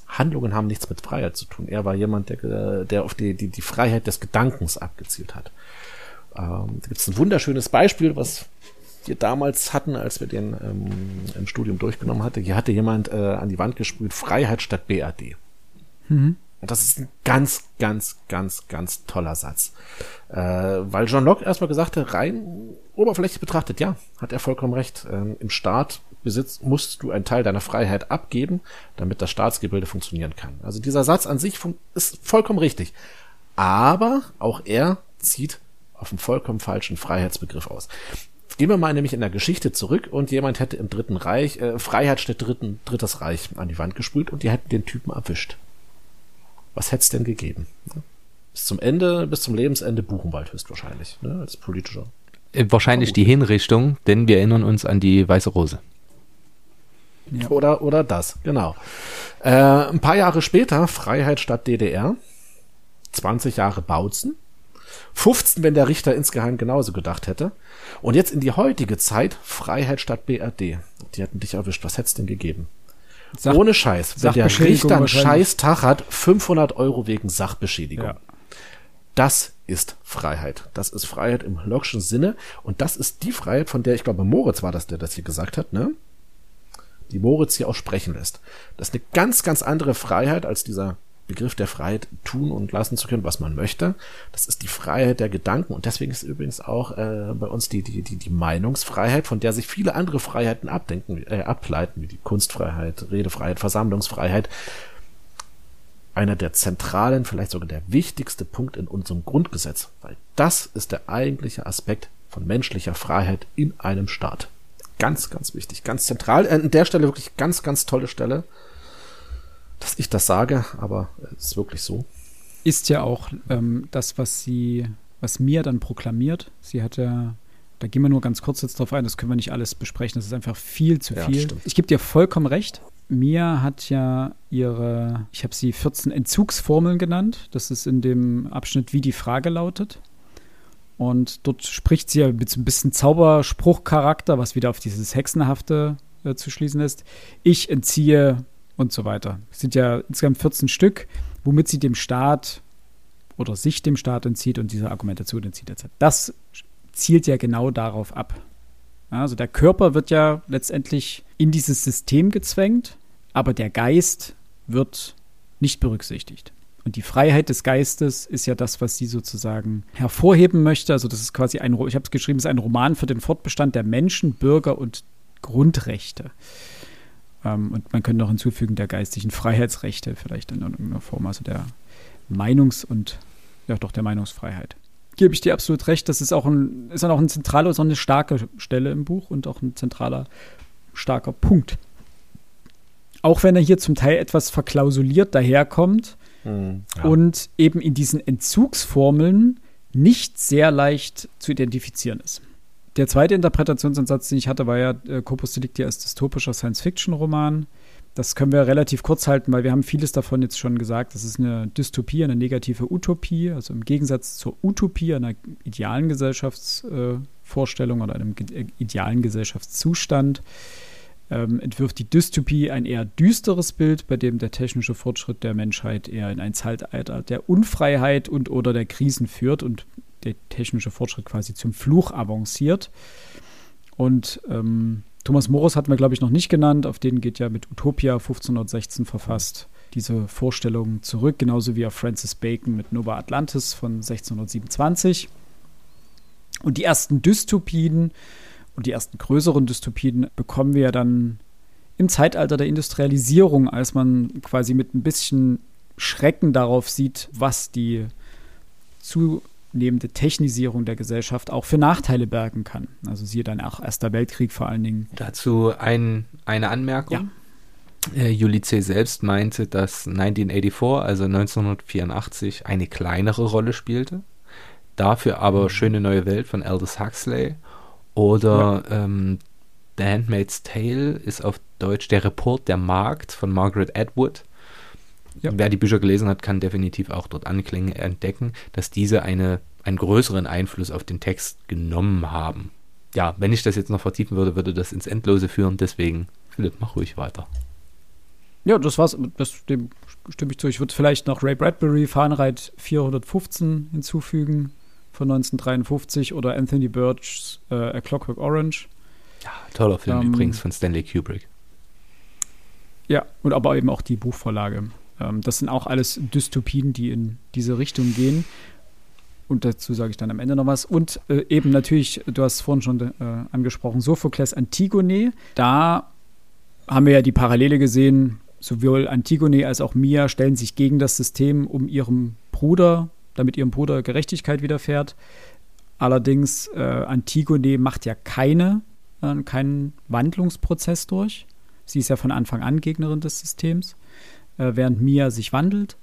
Handlungen haben nichts mit Freiheit zu tun. Er war jemand, der, der auf die, die, die Freiheit des Gedankens abgezielt hat. Ähm, da gibt es ein wunderschönes Beispiel, was wir damals hatten, als wir den ähm, im Studium durchgenommen hatten. Hier hatte jemand äh, an die Wand gesprüht, Freiheit statt BAD. Mhm. Und das ist ein ganz, ganz, ganz, ganz toller Satz. Äh, weil John Locke erstmal gesagt hat, rein oberflächlich betrachtet, ja, hat er vollkommen recht. Ähm, Im Staat besitzt, musst du einen Teil deiner Freiheit abgeben, damit das Staatsgebilde funktionieren kann. Also dieser Satz an sich ist vollkommen richtig. Aber auch er zieht auf einen vollkommen falschen Freiheitsbegriff aus. Gehen wir mal nämlich in der Geschichte zurück und jemand hätte im Dritten Reich, äh, Freiheit statt Dritten, Drittes Reich an die Wand gesprüht und die hätten den Typen erwischt. Was hätte es denn gegeben? Bis zum Ende, bis zum Lebensende Buchenwald höchstwahrscheinlich, ne, als politischer. Äh, wahrscheinlich die Hinrichtung, denn wir erinnern uns an die Weiße Rose. Ja. Oder, oder das, genau. Äh, ein paar Jahre später, Freiheit statt DDR, 20 Jahre Bautzen, 15, wenn der Richter insgeheim genauso gedacht hätte. Und jetzt in die heutige Zeit, Freiheit statt BRD. Die hätten dich erwischt. Was hätte es denn gegeben? Sach Ohne Scheiß. Wenn der Richter einen Scheißtag hat, 500 Euro wegen Sachbeschädigung. Ja. Das ist Freiheit. Das ist Freiheit im Lockschen Sinne. Und das ist die Freiheit, von der ich glaube, Moritz war das, der das hier gesagt hat, ne? Die Moritz hier auch sprechen lässt. Das ist eine ganz, ganz andere Freiheit als dieser Begriff der Freiheit tun und lassen zu können, was man möchte. Das ist die Freiheit der Gedanken und deswegen ist übrigens auch äh, bei uns die, die, die, die Meinungsfreiheit, von der sich viele andere Freiheiten abdenken, äh, ableiten, wie die Kunstfreiheit, Redefreiheit, Versammlungsfreiheit. Einer der zentralen, vielleicht sogar der wichtigste Punkt in unserem Grundgesetz, weil das ist der eigentliche Aspekt von menschlicher Freiheit in einem Staat. Ganz, ganz wichtig, ganz zentral. An der Stelle wirklich ganz, ganz tolle Stelle dass ich das sage, aber es ist wirklich so. Ist ja auch ähm, das, was sie, was Mia dann proklamiert. Sie hat ja, da gehen wir nur ganz kurz jetzt drauf ein, das können wir nicht alles besprechen, das ist einfach viel zu viel. Ja, ich gebe dir vollkommen recht. Mia hat ja ihre, ich habe sie 14 Entzugsformeln genannt. Das ist in dem Abschnitt, wie die Frage lautet. Und dort spricht sie ja mit so ein bisschen Zauberspruchcharakter, was wieder auf dieses Hexenhafte äh, zu schließen ist. Ich entziehe und so weiter. Es sind ja insgesamt 14 Stück, womit sie dem Staat oder sich dem Staat entzieht und diese Argumentation entzieht. Das zielt ja genau darauf ab. Also der Körper wird ja letztendlich in dieses System gezwängt, aber der Geist wird nicht berücksichtigt. Und die Freiheit des Geistes ist ja das, was sie sozusagen hervorheben möchte. Also das ist quasi ein, ich habe es geschrieben, es ist ein Roman für den Fortbestand der Menschen, Bürger und Grundrechte. Ähm, und man könnte noch hinzufügen, der geistigen Freiheitsrechte vielleicht in irgendeiner Form, also der Meinungs- und ja doch der Meinungsfreiheit. Gebe ich dir absolut recht, das ist auch ein, ist dann auch ein zentraler, so eine starke Stelle im Buch und auch ein zentraler, starker Punkt. Auch wenn er hier zum Teil etwas verklausuliert daherkommt hm, ja. und eben in diesen Entzugsformeln nicht sehr leicht zu identifizieren ist. Der zweite Interpretationsansatz, den ich hatte, war ja äh, Corpus Delicti als dystopischer Science-Fiction-Roman. Das können wir relativ kurz halten, weil wir haben vieles davon jetzt schon gesagt. Das ist eine Dystopie, eine negative Utopie. Also im Gegensatz zur Utopie, einer idealen Gesellschaftsvorstellung äh, oder einem äh, idealen Gesellschaftszustand, ähm, entwirft die Dystopie ein eher düsteres Bild, bei dem der technische Fortschritt der Menschheit eher in ein Zeitalter der Unfreiheit und oder der Krisen führt und der technische Fortschritt quasi zum Fluch avanciert. Und ähm, Thomas Morus hatten wir, glaube ich, noch nicht genannt. Auf den geht ja mit Utopia 1516 verfasst diese Vorstellung zurück, genauso wie auf Francis Bacon mit Nova Atlantis von 1627. Und die ersten Dystopien und die ersten größeren Dystopien bekommen wir dann im Zeitalter der Industrialisierung, als man quasi mit ein bisschen Schrecken darauf sieht, was die zunehmende Technisierung der Gesellschaft auch für Nachteile bergen kann. Also siehe dann auch Erster Weltkrieg vor allen Dingen. Dazu ein, eine Anmerkung. Ja. Äh, Julice selbst meinte, dass 1984, also 1984, eine kleinere Rolle spielte. Dafür aber mhm. Schöne neue Welt von Aldous Huxley oder ja. ähm, The Handmaid's Tale ist auf Deutsch Der Report der Markt von Margaret Atwood. Ja. Wer die Bücher gelesen hat, kann definitiv auch dort Anklänge entdecken, dass diese eine, einen größeren Einfluss auf den Text genommen haben. Ja, wenn ich das jetzt noch vertiefen würde, würde das ins Endlose führen. Deswegen, Philipp, mach ruhig weiter. Ja, das war's. Das, dem stimme ich zu. Ich würde vielleicht noch Ray Bradbury, Fahrenheit 415 hinzufügen von 1953 oder Anthony Birch's äh, A Clockwork Orange. Ja, toller Film ähm, übrigens von Stanley Kubrick. Ja, und aber eben auch die Buchvorlage. Ähm, das sind auch alles Dystopien, die in diese Richtung gehen. Und dazu sage ich dann am Ende noch was. Und äh, eben natürlich, du hast es vorhin schon äh, angesprochen, Sophokles Antigone. Da haben wir ja die Parallele gesehen, sowohl Antigone als auch Mia stellen sich gegen das System, um ihrem Bruder damit ihrem Bruder Gerechtigkeit widerfährt. Allerdings, äh, Antigone macht ja keine, äh, keinen Wandlungsprozess durch. Sie ist ja von Anfang an Gegnerin des Systems, während Mia sich wandelt.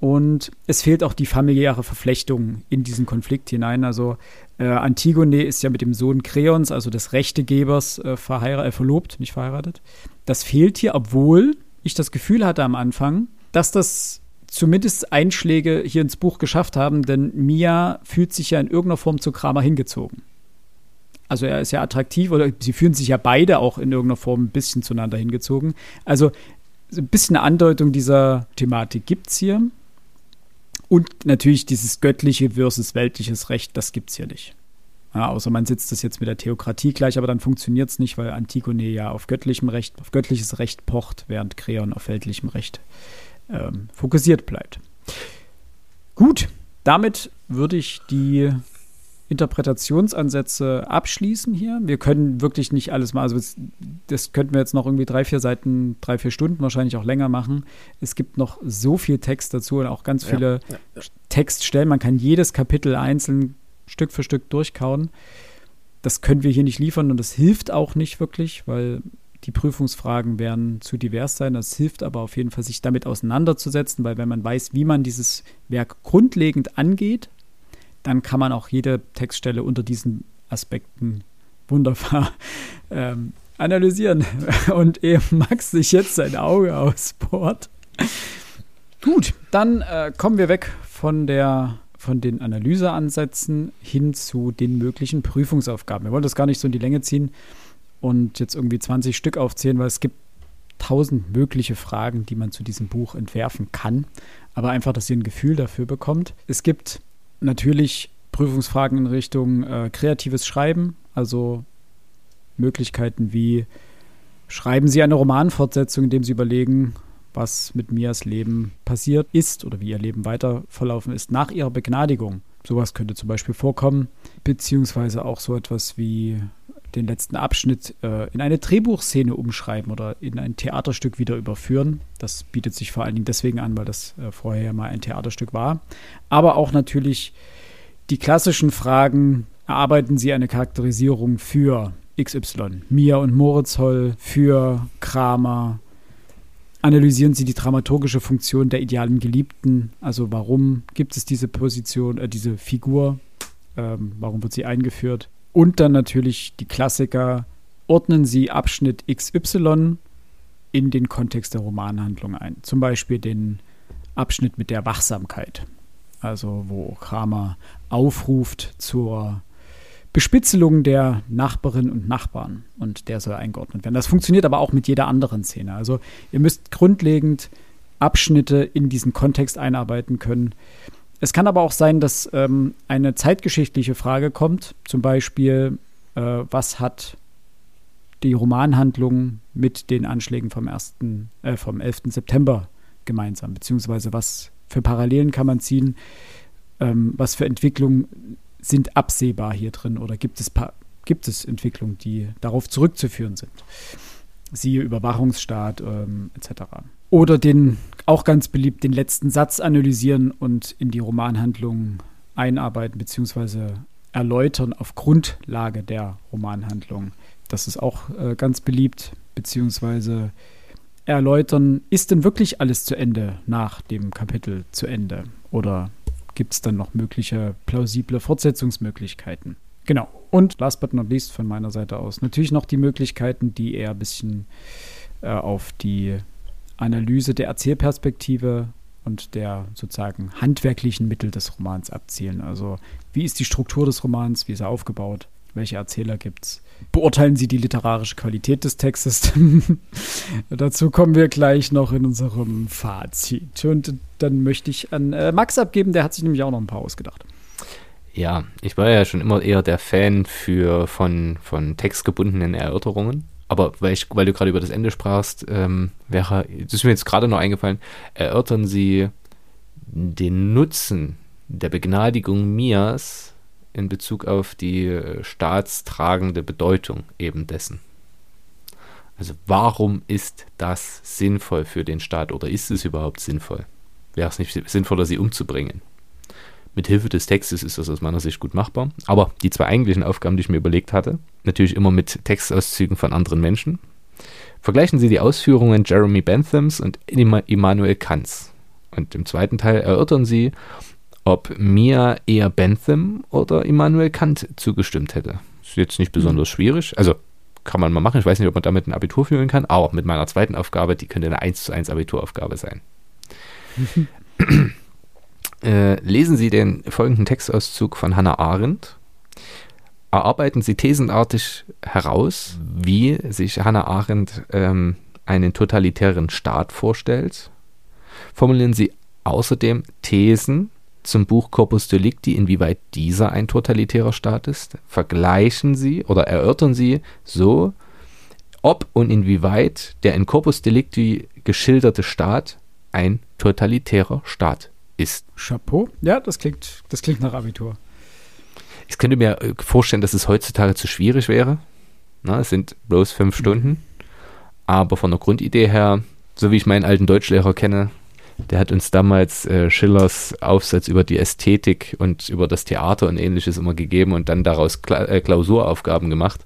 Und es fehlt auch die familiäre Verflechtung in diesen Konflikt hinein. Also äh, Antigone ist ja mit dem Sohn Kreons, also des Rechtegebers, äh, äh, verlobt, nicht verheiratet. Das fehlt hier, obwohl ich das Gefühl hatte am Anfang, dass das zumindest Einschläge hier ins Buch geschafft haben, denn Mia fühlt sich ja in irgendeiner Form zu Kramer hingezogen. Also er ist ja attraktiv oder sie fühlen sich ja beide auch in irgendeiner Form ein bisschen zueinander hingezogen. Also ein bisschen eine Andeutung dieser Thematik gibt es hier. Und natürlich dieses göttliche versus weltliches Recht, das gibt es hier nicht. Ja, außer man sitzt das jetzt mit der Theokratie gleich, aber dann funktioniert es nicht, weil Antigone ja auf göttlichem Recht, auf göttliches Recht pocht, während Kreon auf weltlichem Recht ähm, fokussiert bleibt. Gut, damit würde ich die Interpretationsansätze abschließen hier. Wir können wirklich nicht alles mal, also das, das, könnten wir jetzt noch irgendwie drei, vier Seiten, drei, vier Stunden wahrscheinlich auch länger machen. Es gibt noch so viel Text dazu und auch ganz viele ja, ja. Textstellen. Man kann jedes Kapitel einzeln Stück für Stück durchkauen. Das können wir hier nicht liefern und das hilft auch nicht wirklich, weil die Prüfungsfragen werden zu divers sein. Das hilft aber auf jeden Fall, sich damit auseinanderzusetzen, weil wenn man weiß, wie man dieses Werk grundlegend angeht, dann kann man auch jede Textstelle unter diesen Aspekten wunderbar ähm, analysieren. Und eben Max sich jetzt sein Auge ausbohrt. Gut, dann äh, kommen wir weg von der von den Analyseansätzen hin zu den möglichen Prüfungsaufgaben. Wir wollen das gar nicht so in die Länge ziehen und jetzt irgendwie 20 Stück aufzählen, weil es gibt tausend mögliche Fragen, die man zu diesem Buch entwerfen kann. Aber einfach, dass ihr ein Gefühl dafür bekommt. Es gibt natürlich Prüfungsfragen in Richtung äh, kreatives Schreiben, also Möglichkeiten wie schreiben Sie eine Romanfortsetzung, indem Sie überlegen, was mit Mias Leben passiert ist oder wie ihr Leben weiter verlaufen ist nach ihrer Begnadigung. Sowas könnte zum Beispiel vorkommen, beziehungsweise auch so etwas wie den letzten Abschnitt äh, in eine Drehbuchszene umschreiben oder in ein Theaterstück wieder überführen. Das bietet sich vor allen Dingen deswegen an, weil das äh, vorher mal ein Theaterstück war. Aber auch natürlich die klassischen Fragen, erarbeiten Sie eine Charakterisierung für XY, Mia und Moritz Holl, für Kramer, analysieren Sie die dramaturgische Funktion der idealen Geliebten, also warum gibt es diese Position, äh, diese Figur, ähm, warum wird sie eingeführt? Und dann natürlich die Klassiker. Ordnen Sie Abschnitt XY in den Kontext der Romanhandlung ein. Zum Beispiel den Abschnitt mit der Wachsamkeit. Also wo Kramer aufruft zur Bespitzelung der Nachbarinnen und Nachbarn und der soll eingeordnet werden. Das funktioniert aber auch mit jeder anderen Szene. Also ihr müsst grundlegend Abschnitte in diesen Kontext einarbeiten können. Es kann aber auch sein, dass ähm, eine zeitgeschichtliche Frage kommt, zum Beispiel, äh, was hat die Romanhandlung mit den Anschlägen vom, 1., äh, vom 11. September gemeinsam, beziehungsweise was für Parallelen kann man ziehen, ähm, was für Entwicklungen sind absehbar hier drin oder gibt es, gibt es Entwicklungen, die darauf zurückzuführen sind. Siehe Überwachungsstaat ähm, etc. Oder den, auch ganz beliebt, den letzten Satz analysieren und in die Romanhandlung einarbeiten beziehungsweise erläutern auf Grundlage der Romanhandlung. Das ist auch äh, ganz beliebt, beziehungsweise erläutern, ist denn wirklich alles zu Ende nach dem Kapitel zu Ende? Oder gibt es dann noch mögliche plausible Fortsetzungsmöglichkeiten? Genau. Und last but not least von meiner Seite aus natürlich noch die Möglichkeiten, die eher ein bisschen äh, auf die Analyse der Erzählperspektive und der sozusagen handwerklichen Mittel des Romans abzielen. Also wie ist die Struktur des Romans, wie ist er aufgebaut, welche Erzähler gibt es? Beurteilen Sie die literarische Qualität des Textes? Dazu kommen wir gleich noch in unserem Fazit. Und dann möchte ich an äh, Max abgeben, der hat sich nämlich auch noch ein paar ausgedacht. Ja, ich war ja schon immer eher der Fan für, von, von textgebundenen Erörterungen. Aber weil, ich, weil du gerade über das Ende sprachst, ähm, wäre, das ist mir jetzt gerade noch eingefallen, erörtern Sie den Nutzen der Begnadigung Mias in Bezug auf die äh, staatstragende Bedeutung eben dessen. Also warum ist das sinnvoll für den Staat oder ist es überhaupt sinnvoll? Wäre es nicht sinnvoller, sie umzubringen? Mit Hilfe des Textes ist das aus meiner Sicht gut machbar. Aber die zwei eigentlichen Aufgaben, die ich mir überlegt hatte, natürlich immer mit Textauszügen von anderen Menschen. Vergleichen Sie die Ausführungen Jeremy Benthams und Immanuel Kants. Und im zweiten Teil erörtern Sie, ob mir eher Bentham oder Immanuel Kant zugestimmt hätte. Ist jetzt nicht besonders schwierig. Also kann man mal machen. Ich weiß nicht, ob man damit ein Abitur führen kann, aber mit meiner zweiten Aufgabe, die könnte eine 1 zu 1 Abituraufgabe sein. äh, lesen Sie den folgenden Textauszug von Hannah Arendt. Erarbeiten Sie thesenartig heraus, wie sich Hannah Arendt ähm, einen totalitären Staat vorstellt. Formulieren Sie außerdem Thesen zum Buch Corpus Delicti, inwieweit dieser ein totalitärer Staat ist. Vergleichen Sie oder erörtern Sie so, ob und inwieweit der in Corpus Delicti geschilderte Staat ein totalitärer Staat ist. Chapeau. Ja, das klingt, das klingt nach Abitur. Ich könnte mir äh, vorstellen, dass es heutzutage zu schwierig wäre. Na, es sind bloß fünf Stunden. Aber von der Grundidee her, so wie ich meinen alten Deutschlehrer kenne, der hat uns damals äh, Schillers Aufsatz über die Ästhetik und über das Theater und ähnliches immer gegeben und dann daraus Kla äh, Klausuraufgaben gemacht.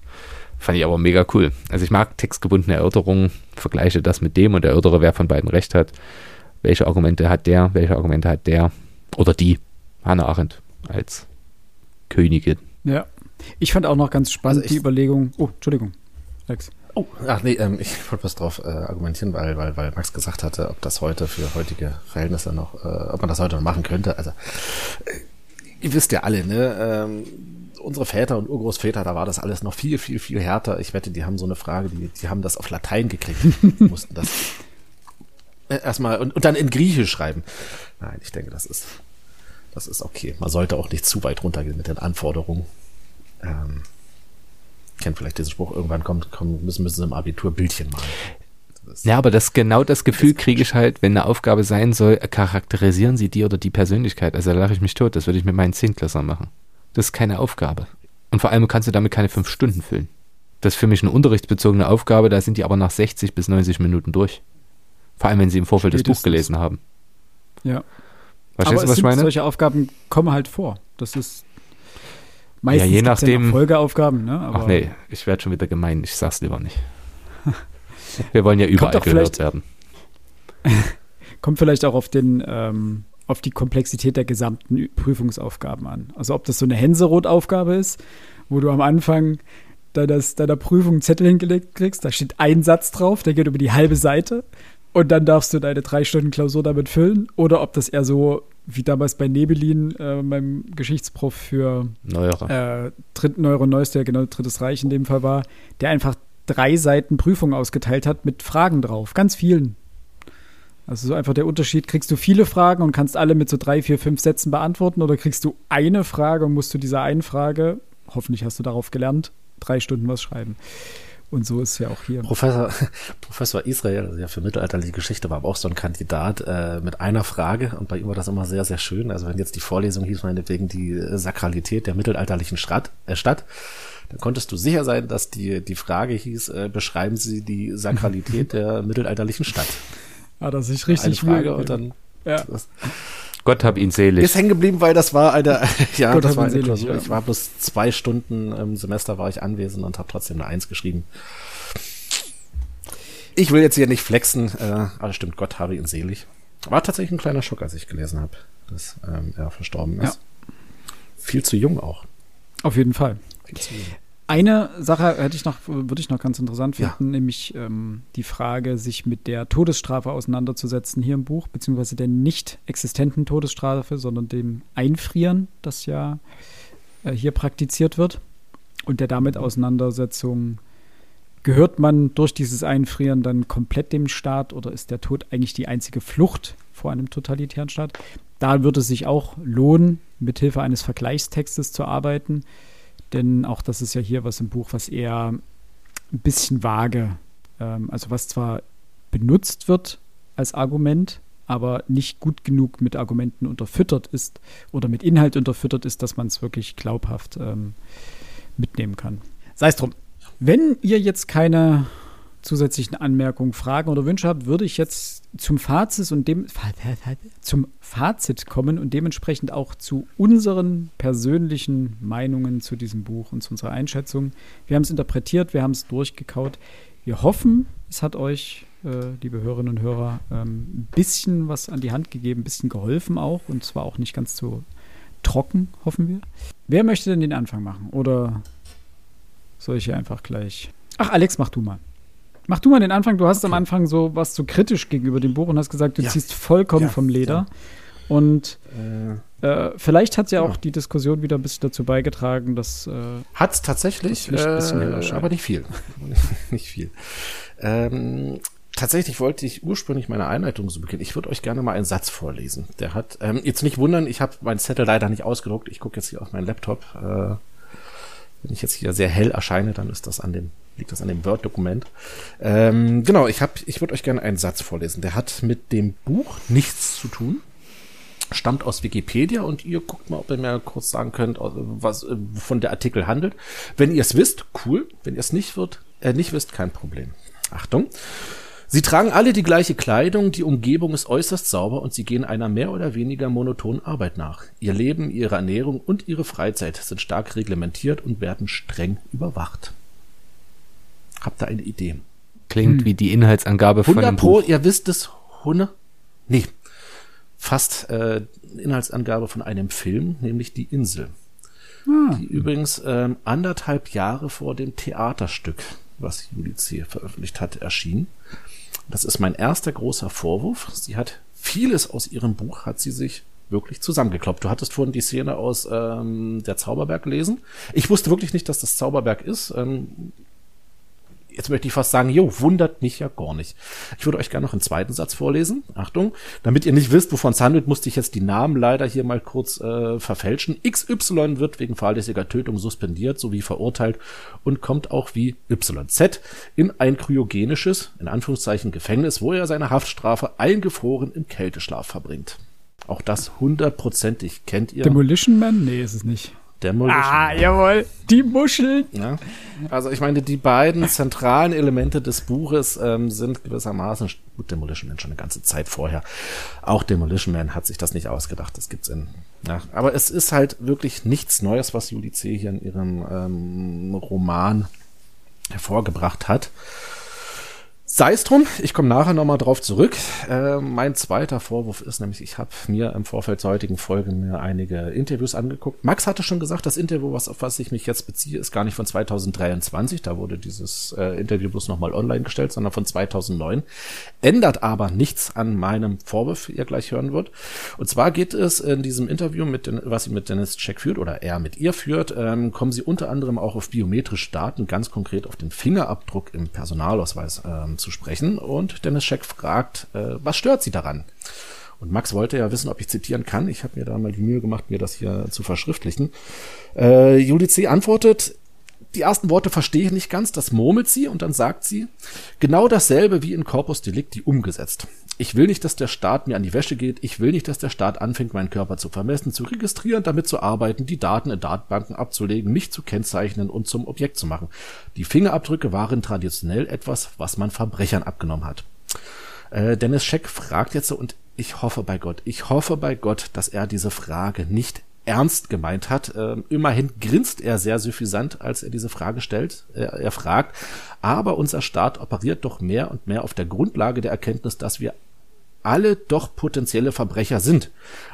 Fand ich aber mega cool. Also ich mag textgebundene Erörterungen, vergleiche das mit dem und erörtere, wer von beiden recht hat. Welche Argumente hat der, welche Argumente hat der oder die Hannah Arendt als Königin. Ja, ich fand auch noch ganz spannend also die Überlegung. Oh, Entschuldigung, Alex. Oh, ach nee, ähm, ich wollte was drauf äh, argumentieren, weil, weil, weil Max gesagt hatte, ob das heute für heutige Verhältnisse noch, äh, ob man das heute noch machen könnte. Also, äh, ihr wisst ja alle, ne? Ähm, unsere Väter und Urgroßväter, da war das alles noch viel, viel, viel härter. Ich wette, die haben so eine Frage, die, die haben das auf Latein gekriegt, mussten das erstmal und, und dann in Griechisch schreiben. Nein, ich denke, das ist, das ist okay. Man sollte auch nicht zu weit runtergehen mit den Anforderungen. Ähm, kennt vielleicht diesen Spruch, irgendwann kommt, kommt müssen, müssen sie im Abitur Bildchen malen. ja, aber das genau das Gefühl kriege ich halt, wenn eine Aufgabe sein soll, charakterisieren Sie die oder die Persönlichkeit. Also da lache ich mich tot, das würde ich mit meinen Zehntklässern machen. Das ist keine Aufgabe. Und vor allem kannst du damit keine fünf Stunden füllen. Das ist für mich eine unterrichtsbezogene Aufgabe, da sind die aber nach 60 bis 90 Minuten durch. Vor allem, wenn sie im Vorfeld Spätestens. das Buch gelesen haben. Ja. Verstehst aber du, was ich meine? Solche Aufgaben kommen halt vor. Das ist Meistens ja, je nachdem. Folgeaufgaben, ne? Aber Ach nee, ich werde schon wieder gemein. Ich sag's lieber nicht. Wir wollen ja überall gehört werden. kommt vielleicht auch auf den, ähm, auf die Komplexität der gesamten Prüfungsaufgaben an. Also ob das so eine Hänserot-Aufgabe ist, wo du am Anfang deiner, deiner Prüfung einen Zettel hingelegt kriegst, da steht ein Satz drauf, der geht über die halbe Seite und dann darfst du deine drei Stunden Klausur damit füllen. Oder ob das eher so wie damals bei Nebelin, äh, meinem Geschichtsprof für Neuerer. äh, Dritt, Neuroneues, der genau Drittes Reich in dem Fall war, der einfach drei Seiten Prüfung ausgeteilt hat mit Fragen drauf, ganz vielen. Also so einfach der Unterschied, kriegst du viele Fragen und kannst alle mit so drei, vier, fünf Sätzen beantworten oder kriegst du eine Frage und musst du dieser einen Frage, hoffentlich hast du darauf gelernt, drei Stunden was schreiben. Und so ist es ja auch hier. Professor, Professor Israel, also ja für mittelalterliche Geschichte, war aber auch so ein Kandidat äh, mit einer Frage und bei ihm war das immer sehr, sehr schön. Also wenn jetzt die Vorlesung hieß, meinetwegen die Sakralität der mittelalterlichen Stadt, äh, Stadt dann konntest du sicher sein, dass die, die Frage hieß, äh, beschreiben Sie die Sakralität der mittelalterlichen Stadt. Ah, das ist richtig Eine Frage und dann Ja. das Gott hab ihn selig. ist hängen geblieben, weil das war eine, ja, Gott das hab war ihn eine selig, Klausur. ja. Ich war bloß zwei Stunden im Semester war ich anwesend und habe trotzdem eine Eins geschrieben. Ich will jetzt hier nicht flexen, äh, aber stimmt, Gott habe ihn selig. War tatsächlich ein kleiner Schock, als ich gelesen habe, dass ähm, er verstorben ist. Viel zu jung auch. Auf jeden Fall. Viel zu jung. Eine Sache hätte ich noch, würde ich noch ganz interessant Ja. finden, nämlich ähm, die Frage, sich mit der Todesstrafe auseinanderzusetzen hier im Buch, beziehungsweise der nicht existenten Todesstrafe, sondern dem Einfrieren, das ja äh, hier praktiziert wird. Und der damit Auseinandersetzung, gehört man durch dieses Einfrieren dann komplett dem Staat oder ist der Tod eigentlich die einzige Flucht vor einem totalitären Staat? Da würde es sich auch lohnen, mithilfe eines Vergleichstextes zu arbeiten. Denn auch das ist ja hier was im Buch, was eher ein bisschen vage, ähm, also was zwar benutzt wird als Argument, aber nicht gut genug mit Argumenten unterfüttert ist oder mit Inhalt unterfüttert ist, dass man es wirklich glaubhaft ähm, mitnehmen kann. Sei es drum. Wenn ihr jetzt keine zusätzlichen Anmerkungen, Fragen oder Wünsche habt, würde ich jetzt zum Fazit und dem zum Fazit kommen und dementsprechend auch zu unseren persönlichen Meinungen zu diesem Buch und zu unserer Einschätzung. Wir haben es interpretiert, wir haben es durchgekaut. Wir hoffen, es hat euch, äh, liebe Hörerinnen und Hörer, ähm, ein bisschen was an die Hand gegeben, ein bisschen geholfen auch und zwar auch nicht ganz so trocken, hoffen wir. Wer möchte denn den Anfang machen? Oder soll ich hier einfach gleich. Ach, Alex, mach du mal. Mach du mal den Anfang. Du hast am Okay. Anfang so was so kritisch gegenüber dem Buch und hast gesagt, du Ja. ziehst vollkommen Ja, vom Leder. ja. Und Äh, äh, vielleicht hat ja auch die Diskussion wieder ein bisschen dazu beigetragen, dass äh, tatsächlich, ein bisschen heller äh, aber nicht viel. nicht viel. Ähm, tatsächlich wollte ich ursprünglich meine Einleitung so beginnen. Ich würde euch gerne mal einen Satz vorlesen. Der hat, ähm, jetzt nicht wundern, ich habe meinen Zettel leider nicht ausgedruckt. Ich gucke jetzt hier auf meinen Laptop. Äh, wenn ich jetzt hier sehr hell erscheine, dann ist das an dem, liegt das an dem Word-Dokument. Ähm, genau, ich habe, ich würde euch gerne einen Satz vorlesen. Der hat mit dem Buch nichts zu tun stammt aus Wikipedia und ihr guckt mal, ob ihr mir kurz sagen könnt, was äh, wovon der Artikel handelt. Wenn ihr es wisst, cool. Wenn ihr es nicht wird, äh, nicht wisst, kein Problem. Achtung. Sie tragen alle die gleiche Kleidung, die Umgebung ist äußerst sauber und sie gehen einer mehr oder weniger monotonen Arbeit nach. Ihr Leben, ihre Ernährung und ihre Freizeit sind stark reglementiert und werden streng überwacht. Habt ihr eine Idee? Klingt wie die Inhaltsangabe von 100 einem Pro, Buch. ihr wisst es, 100? Nee, fast äh, Inhaltsangabe von einem Film, nämlich Die Insel. Die übrigens ähm, anderthalb Jahre vor dem Theaterstück, was Judice veröffentlicht hat, erschien. Das ist mein erster großer Vorwurf. Sie hat vieles aus ihrem Buch, hat sie sich wirklich zusammengekloppt. Du hattest vorhin die Szene aus ähm, der Zauberberg gelesen. Ich wusste wirklich nicht, dass das Zauberberg ist. Ähm, jetzt möchte ich fast sagen, jo, wundert mich ja gar nicht. Ich würde euch gerne noch einen zweiten Satz vorlesen. Achtung, damit ihr nicht wisst, wovon es handelt, musste ich jetzt die Namen leider hier mal kurz äh, verfälschen. XY wird wegen fahrlässiger Tötung suspendiert sowie verurteilt und kommt auch wie YZ in ein kryogenisches, in Anführungszeichen Gefängnis, wo er seine Haftstrafe eingefroren im Kälteschlaf verbringt. Auch das hundertprozentig kennt ihr. Demolition Man? Nee, ist es nicht. Demolition Ah, Man. jawohl. Die Muscheln. Ja. Also ich meine, die beiden zentralen Elemente des Buches ähm, sind gewissermaßen, gut, Demolition Man schon eine ganze Zeit vorher. Auch Demolition Man hat sich das nicht ausgedacht. Das gibt's in. Ja. Aber es ist halt wirklich nichts Neues, was Julie C. hier in ihrem ähm, Roman hervorgebracht hat. Sei es drum, ich komme nachher nochmal drauf zurück. Äh, mein zweiter Vorwurf ist nämlich, ich habe mir im Vorfeld zur heutigen Folge mir einige Interviews angeguckt. Max hatte schon gesagt, das Interview, was, auf was ich mich jetzt beziehe, ist gar nicht von 2023. Da wurde dieses äh, Interview bloß nochmal online gestellt, sondern von 2009. Ändert aber nichts an meinem Vorwurf, wie ihr gleich hören wird. Und zwar geht es in diesem Interview, mit den, was sie mit Dennis Check führt oder er mit ihr führt, ähm, kommen sie unter anderem auch auf biometrische Daten, ganz konkret auf den Fingerabdruck im Personalausweis ähm, zu zu sprechen und Dennis Scheck fragt, äh, was stört sie daran? Und Max wollte ja wissen, ob ich zitieren kann. Ich habe mir da mal die Mühe gemacht, mir das hier zu verschriftlichen. Äh, Juli C. antwortet, die ersten Worte verstehe ich nicht ganz, das murmelt sie und dann sagt sie, genau dasselbe wie in Corpus Delicti umgesetzt. Ich will nicht, dass der Staat mir an die Wäsche geht, ich will nicht, dass der Staat anfängt, meinen Körper zu vermessen, zu registrieren, damit zu arbeiten, die Daten in Datenbanken abzulegen, mich zu kennzeichnen und zum Objekt zu machen. Die Fingerabdrücke waren traditionell etwas, was man Verbrechern abgenommen hat. Äh, Dennis Scheck fragt jetzt so, und ich hoffe bei Gott, ich hoffe bei Gott, dass er diese Frage nicht ernst gemeint hat. Ähm, immerhin grinst er sehr suffisant, als er diese Frage stellt. Er, er fragt, aber unser Staat operiert doch mehr und mehr auf der Grundlage der Erkenntnis, dass wir alle doch potenzielle Verbrecher sind.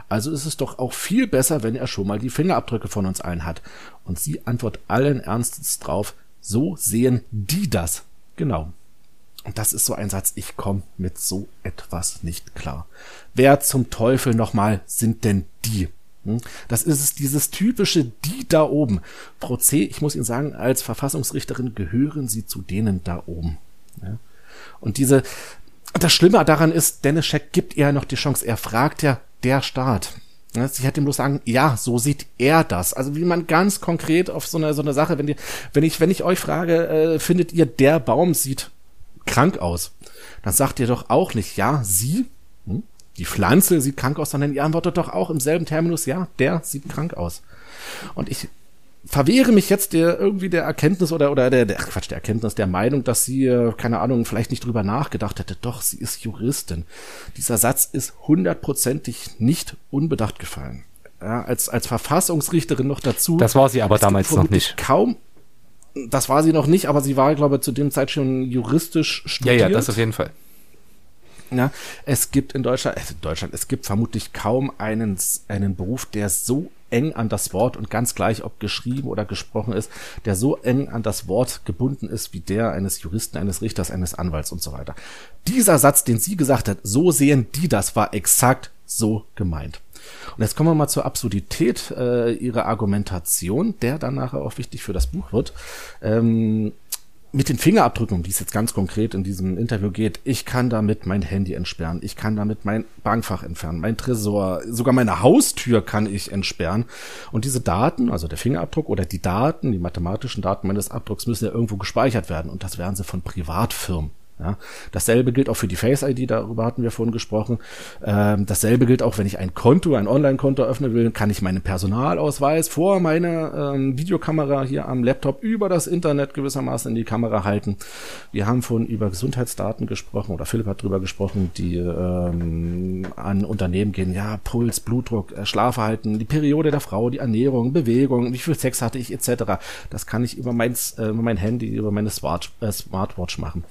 Also ist es doch auch viel besser, wenn er schon mal die Fingerabdrücke von uns allen hat. Und sie antwortet allen Ernstes drauf, so sehen die das. Genau. Und das ist so ein Satz, ich komme mit so etwas nicht klar. Wer zum Teufel nochmal sind denn die? Hm? Das ist es, dieses typische die da oben. Frau C., ich muss Ihnen sagen, als Verfassungsrichterin gehören Sie zu denen da oben. Und diese, das Schlimme daran ist, Dennis Scheck gibt ihr noch die Chance. Er fragt ja der Staat. Sie hätte ihm bloß sagen, ja, so sieht er das. Also wie man ganz konkret auf so eine, so eine Sache, wenn, die, wenn ich, wenn ich euch frage, äh, findet ihr, der Baum sieht krank aus, dann sagt ihr doch auch nicht, ja, sie? Die Pflanze sieht krank aus, sondern ihr antwortet doch auch im selben Terminus, ja, der sieht krank aus. Und ich verwehre mich jetzt der irgendwie der Erkenntnis oder oder der, der Quatsch der Erkenntnis der Meinung, dass sie äh, keine Ahnung vielleicht nicht drüber nachgedacht hätte. Doch sie ist Juristin. Dieser Satz ist hundertprozentig nicht unbedacht gefallen. Ja, als als Verfassungsrichterin noch dazu. Das war sie aber damals noch nicht. Kaum. Das war sie noch nicht, aber sie war, glaube ich, zu dem Zeit schon juristisch studiert. Ja, ja, das auf jeden Fall. Ja, es gibt in Deutschland, also in Deutschland, es gibt vermutlich kaum einen, einen Beruf, der so eng an das Wort und ganz gleich, ob geschrieben oder gesprochen ist, der so eng an das Wort gebunden ist wie der eines Juristen, eines Richters, eines Anwalts und so weiter. Dieser Satz, den sie gesagt hat, so sehen die das, war exakt so gemeint. Und jetzt kommen wir mal zur Absurdität äh, ihrer Argumentation, der dann nachher auch wichtig für das Buch wird. Ähm, mit den Fingerabdrücken, um die es jetzt ganz konkret in diesem Interview geht, ich kann damit mein Handy entsperren, ich kann damit mein Bankfach entfernen, mein Tresor, sogar meine Haustür kann ich entsperren. Und diese Daten, also der Fingerabdruck oder die Daten, die mathematischen Daten meines Abdrucks müssen ja irgendwo gespeichert werden und das werden sie von Privatfirmen ja, dasselbe gilt auch für die Face ID, darüber hatten wir vorhin gesprochen. Ähm, dasselbe gilt auch, wenn ich ein Konto, ein Online-Konto öffnen will, kann ich meinen Personalausweis vor meiner ähm, Videokamera hier am Laptop über das Internet gewissermaßen in die Kamera halten. Wir haben vorhin über Gesundheitsdaten gesprochen oder Philipp hat drüber gesprochen, die ähm, an Unternehmen gehen, ja, Puls, Blutdruck, äh, Schlafverhalten, die Periode der Frau, die Ernährung, Bewegung, wie viel Sex hatte ich etc. Das kann ich über mein, äh, mein Handy, über meine Smart, äh, Smartwatch machen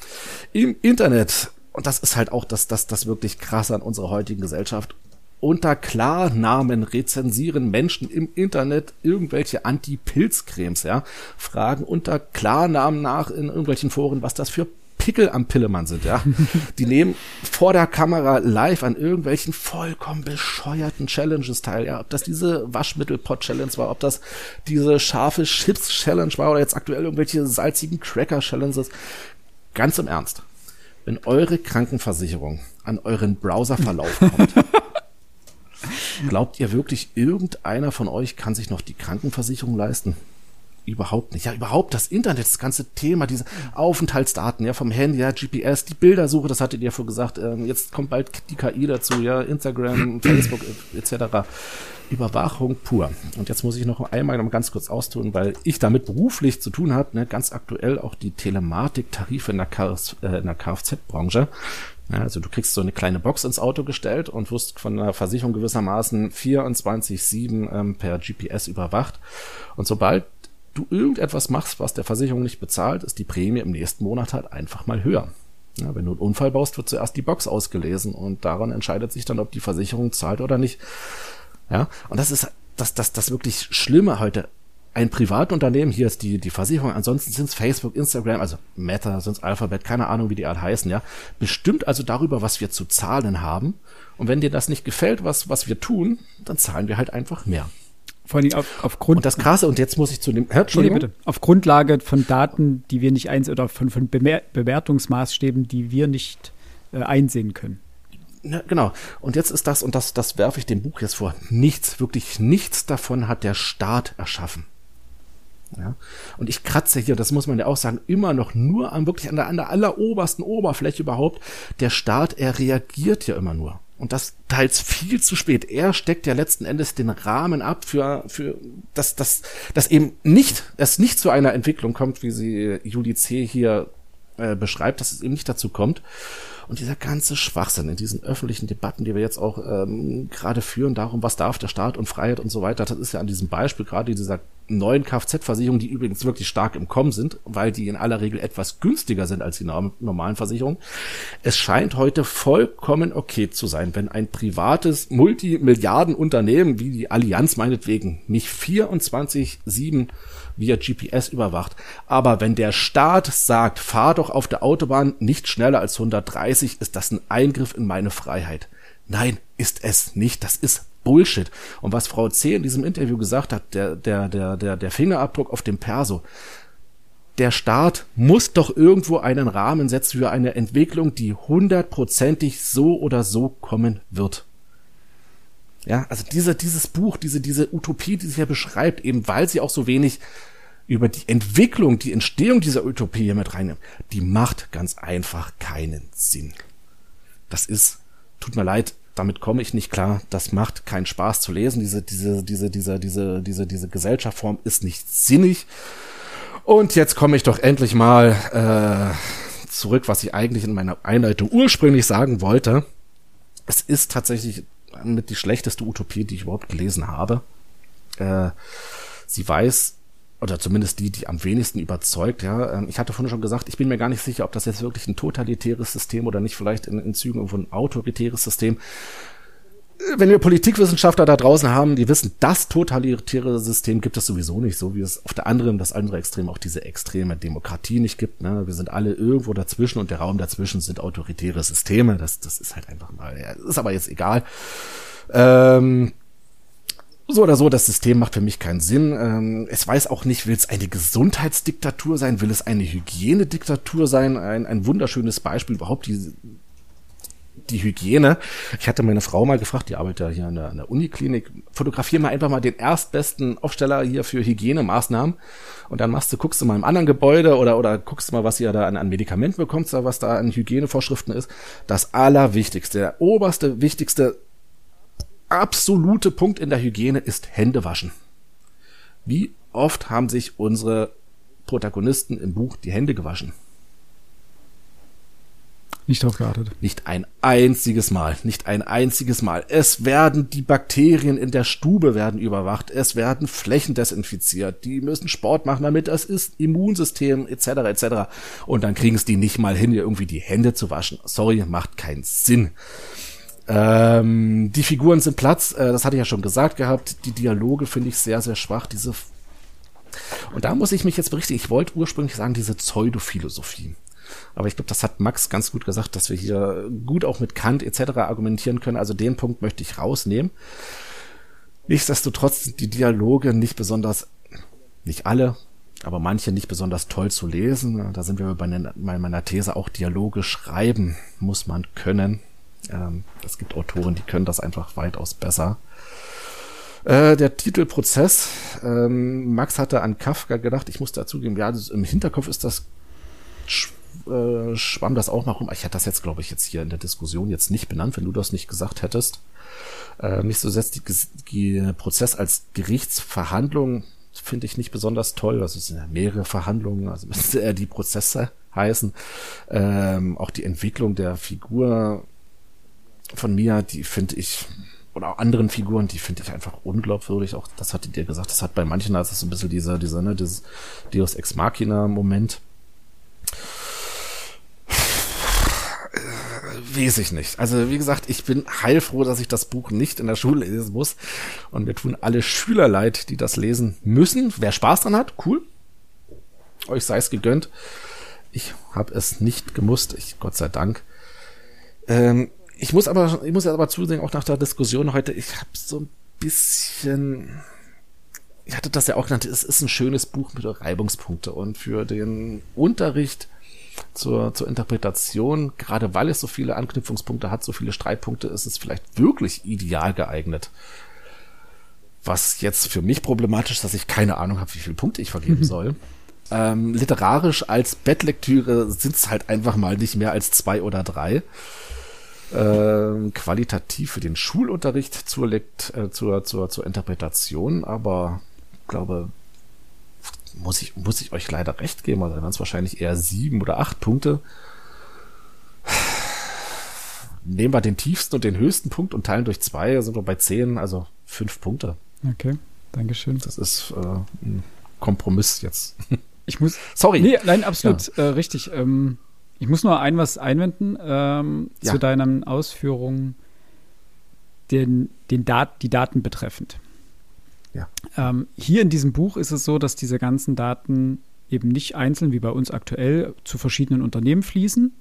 im Internet, und das ist halt auch das, das, das wirklich krasse an unserer heutigen Gesellschaft, unter Klarnamen rezensieren Menschen im Internet irgendwelche Anti-Pilz-Cremes, ja, fragen unter Klarnamen nach in irgendwelchen Foren, was das für Pickel am Pillemann sind, ja. Die nehmen vor der Kamera live an irgendwelchen vollkommen bescheuerten Challenges teil, ja. Ob das diese Waschmittelpot-Challenge war, ob das diese scharfe Chips-Challenge war oder jetzt aktuell irgendwelche salzigen Cracker-Challenges. Ganz im Ernst. Wenn eure Krankenversicherung an euren Browserverlauf kommt, glaubt ihr wirklich, irgendeiner von euch kann sich noch die Krankenversicherung leisten? Überhaupt nicht. Ja, überhaupt das Internet, das ganze Thema, diese Aufenthaltsdaten, ja, vom Handy, ja, GPS, die Bildersuche, das hattet ihr ja vorher gesagt, ähm, jetzt kommt bald die KI dazu, ja, Instagram, Facebook etc. Überwachung pur. Und jetzt muss ich noch einmal ganz kurz austun, weil ich damit beruflich zu tun habe, ne, ganz aktuell auch die Telematik-Tarife in der, äh, der Kfz-Branche. Ja, also du kriegst so eine kleine Box ins Auto gestellt und wirst von der Versicherung gewissermaßen 24-7 ähm, per GPS überwacht. Und sobald du irgendetwas machst, was der Versicherung nicht bezahlt, ist die Prämie im nächsten Monat halt einfach mal höher. Ja, wenn du einen Unfall baust, wird zuerst die Box ausgelesen und daran entscheidet sich dann, ob die Versicherung zahlt oder nicht. Ja, und das ist das, das, das wirklich Schlimme heute. Ein Privatunternehmen, hier ist die, die Versicherung, ansonsten sind es Facebook, Instagram, also Meta, sonst Alphabet, keine Ahnung, wie die alle heißen, ja, bestimmt also darüber, was wir zu zahlen haben. Und wenn dir das nicht gefällt, was, was wir tun, dann zahlen wir halt einfach mehr. Vor allem auf, aufgrund. Und das Krasse, und jetzt muss ich zu dem, hä, Entschuldigung. Nee, bitte. Auf Grundlage von Daten, die wir nicht einsehen, oder von, von Bewertungsmaßstäben, die wir nicht äh, einsehen können. Ja, genau. Und jetzt ist das, und das, das werfe ich dem Buch jetzt vor, nichts, wirklich nichts davon hat der Staat erschaffen. Ja. Und ich kratze hier, das muss man ja auch sagen, immer noch nur an wirklich an der, an der allerobersten Oberfläche überhaupt. Der Staat, er reagiert ja immer nur. Und das teils viel zu spät. Er steckt ja letzten Endes den Rahmen ab für, für, dass, dass, dass eben nicht, es nicht zu einer Entwicklung kommt, wie sie Juli C. hier äh, beschreibt, dass es eben nicht dazu kommt. Und dieser ganze Schwachsinn in diesen öffentlichen Debatten, die wir jetzt auch ähm, gerade führen, darum, was darf der Staat und Freiheit und so weiter, das ist ja an diesem Beispiel gerade dieser neuen Kfz-Versicherungen, die übrigens wirklich stark im Kommen sind, weil die in aller Regel etwas günstiger sind als die normalen Versicherungen. Es scheint heute vollkommen okay zu sein, wenn ein privates Multimilliardenunternehmen wie die Allianz meinetwegen nicht 24-7 via GPS überwacht. Aber wenn der Staat sagt, fahr doch auf der Autobahn nicht schneller als 130, ist das ein Eingriff in meine Freiheit. Nein, ist es nicht. Das ist Bullshit. Und was Frau C. in diesem Interview gesagt hat, der, der, der, der, der Fingerabdruck auf dem Perso, der Staat muss doch irgendwo einen Rahmen setzen für eine Entwicklung, die hundertprozentig so oder so kommen wird. Ja, also diese, dieses Buch, diese, diese Utopie, die sie hier beschreibt, eben weil sie auch so wenig über die Entwicklung, die Entstehung dieser Utopie hier mit reinnimmt, die macht ganz einfach keinen Sinn. Das ist, tut mir leid, damit komme ich nicht klar. Das macht keinen Spaß zu lesen. Diese, diese, diese, diese, diese, diese, diese Gesellschaftsform ist nicht sinnig. Und jetzt komme ich doch endlich mal äh, zurück, was ich eigentlich in meiner Einleitung ursprünglich sagen wollte. Es ist tatsächlich mit die schlechteste Utopie, die ich überhaupt gelesen habe. Äh, sie weiß, oder zumindest die, die am wenigsten überzeugt, ja. Ähm, ich hatte vorhin schon gesagt, ich bin mir gar nicht sicher, ob das jetzt wirklich ein totalitäres System oder nicht vielleicht in, in Zügen irgendwo ein autoritäres System. Wenn wir Politikwissenschaftler da draußen haben, die wissen, das totalitäre System gibt es sowieso nicht, so wie es auf der anderen, das andere Extrem auch diese extreme Demokratie nicht gibt. Ne? Wir sind alle irgendwo dazwischen und der Raum dazwischen sind autoritäre Systeme. Das, das ist halt einfach mal, ja, ist aber jetzt egal. Ähm, so oder so, das System macht für mich keinen Sinn. Ähm, es weiß auch nicht, will es eine Gesundheitsdiktatur sein, will es eine Hygienediktatur sein? Ein, ein wunderschönes Beispiel überhaupt, die, die Hygiene. Ich hatte meine Frau mal gefragt, die arbeitet ja hier an der, an der Uniklinik, fotografier mal einfach mal den erstbesten Aufsteller hier für Hygienemaßnahmen und dann machst du, guckst du mal im anderen Gebäude oder, oder guckst du mal, was ihr da an, an Medikamenten bekommt, was da an Hygienevorschriften ist. Das Allerwichtigste, der oberste, wichtigste absolute Punkt in der Hygiene ist Hände waschen. Wie oft haben sich unsere Protagonisten im Buch die Hände gewaschen? Nicht drauf geachtet. Nicht ein einziges Mal. Nicht ein einziges Mal. Es werden die Bakterien in der Stube werden überwacht. Es werden Flächen desinfiziert. Die müssen Sport machen, damit das ist Immunsystem etc. etc. Und dann kriegen es die nicht mal hin, irgendwie die Hände zu waschen. Sorry, macht keinen Sinn. Ähm, die Figuren sind Platz, äh, das hatte ich ja schon gesagt gehabt. Die Dialoge finde ich sehr, sehr schwach. Diese und da muss ich mich jetzt berichten. Ich wollte ursprünglich sagen, diese Pseudophilosophie. Aber ich glaube, das hat Max ganz gut gesagt, dass wir hier gut auch mit Kant etc. argumentieren können. Also den Punkt möchte ich rausnehmen. Nichtsdestotrotz sind die Dialoge nicht besonders, nicht alle, aber manche nicht besonders toll zu lesen. Da sind wir bei meiner These auch Dialoge schreiben muss man können. Ähm, es gibt Autoren, die können das einfach weitaus besser. Äh, der Titelprozess, ähm, Max hatte an Kafka gedacht, ich muss dazugeben, ja, im Hinterkopf ist das äh, schwamm das auch mal rum. Ich hätte das jetzt, glaube ich, jetzt hier in der Diskussion jetzt nicht benannt, wenn du das nicht gesagt hättest. Äh, nicht so setzt die, die Prozess als Gerichtsverhandlung finde ich nicht besonders toll. Das sind ja mehrere Verhandlungen, also eher die Prozesse heißen. Ähm, auch die Entwicklung der Figur von Mia, die finde ich, oder auch anderen Figuren, die finde ich einfach unglaubwürdig. Auch das hatte dir gesagt, das hat bei manchen also so ein bisschen dieser, dieser, ne, dieses Deus Ex Machina Moment. Weiß ich nicht. Also wie gesagt, ich bin heilfroh, dass ich das Buch nicht in der Schule lesen muss. Und mir tun alle Schüler leid, die das lesen müssen. Wer Spaß dran hat, cool. Euch sei es gegönnt. Ich habe es nicht gemusst, ich Gott sei Dank. Ähm, ich muss aber, ich muss aber zusehen, auch nach der Diskussion heute, ich habe so ein bisschen, ich hatte das ja auch genannt, es ist ein schönes Buch mit Reibungspunkte und für den Unterricht zur, zur Interpretation, gerade weil es so viele Anknüpfungspunkte hat, so viele Streitpunkte, ist es vielleicht wirklich ideal geeignet. Was jetzt für mich problematisch ist, dass ich keine Ahnung habe, wie viele Punkte ich vergeben soll. Ähm, literarisch als Bettlektüre sind es halt einfach mal nicht mehr als zwei oder drei. Ähm, qualitativ für den Schulunterricht zur, Lekt, äh, zur, zur, zur Interpretation, aber glaube, muss ich, muss ich euch leider recht geben, also dann es wahrscheinlich eher sieben oder acht Punkte. Nehmen wir den tiefsten und den höchsten Punkt und teilen durch zwei, sind wir bei zehn, also fünf Punkte. Okay, Dankeschön. Das ist äh, ein Kompromiss jetzt. Ich muss. Sorry. Nee, nein, absolut ja. äh, richtig. Ähm, ich muss nur ein was einwenden ähm, ja. zu deinen Ausführungen, den, den Dat die Daten betreffend. Ja. Ähm, hier in diesem Buch ist es so, dass diese ganzen Daten eben nicht einzeln wie bei uns aktuell zu verschiedenen Unternehmen fließen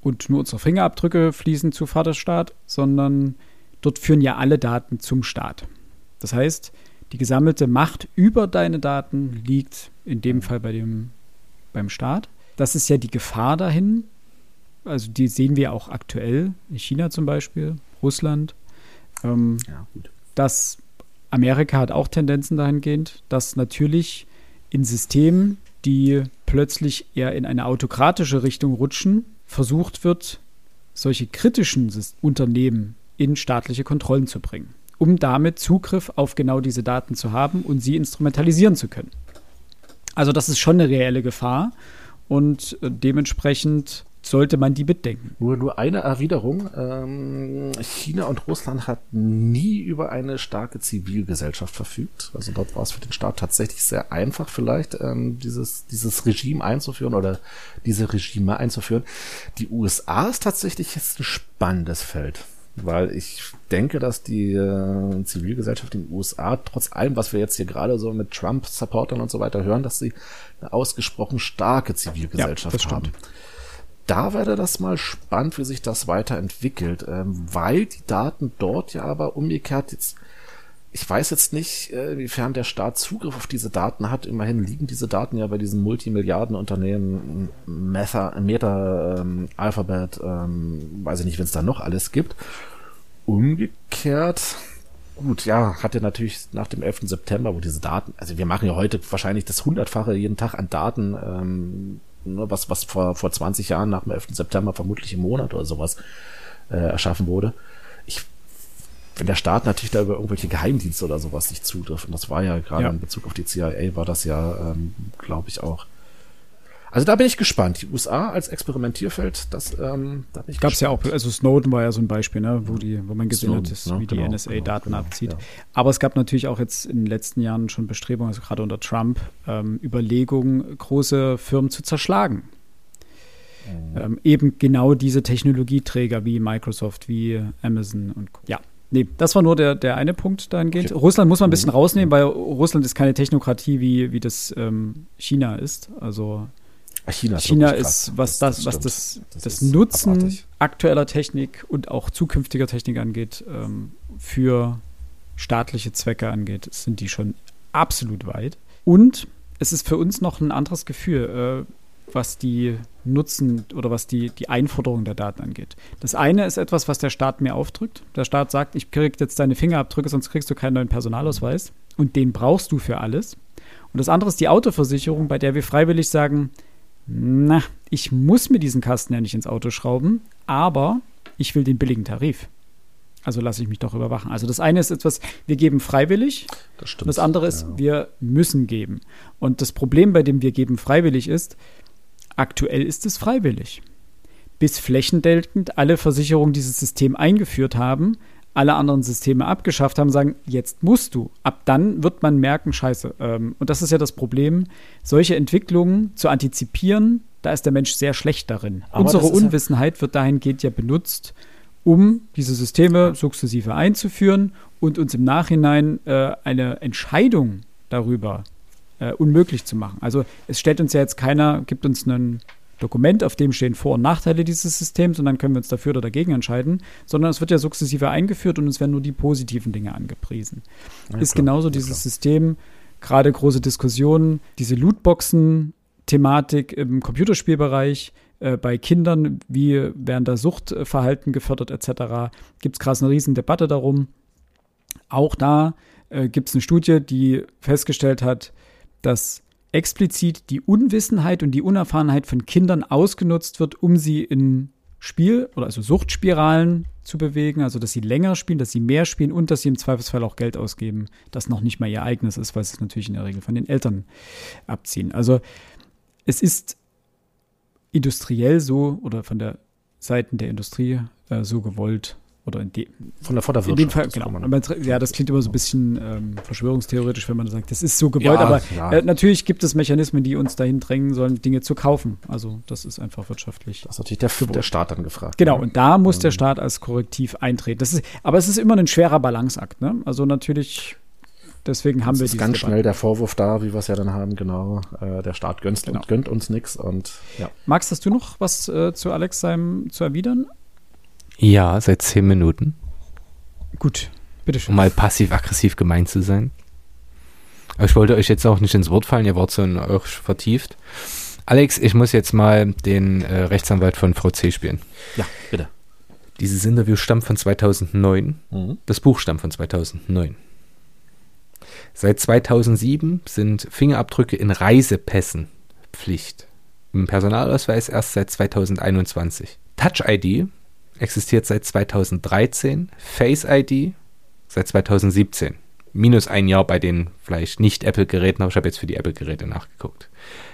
und nur unsere Fingerabdrücke fließen zu Vaterstaat, sondern dort führen ja alle Daten zum Staat. Das heißt, die gesammelte Macht über deine Daten liegt in dem Fall bei dem, beim Staat. Das ist ja die Gefahr dahin. Also die sehen wir auch aktuell in China zum Beispiel, Russland. Ähm, ja. Dass Amerika hat auch Tendenzen dahingehend, dass natürlich in Systemen, die plötzlich eher in eine autokratische Richtung rutschen, versucht wird, solche kritischen Unternehmen in staatliche Kontrollen zu bringen, um damit Zugriff auf genau diese Daten zu haben und sie instrumentalisieren zu können. Also das ist schon eine reelle Gefahr und äh, dementsprechend sollte man die bedenken. Nur, nur eine Erwiderung. Ähm, China und Russland hat nie über eine starke Zivilgesellschaft verfügt. Also dort war es für den Staat tatsächlich sehr einfach vielleicht, ähm, dieses, dieses Regime einzuführen oder diese Regime einzuführen. Die USA ist tatsächlich jetzt ein spannendes Feld. Weil ich denke, dass die äh, Zivilgesellschaft in den USA, trotz allem, was wir jetzt hier gerade so mit Trump-Supportern und so weiter hören, dass sie eine ausgesprochen starke Zivilgesellschaft ja, haben da wäre das mal spannend, wie sich das weiterentwickelt, ähm, weil die Daten dort ja aber umgekehrt jetzt, ich weiß jetzt nicht, äh, inwiefern der Staat Zugriff auf diese Daten hat. Immerhin liegen diese Daten ja bei diesen Multimilliardenunternehmen Meta, Meta ähm, Alphabet, ähm, weiß ich nicht, wenn es da noch alles gibt. Umgekehrt, gut, ja, hat er natürlich nach dem 11. September, wo diese Daten, also wir machen ja heute wahrscheinlich das hundertfache jeden Tag an Daten ähm, ne, was, was vor, vor 20 Jahren nach dem 11. September vermutlich im Monat oder sowas äh, erschaffen wurde. Ich, wenn der Staat natürlich da über irgendwelche Geheimdienste oder sowas nicht zugriff, und das war ja gerade ja. in Bezug auf die CIA, war das ja, ähm, glaube ich, auch also da bin ich gespannt. Die USA als Experimentierfeld, das ähm, da bin ich Gab es ja auch, also Snowden war ja so ein Beispiel, ne, wo, die, wo man gesehen Snowden, hat, dass, ne? wie genau, die NSA genau, Daten genau, abzieht. Ja. Aber es gab natürlich auch jetzt in den letzten Jahren schon Bestrebungen, also gerade unter Trump, ähm, Überlegungen, große Firmen zu zerschlagen. Mhm. Ähm, eben genau diese Technologieträger wie Microsoft, wie Amazon und ja. Nee, das war nur der, der eine Punkt dahingehend. Okay. Russland muss man ein bisschen mhm. rausnehmen, weil Russland ist keine Technokratie, wie, wie das ähm, China ist. Also China ist, China ist was das, das was das, das, das Nutzen abartig. aktueller Technik und auch zukünftiger Technik angeht, ähm, für staatliche Zwecke angeht, sind die schon absolut weit. Und es ist für uns noch ein anderes Gefühl, äh, was die Nutzen oder was die, die Einforderung der Daten angeht. Das eine ist etwas, was der Staat mir aufdrückt. Der Staat sagt, ich krieg jetzt deine Fingerabdrücke, sonst kriegst du keinen neuen Personalausweis. Und den brauchst du für alles. Und das andere ist die Autoversicherung, bei der wir freiwillig sagen, na, ich muss mir diesen Kasten ja nicht ins Auto schrauben, aber ich will den billigen Tarif. Also lasse ich mich doch überwachen. Also das eine ist etwas, wir geben freiwillig. Das stimmt. Das andere ist, ja. wir müssen geben. Und das Problem, bei dem wir geben freiwillig ist, aktuell ist es freiwillig. Bis flächendeckend alle Versicherungen dieses System eingeführt haben, alle anderen Systeme abgeschafft haben, sagen, jetzt musst du. Ab dann wird man merken, scheiße. Ähm, und das ist ja das Problem, solche Entwicklungen zu antizipieren, da ist der Mensch sehr schlecht darin. Aber Unsere ist ja- Unwissenheit wird dahingehend ja benutzt, um diese Systeme sukzessive einzuführen und uns im Nachhinein äh, eine Entscheidung darüber äh, unmöglich zu machen. Also es stellt uns ja jetzt keiner, gibt uns ein Dokument, auf dem stehen Vor- und Nachteile dieses Systems und dann können wir uns dafür oder dagegen entscheiden, sondern es wird ja sukzessive eingeführt und es werden nur die positiven Dinge angepriesen. Ja, ist klar, genauso ja, dieses klar. System, gerade große Diskussionen, diese Lootboxen-Thematik im Computerspielbereich, äh, bei Kindern, wie werden da Suchtverhalten gefördert etc., gibt es gerade eine riesen Debatte darum. Auch da äh, gibt es eine Studie, die festgestellt hat, dass explizit die Unwissenheit und die Unerfahrenheit von Kindern ausgenutzt wird, um sie in Spiel oder also Suchtspiralen zu bewegen, also dass sie länger spielen, dass sie mehr spielen und dass sie im Zweifelsfall auch Geld ausgeben, das noch nicht mal ihr eigenes ist, weil sie es natürlich in der Regel von den Eltern abziehen. Also es ist industriell so oder von der Seiten der Industrie äh, so gewollt oder in, de Von der Vorderwirtschaft. in dem Fall, das genau. man- ja, das klingt immer so ein bisschen ähm, verschwörungstheoretisch, wenn man sagt, das ist so gewollt, Ja, aber ja. äh, natürlich gibt es Mechanismen, die uns dahin drängen sollen, Dinge zu kaufen. Also das ist einfach wirtschaftlich. Das ist natürlich der, der Staat dann gefragt. Genau, ne? und da muss Ähm. der Staat als Korrektiv eintreten. Das ist, aber es ist immer ein schwerer Balanceakt. Ne? Also natürlich, deswegen haben Es wir ist ganz Debatte. schnell der Vorwurf da, wie wir es ja dann haben, genau. Äh, der Staat gönnt, Genau. gönnt uns nichts und ja. Max, hast du noch was äh, zu Alex seinem zu erwidern? Ja, seit zehn Minuten, Gut, bitteschön. um mal passiv-aggressiv gemeint zu sein. Aber ich wollte euch jetzt auch nicht ins Wort fallen, ihr wart so in euch vertieft. Alex, ich muss jetzt mal den äh, Rechtsanwalt von Frau C. spielen. Ja, bitte. Dieses Interview stammt von 2009. Mhm. Das Buch stammt von 2009. Seit 2007 sind Fingerabdrücke in Reisepässen Pflicht. Im Personalausweis erst seit 2021. Touch ID existiert seit 2013, Face ID seit 2017. Minus ein Jahr bei den vielleicht nicht Apple-Geräten, aber ich habe jetzt für die Apple-Geräte nachgeguckt.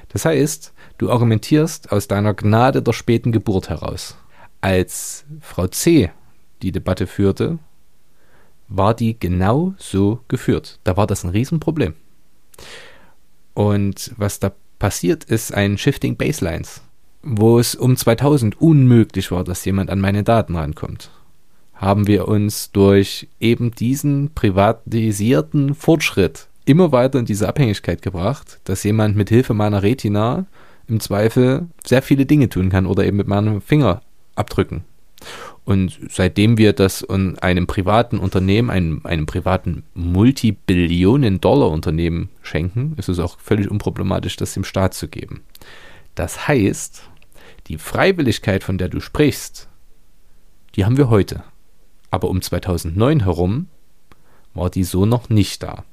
Das heißt, du argumentierst aus deiner Gnade der späten Geburt heraus. Als Frau C. die Debatte führte, war die genau so geführt. Da war das ein Riesenproblem. Und was da passiert, ist ein Shifting Baselines, wo es um 2000 unmöglich war, dass jemand an meine Daten rankommt. Haben wir uns durch eben diesen privatisierten Fortschritt immer weiter in diese Abhängigkeit gebracht, dass jemand mit Hilfe meiner Retina im Zweifel sehr viele Dinge tun kann oder eben mit meinem Finger abdrücken. Und seitdem wir das in einem privaten Unternehmen, einem, einem privaten Multibillionen-Dollar-Unternehmen schenken, ist es auch völlig unproblematisch, das dem Staat zu geben. Das heißt, die Freiwilligkeit, von der du sprichst, die haben wir heute. Aber um 2009 herum war die so noch nicht da.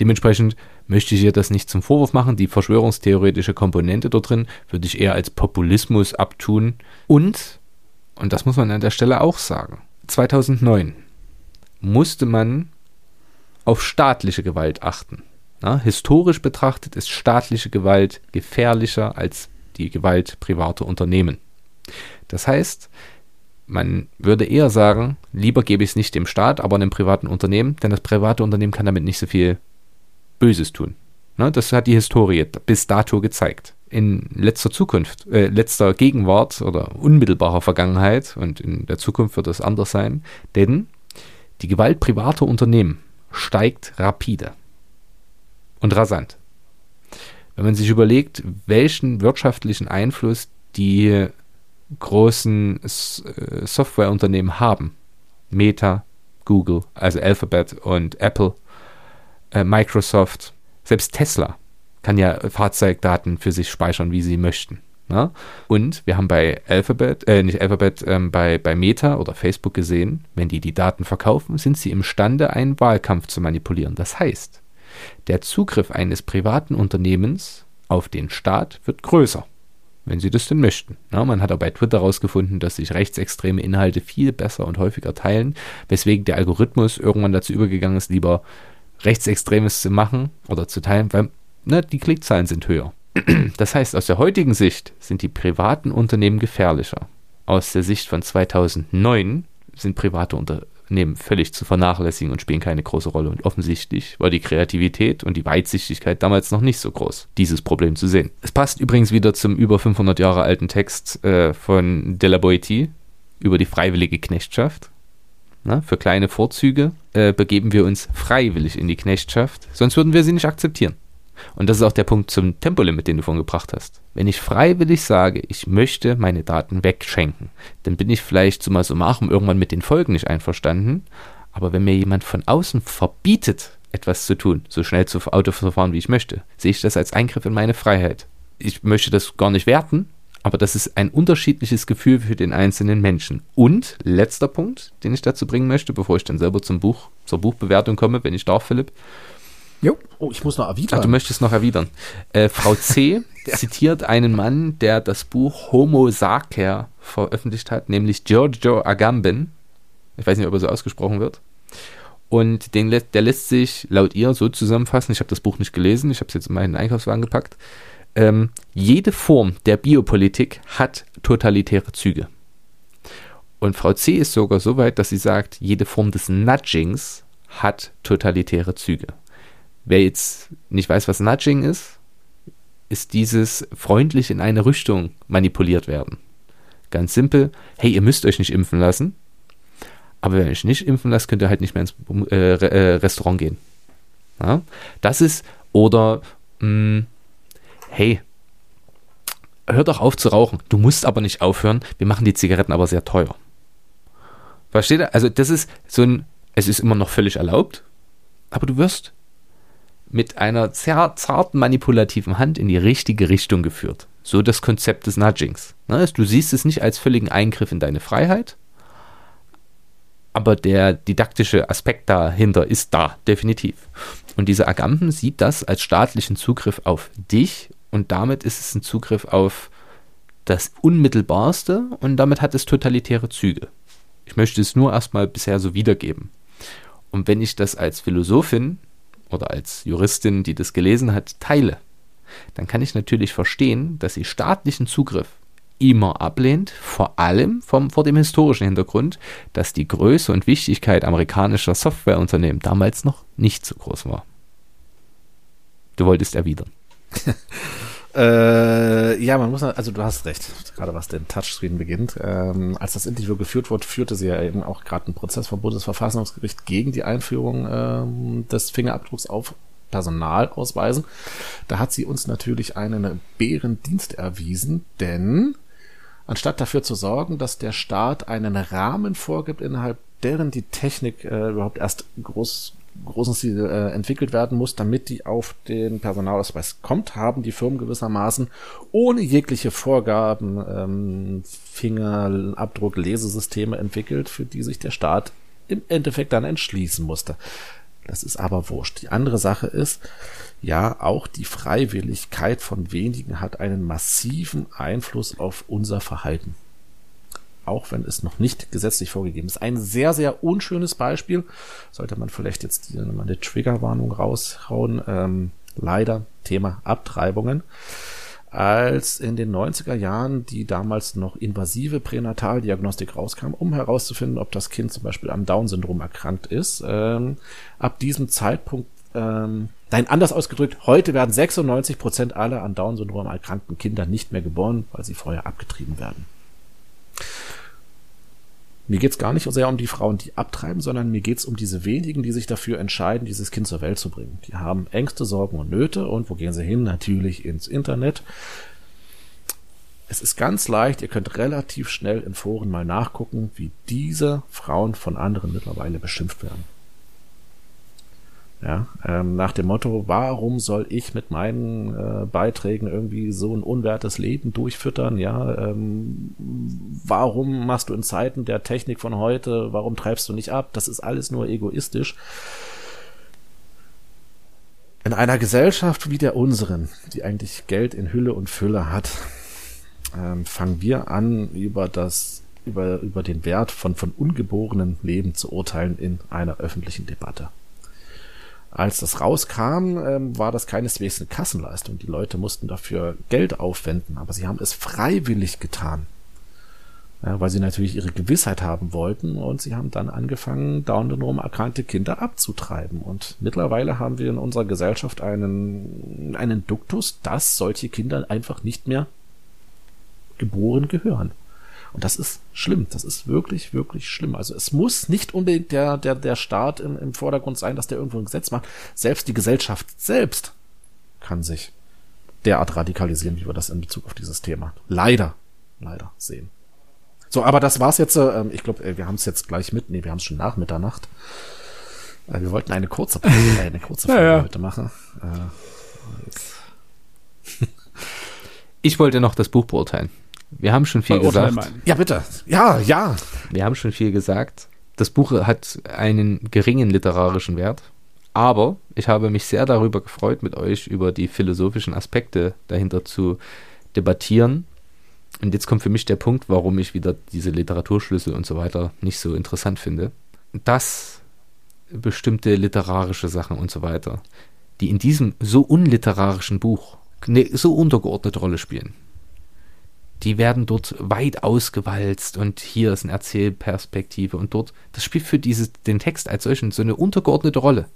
Dementsprechend möchte ich ihr das nicht zum Vorwurf machen. Die verschwörungstheoretische Komponente dort drin würde ich eher als Populismus abtun. Und, und das muss man an der Stelle auch sagen, 2009 musste man auf staatliche Gewalt achten. Na, historisch betrachtet ist staatliche Gewalt gefährlicher als die Gewalt privater Unternehmen. Das heißt, man würde eher sagen, lieber gebe ich es nicht dem Staat, aber einem privaten Unternehmen, denn das private Unternehmen kann damit nicht so viel Böses tun. Ne, das hat die Historie bis dato gezeigt. In letzter Zukunft, äh, letzter Gegenwart oder unmittelbarer Vergangenheit und in der Zukunft wird es anders sein, denn die Gewalt privater Unternehmen steigt rapide und rasant. Wenn man sich überlegt, welchen wirtschaftlichen Einfluss die großen äh, Softwareunternehmen haben, Meta, Google, also Alphabet und Apple, äh, Microsoft, selbst Tesla kann ja Fahrzeugdaten für sich speichern, wie sie möchten. Ne? Und wir haben bei Alphabet, äh, nicht Alphabet, ähm, bei, bei Meta oder Facebook gesehen, wenn die die Daten verkaufen, sind sie imstande, einen Wahlkampf zu manipulieren. Das heißt, der Zugriff eines privaten Unternehmens auf den Staat wird größer, wenn sie das denn möchten. Ja, man hat auch bei Twitter herausgefunden, dass sich rechtsextreme Inhalte viel besser und häufiger teilen, weswegen der Algorithmus irgendwann dazu übergegangen ist, lieber Rechtsextremes zu machen oder zu teilen, weil ne, die Klickzahlen sind höher. Das heißt, aus der heutigen Sicht sind die privaten Unternehmen gefährlicher. Aus der Sicht von 2009 sind private Unternehmen nehmen völlig zu vernachlässigen und spielen keine große Rolle. Und offensichtlich war die Kreativität und die Weitsichtigkeit damals noch nicht so groß, dieses Problem zu sehen. Es passt übrigens wieder zum über 500 Jahre alten Text äh, von de la Boétie über die freiwillige Knechtschaft. Na, für kleine Vorzüge äh, begeben wir uns freiwillig in die Knechtschaft, sonst würden wir sie nicht akzeptieren. Und das ist auch der Punkt zum Tempolimit, den du vorhin gebracht hast. Wenn ich freiwillig sage, ich möchte meine Daten wegschenken, dann bin ich vielleicht summa summarum irgendwann mit den Folgen nicht einverstanden. Aber wenn mir jemand von außen verbietet, etwas zu tun, so schnell zu Auto zu fahren, wie ich möchte, sehe ich das als Eingriff in meine Freiheit. Ich möchte das gar nicht werten, aber das ist ein unterschiedliches Gefühl für den einzelnen Menschen. Und letzter Punkt, den ich dazu bringen möchte, bevor ich dann selber zum Buch, zur Buchbewertung komme, wenn ich darf, Philipp, Jo. Oh, ich muss noch erwidern. Ach, du möchtest noch erwidern. Äh, Frau C. zitiert einen Mann, der das Buch Homo Sacer veröffentlicht hat, nämlich Giorgio Agamben. Ich weiß nicht, ob er so ausgesprochen wird. Und den, der lässt sich laut ihr so zusammenfassen, ich habe das Buch nicht gelesen, ich habe es jetzt in meinen Einkaufswagen gepackt. Ähm, jede Form der Biopolitik hat totalitäre Züge. Und Frau C. ist sogar so weit, dass sie sagt, jede Form des Nudgings hat totalitäre Züge. Wer jetzt nicht weiß, was Nudging ist, ist dieses freundlich in eine Richtung manipuliert werden. Ganz simpel, hey, ihr müsst euch nicht impfen lassen, aber wenn ihr euch nicht impfen lasst, könnt ihr halt nicht mehr ins äh, äh, Restaurant gehen. Ja? Das ist, oder, mh, hm, hey, hör doch auf zu rauchen. Du musst aber nicht aufhören. Wir machen die Zigaretten aber sehr teuer. Versteht ihr? Also, das ist so ein, es ist immer noch völlig erlaubt, aber du wirst mit einer sehr zarten manipulativen Hand in die richtige Richtung geführt. So das Konzept des Nudgings. Ne, du siehst es nicht als völligen Eingriff in deine Freiheit, aber der didaktische Aspekt dahinter ist da, definitiv. Und dieser Agamben sieht das als staatlichen Zugriff auf dich und damit ist es ein Zugriff auf das Unmittelbarste und damit hat es totalitäre Züge. Ich möchte es nur erstmal bisher so wiedergeben. Und wenn ich das als Philosophin oder als Juristin, die das gelesen hat, teile, dann kann ich natürlich verstehen, dass sie staatlichen Zugriff immer ablehnt, vor allem vom, vor dem historischen Hintergrund, dass die Größe und Wichtigkeit amerikanischer Softwareunternehmen damals noch nicht so groß war. Du wolltest erwidern. Äh, ja, man muss, also du hast recht, gerade was den Touchscreen beginnt. Ähm, als das Interview geführt wurde, führte sie ja eben auch gerade einen Prozess vom Bundesverfassungsgericht gegen die Einführung ähm, des Fingerabdrucks auf Personalausweisen. Da hat sie uns natürlich einen Bärendienst erwiesen, denn anstatt dafür zu sorgen, dass der Staat einen Rahmen vorgibt, innerhalb deren die Technik äh, überhaupt erst groß großen Stil äh, entwickelt werden muss, damit die auf den Personalausweis kommt, haben die Firmen gewissermaßen ohne jegliche Vorgaben ähm, Fingerabdruck, Lesesysteme entwickelt, für die sich der Staat im Endeffekt dann entschließen musste. Das ist aber wurscht. Die andere Sache ist, ja, auch die Freiwilligkeit von wenigen hat einen massiven Einfluss auf unser Verhalten auch wenn es noch nicht gesetzlich vorgegeben ist. Ein sehr, sehr unschönes Beispiel. Sollte man vielleicht jetzt mal eine Triggerwarnung raushauen. Ähm, leider Thema Abtreibungen. Als in den 90er Jahren die damals noch invasive Pränataldiagnostik rauskam, um herauszufinden, ob das Kind zum Beispiel am Down-Syndrom erkrankt ist, ähm, ab diesem Zeitpunkt ähm, Nein, anders ausgedrückt, heute werden 96 Prozent aller an Down-Syndrom erkrankten Kinder nicht mehr geboren, weil sie vorher abgetrieben werden. Mir geht's gar nicht so sehr um die Frauen, die abtreiben, sondern mir geht's um diese wenigen, die sich dafür entscheiden, dieses Kind zur Welt zu bringen. Die haben Ängste, Sorgen und Nöte und wo gehen sie hin? Natürlich ins Internet. Es ist ganz leicht, ihr könnt relativ schnell in Foren mal nachgucken, wie diese Frauen von anderen mittlerweile beschimpft werden. Ja, ähm, nach dem Motto, warum soll ich mit meinen äh, Beiträgen irgendwie so ein unwertes Leben durchfüttern? Ja, ähm, warum machst du in Zeiten der Technik von heute, warum treibst du nicht ab? Das ist alles nur egoistisch. In einer Gesellschaft wie der unseren, die eigentlich Geld in Hülle und Fülle hat, ähm, fangen wir an, über das über, über den Wert von, von ungeborenen Leben zu urteilen in einer öffentlichen Debatte. Als das rauskam, ähm, war das keineswegs eine Kassenleistung. Die Leute mussten dafür Geld aufwenden, aber sie haben es freiwillig getan. Ja, weil sie natürlich ihre Gewissheit haben wollten und sie haben dann angefangen, Down-Syndrom erkrankte Kinder abzutreiben. Und mittlerweile haben wir in unserer Gesellschaft einen, einen Duktus, dass solche Kinder einfach nicht mehr geboren gehören. Und das ist schlimm. Das ist wirklich, wirklich schlimm. Also es muss nicht unbedingt der, der, der Staat im, im Vordergrund sein, dass der irgendwo ein Gesetz macht. Selbst die Gesellschaft selbst kann sich derart radikalisieren, wie wir das in Bezug auf dieses Thema leider, leider sehen. So, aber das war's jetzt. Äh, ich glaube, wir haben es jetzt gleich mit. Nee, wir haben es schon nach Mitternacht. Äh, wir wollten eine kurze, äh, eine kurze Folge ja, ja. heute machen. Äh, ich wollte noch das Buch beurteilen. Wir haben schon viel gesagt. Ja, bitte. Ja, ja. Wir haben schon viel gesagt. Das Buch hat einen geringen literarischen Wert. Aber ich habe mich sehr darüber gefreut, mit euch über die philosophischen Aspekte dahinter zu debattieren. Und jetzt kommt für mich der Punkt, warum ich wieder diese Literaturschlüssel und so weiter nicht so interessant finde. Dass bestimmte literarische Sachen und so weiter, die in diesem so unliterarischen Buch eine so untergeordnete Rolle spielen, die werden dort weit ausgewalzt und hier ist eine Erzählperspektive und dort, das spielt für dieses, den Text als solchen so eine untergeordnete Rolle.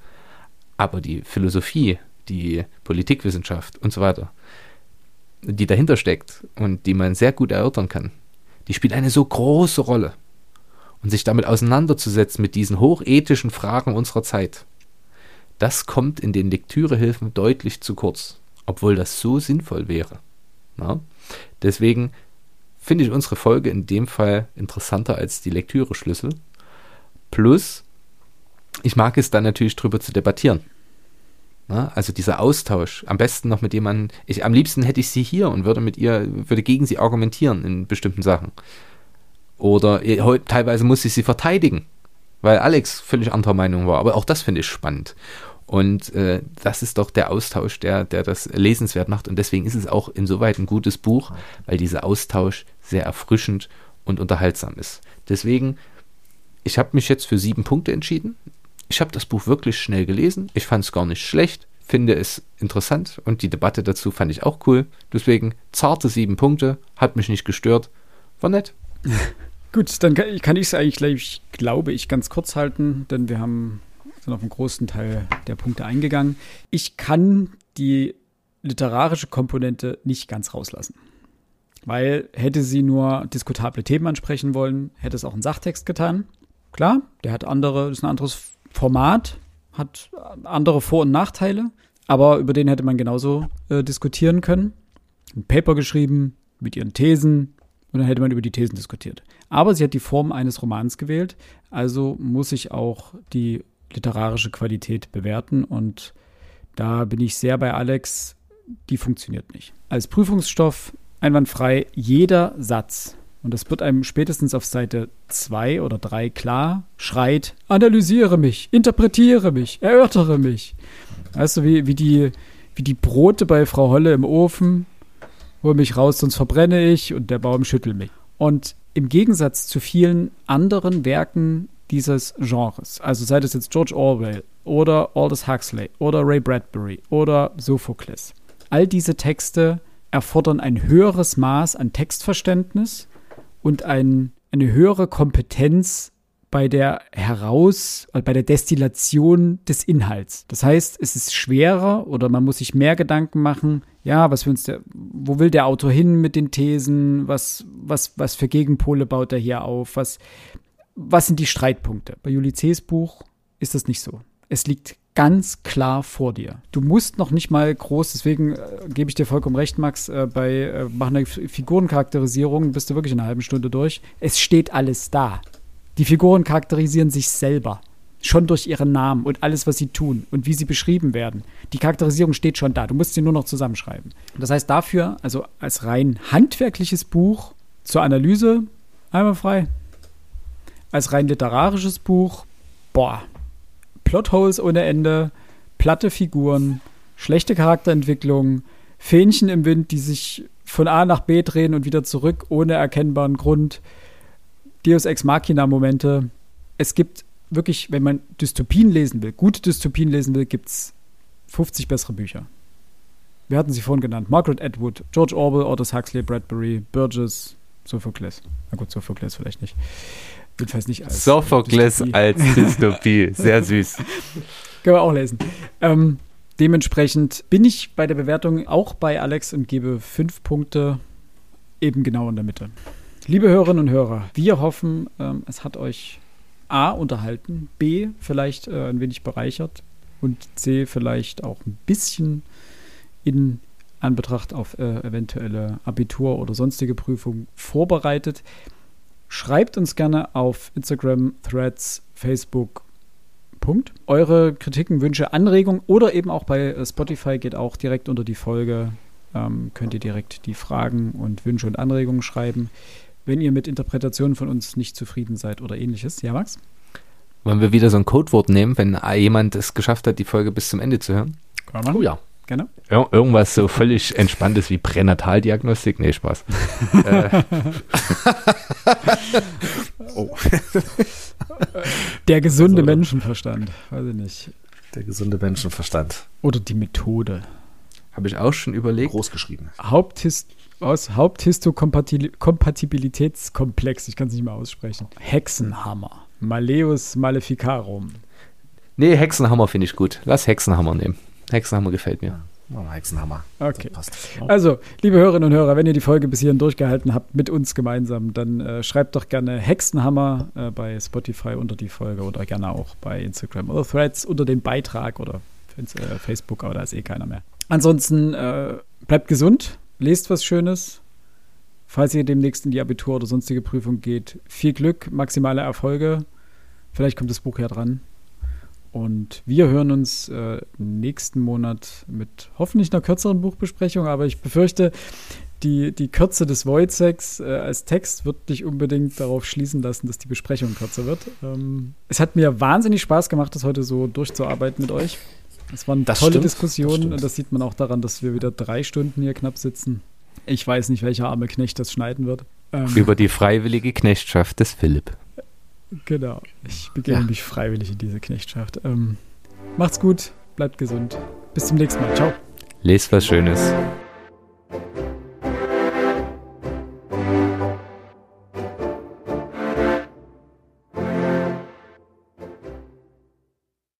Aber die Philosophie, die Politikwissenschaft und so weiter, die dahinter steckt und die man sehr gut erörtern kann, die spielt eine so große Rolle. Und sich damit auseinanderzusetzen mit diesen hochethischen Fragen unserer Zeit, das kommt in den Lektürehilfen deutlich zu kurz, obwohl das so sinnvoll wäre. Na? Deswegen finde ich unsere Folge in dem Fall interessanter als die Lektüre-Schlüssel. Plus, ich mag es dann natürlich drüber zu debattieren. Na, also dieser Austausch, am besten noch mit jemandem, ich, am liebsten hätte ich sie hier und würde mit ihr, würde gegen sie argumentieren in bestimmten Sachen. Oder teilweise muss ich sie verteidigen, weil Alex völlig anderer Meinung war. Aber auch das finde ich spannend. Und äh, das ist doch der Austausch, der, der das lesenswert macht. Und deswegen ist es auch insoweit ein gutes Buch, weil dieser Austausch sehr erfrischend und unterhaltsam ist. Deswegen, ich habe mich jetzt für sieben Punkte entschieden. Ich habe das Buch wirklich schnell gelesen. Ich fand es gar nicht schlecht, finde es interessant und die Debatte dazu fand ich auch cool. Deswegen zarte sieben Punkte, hat mich nicht gestört, war nett. Gut, dann kann ich es eigentlich gleich, glaube ich, ganz kurz halten, denn wir haben sind auf einen großen Teil der Punkte eingegangen. Ich kann die literarische Komponente nicht ganz rauslassen. Weil hätte sie nur diskutable Themen ansprechen wollen, hätte es auch ein Sachtext getan. Klar, der hat andere, ist ein anderes Format, hat andere Vor- und Nachteile, aber über den hätte man genauso äh, diskutieren können. Ein Paper geschrieben mit ihren Thesen und dann hätte man über die Thesen diskutiert. Aber sie hat die Form eines Romans gewählt, also muss ich auch die literarische Qualität bewerten. Und da bin ich sehr bei Alex, die funktioniert nicht. Als Prüfungsstoff einwandfrei jeder Satz, und das wird einem spätestens auf Seite 2 oder 3 klar, schreit, analysiere mich, interpretiere mich, erörtere mich. Weißt du, wie, wie, die, wie die Brote bei Frau Holle im Ofen, hol mich raus, sonst verbrenne ich und der Baum schüttelt mich. Und im Gegensatz zu vielen anderen Werken dieses Genres. Also sei das jetzt George Orwell oder Aldous Huxley oder Ray Bradbury oder Sophokles. All diese Texte erfordern ein höheres Maß an Textverständnis und ein, eine höhere Kompetenz bei der Heraus, äh, bei der Destillation des Inhalts. Das heißt, es ist schwerer oder man muss sich mehr Gedanken machen, ja, was uns der, wo will der Autor hin mit den Thesen, was, was, was für Gegenpole baut er hier auf, was, was sind die Streitpunkte? Bei C.'s Buch ist das nicht so. Es liegt ganz klar vor dir. Du musst noch nicht mal groß, deswegen äh, gebe ich dir vollkommen recht, Max, äh, bei äh, machen der Figurencharakterisierung bist du wirklich in einer halben Stunde durch. Es steht alles da. Die Figuren charakterisieren sich selber. Schon durch ihren Namen und alles, was sie tun und wie sie beschrieben werden. Die Charakterisierung steht schon da. Du musst sie nur noch zusammenschreiben. Das heißt, dafür, also als rein handwerkliches Buch zur Analyse, einmal frei als rein literarisches Buch, boah, Plotholes ohne Ende, platte Figuren, schlechte Charakterentwicklung, Fähnchen im Wind, die sich von A nach B drehen und wieder zurück ohne erkennbaren Grund, Deus Ex Machina Momente. Es gibt wirklich, wenn man Dystopien lesen will, gute Dystopien lesen will, gibt es 50 bessere Bücher. Wir hatten sie vorhin genannt. Margaret Atwood, George Orwell, Aldous Huxley, Bradbury, Burgess, Sophokles. Na gut, Sophokles vielleicht nicht. Jedenfalls nicht als Sophokles Dystopie. als Dystopie. Sehr süß. Können wir auch lesen. Ähm, dementsprechend bin ich bei der Bewertung auch bei Alex und gebe fünf Punkte eben genau in der Mitte. Liebe Hörerinnen und Hörer, wir hoffen, ähm, es hat euch A unterhalten, B vielleicht äh, ein wenig bereichert und C vielleicht auch ein bisschen in Anbetracht auf äh, eventuelle Abitur- oder sonstige Prüfungen vorbereitet. Schreibt uns gerne auf Instagram, Threads, Facebook. Punkt. Eure Kritiken, Wünsche, Anregungen oder eben auch bei äh, Spotify geht auch direkt unter die Folge. Ähm, könnt ihr direkt die Fragen und Wünsche und Anregungen schreiben. Wenn ihr mit Interpretationen von uns nicht zufrieden seid oder ähnliches. Ja, Max? Wollen wir wieder so ein Codewort nehmen, wenn jemand es geschafft hat, die Folge bis zum Ende zu hören? Kann man. Oh ja. Gerne. Ir irgendwas so völlig Entspanntes wie Pränataldiagnostik? Nee, Spaß. äh. oh. Der gesunde also, Menschenverstand. Weiß ich nicht. Der gesunde Menschenverstand. Oder die Methode. Habe ich auch schon überlegt. Großgeschrieben. Haupthist aus Haupthistokompatibilitätskomplex. Ich kann es nicht mehr aussprechen. Hexenhammer. Maleus Maleficarum. Nee, Hexenhammer finde ich gut. Lass Hexenhammer nehmen. Hexenhammer gefällt mir. Oh, Hexenhammer. Okay. Also, liebe Hörerinnen und Hörer, wenn ihr die Folge bis hierhin durchgehalten habt mit uns gemeinsam, dann äh, schreibt doch gerne Hexenhammer äh, bei Spotify unter die Folge oder gerne auch bei Instagram oder Threads unter den Beitrag oder äh, Facebook, aber da ist eh keiner mehr. Ansonsten äh, bleibt gesund, lest was Schönes. Falls ihr demnächst in die Abitur oder sonstige Prüfung geht, viel Glück, maximale Erfolge. Vielleicht kommt das Buch ja dran. Und wir hören uns äh, nächsten Monat mit hoffentlich einer kürzeren Buchbesprechung, aber ich befürchte, die, die Kürze des Wojceks äh, als Text wird nicht unbedingt darauf schließen lassen, dass die Besprechung kürzer wird. Ähm, es hat mir wahnsinnig Spaß gemacht, das heute so durchzuarbeiten mit euch. Es waren das tolle stimmt, Diskussionen das und das sieht man auch daran, dass wir wieder drei Stunden hier knapp sitzen. Ich weiß nicht, welcher arme Knecht das schneiden wird. Ähm, Über die freiwillige Knechtschaft des Philipp. Genau. Ich begebe ja. mich freiwillig in diese Knechtschaft. Ähm, macht's gut, bleibt gesund. Bis zum nächsten Mal. Ciao. Lest was Schönes.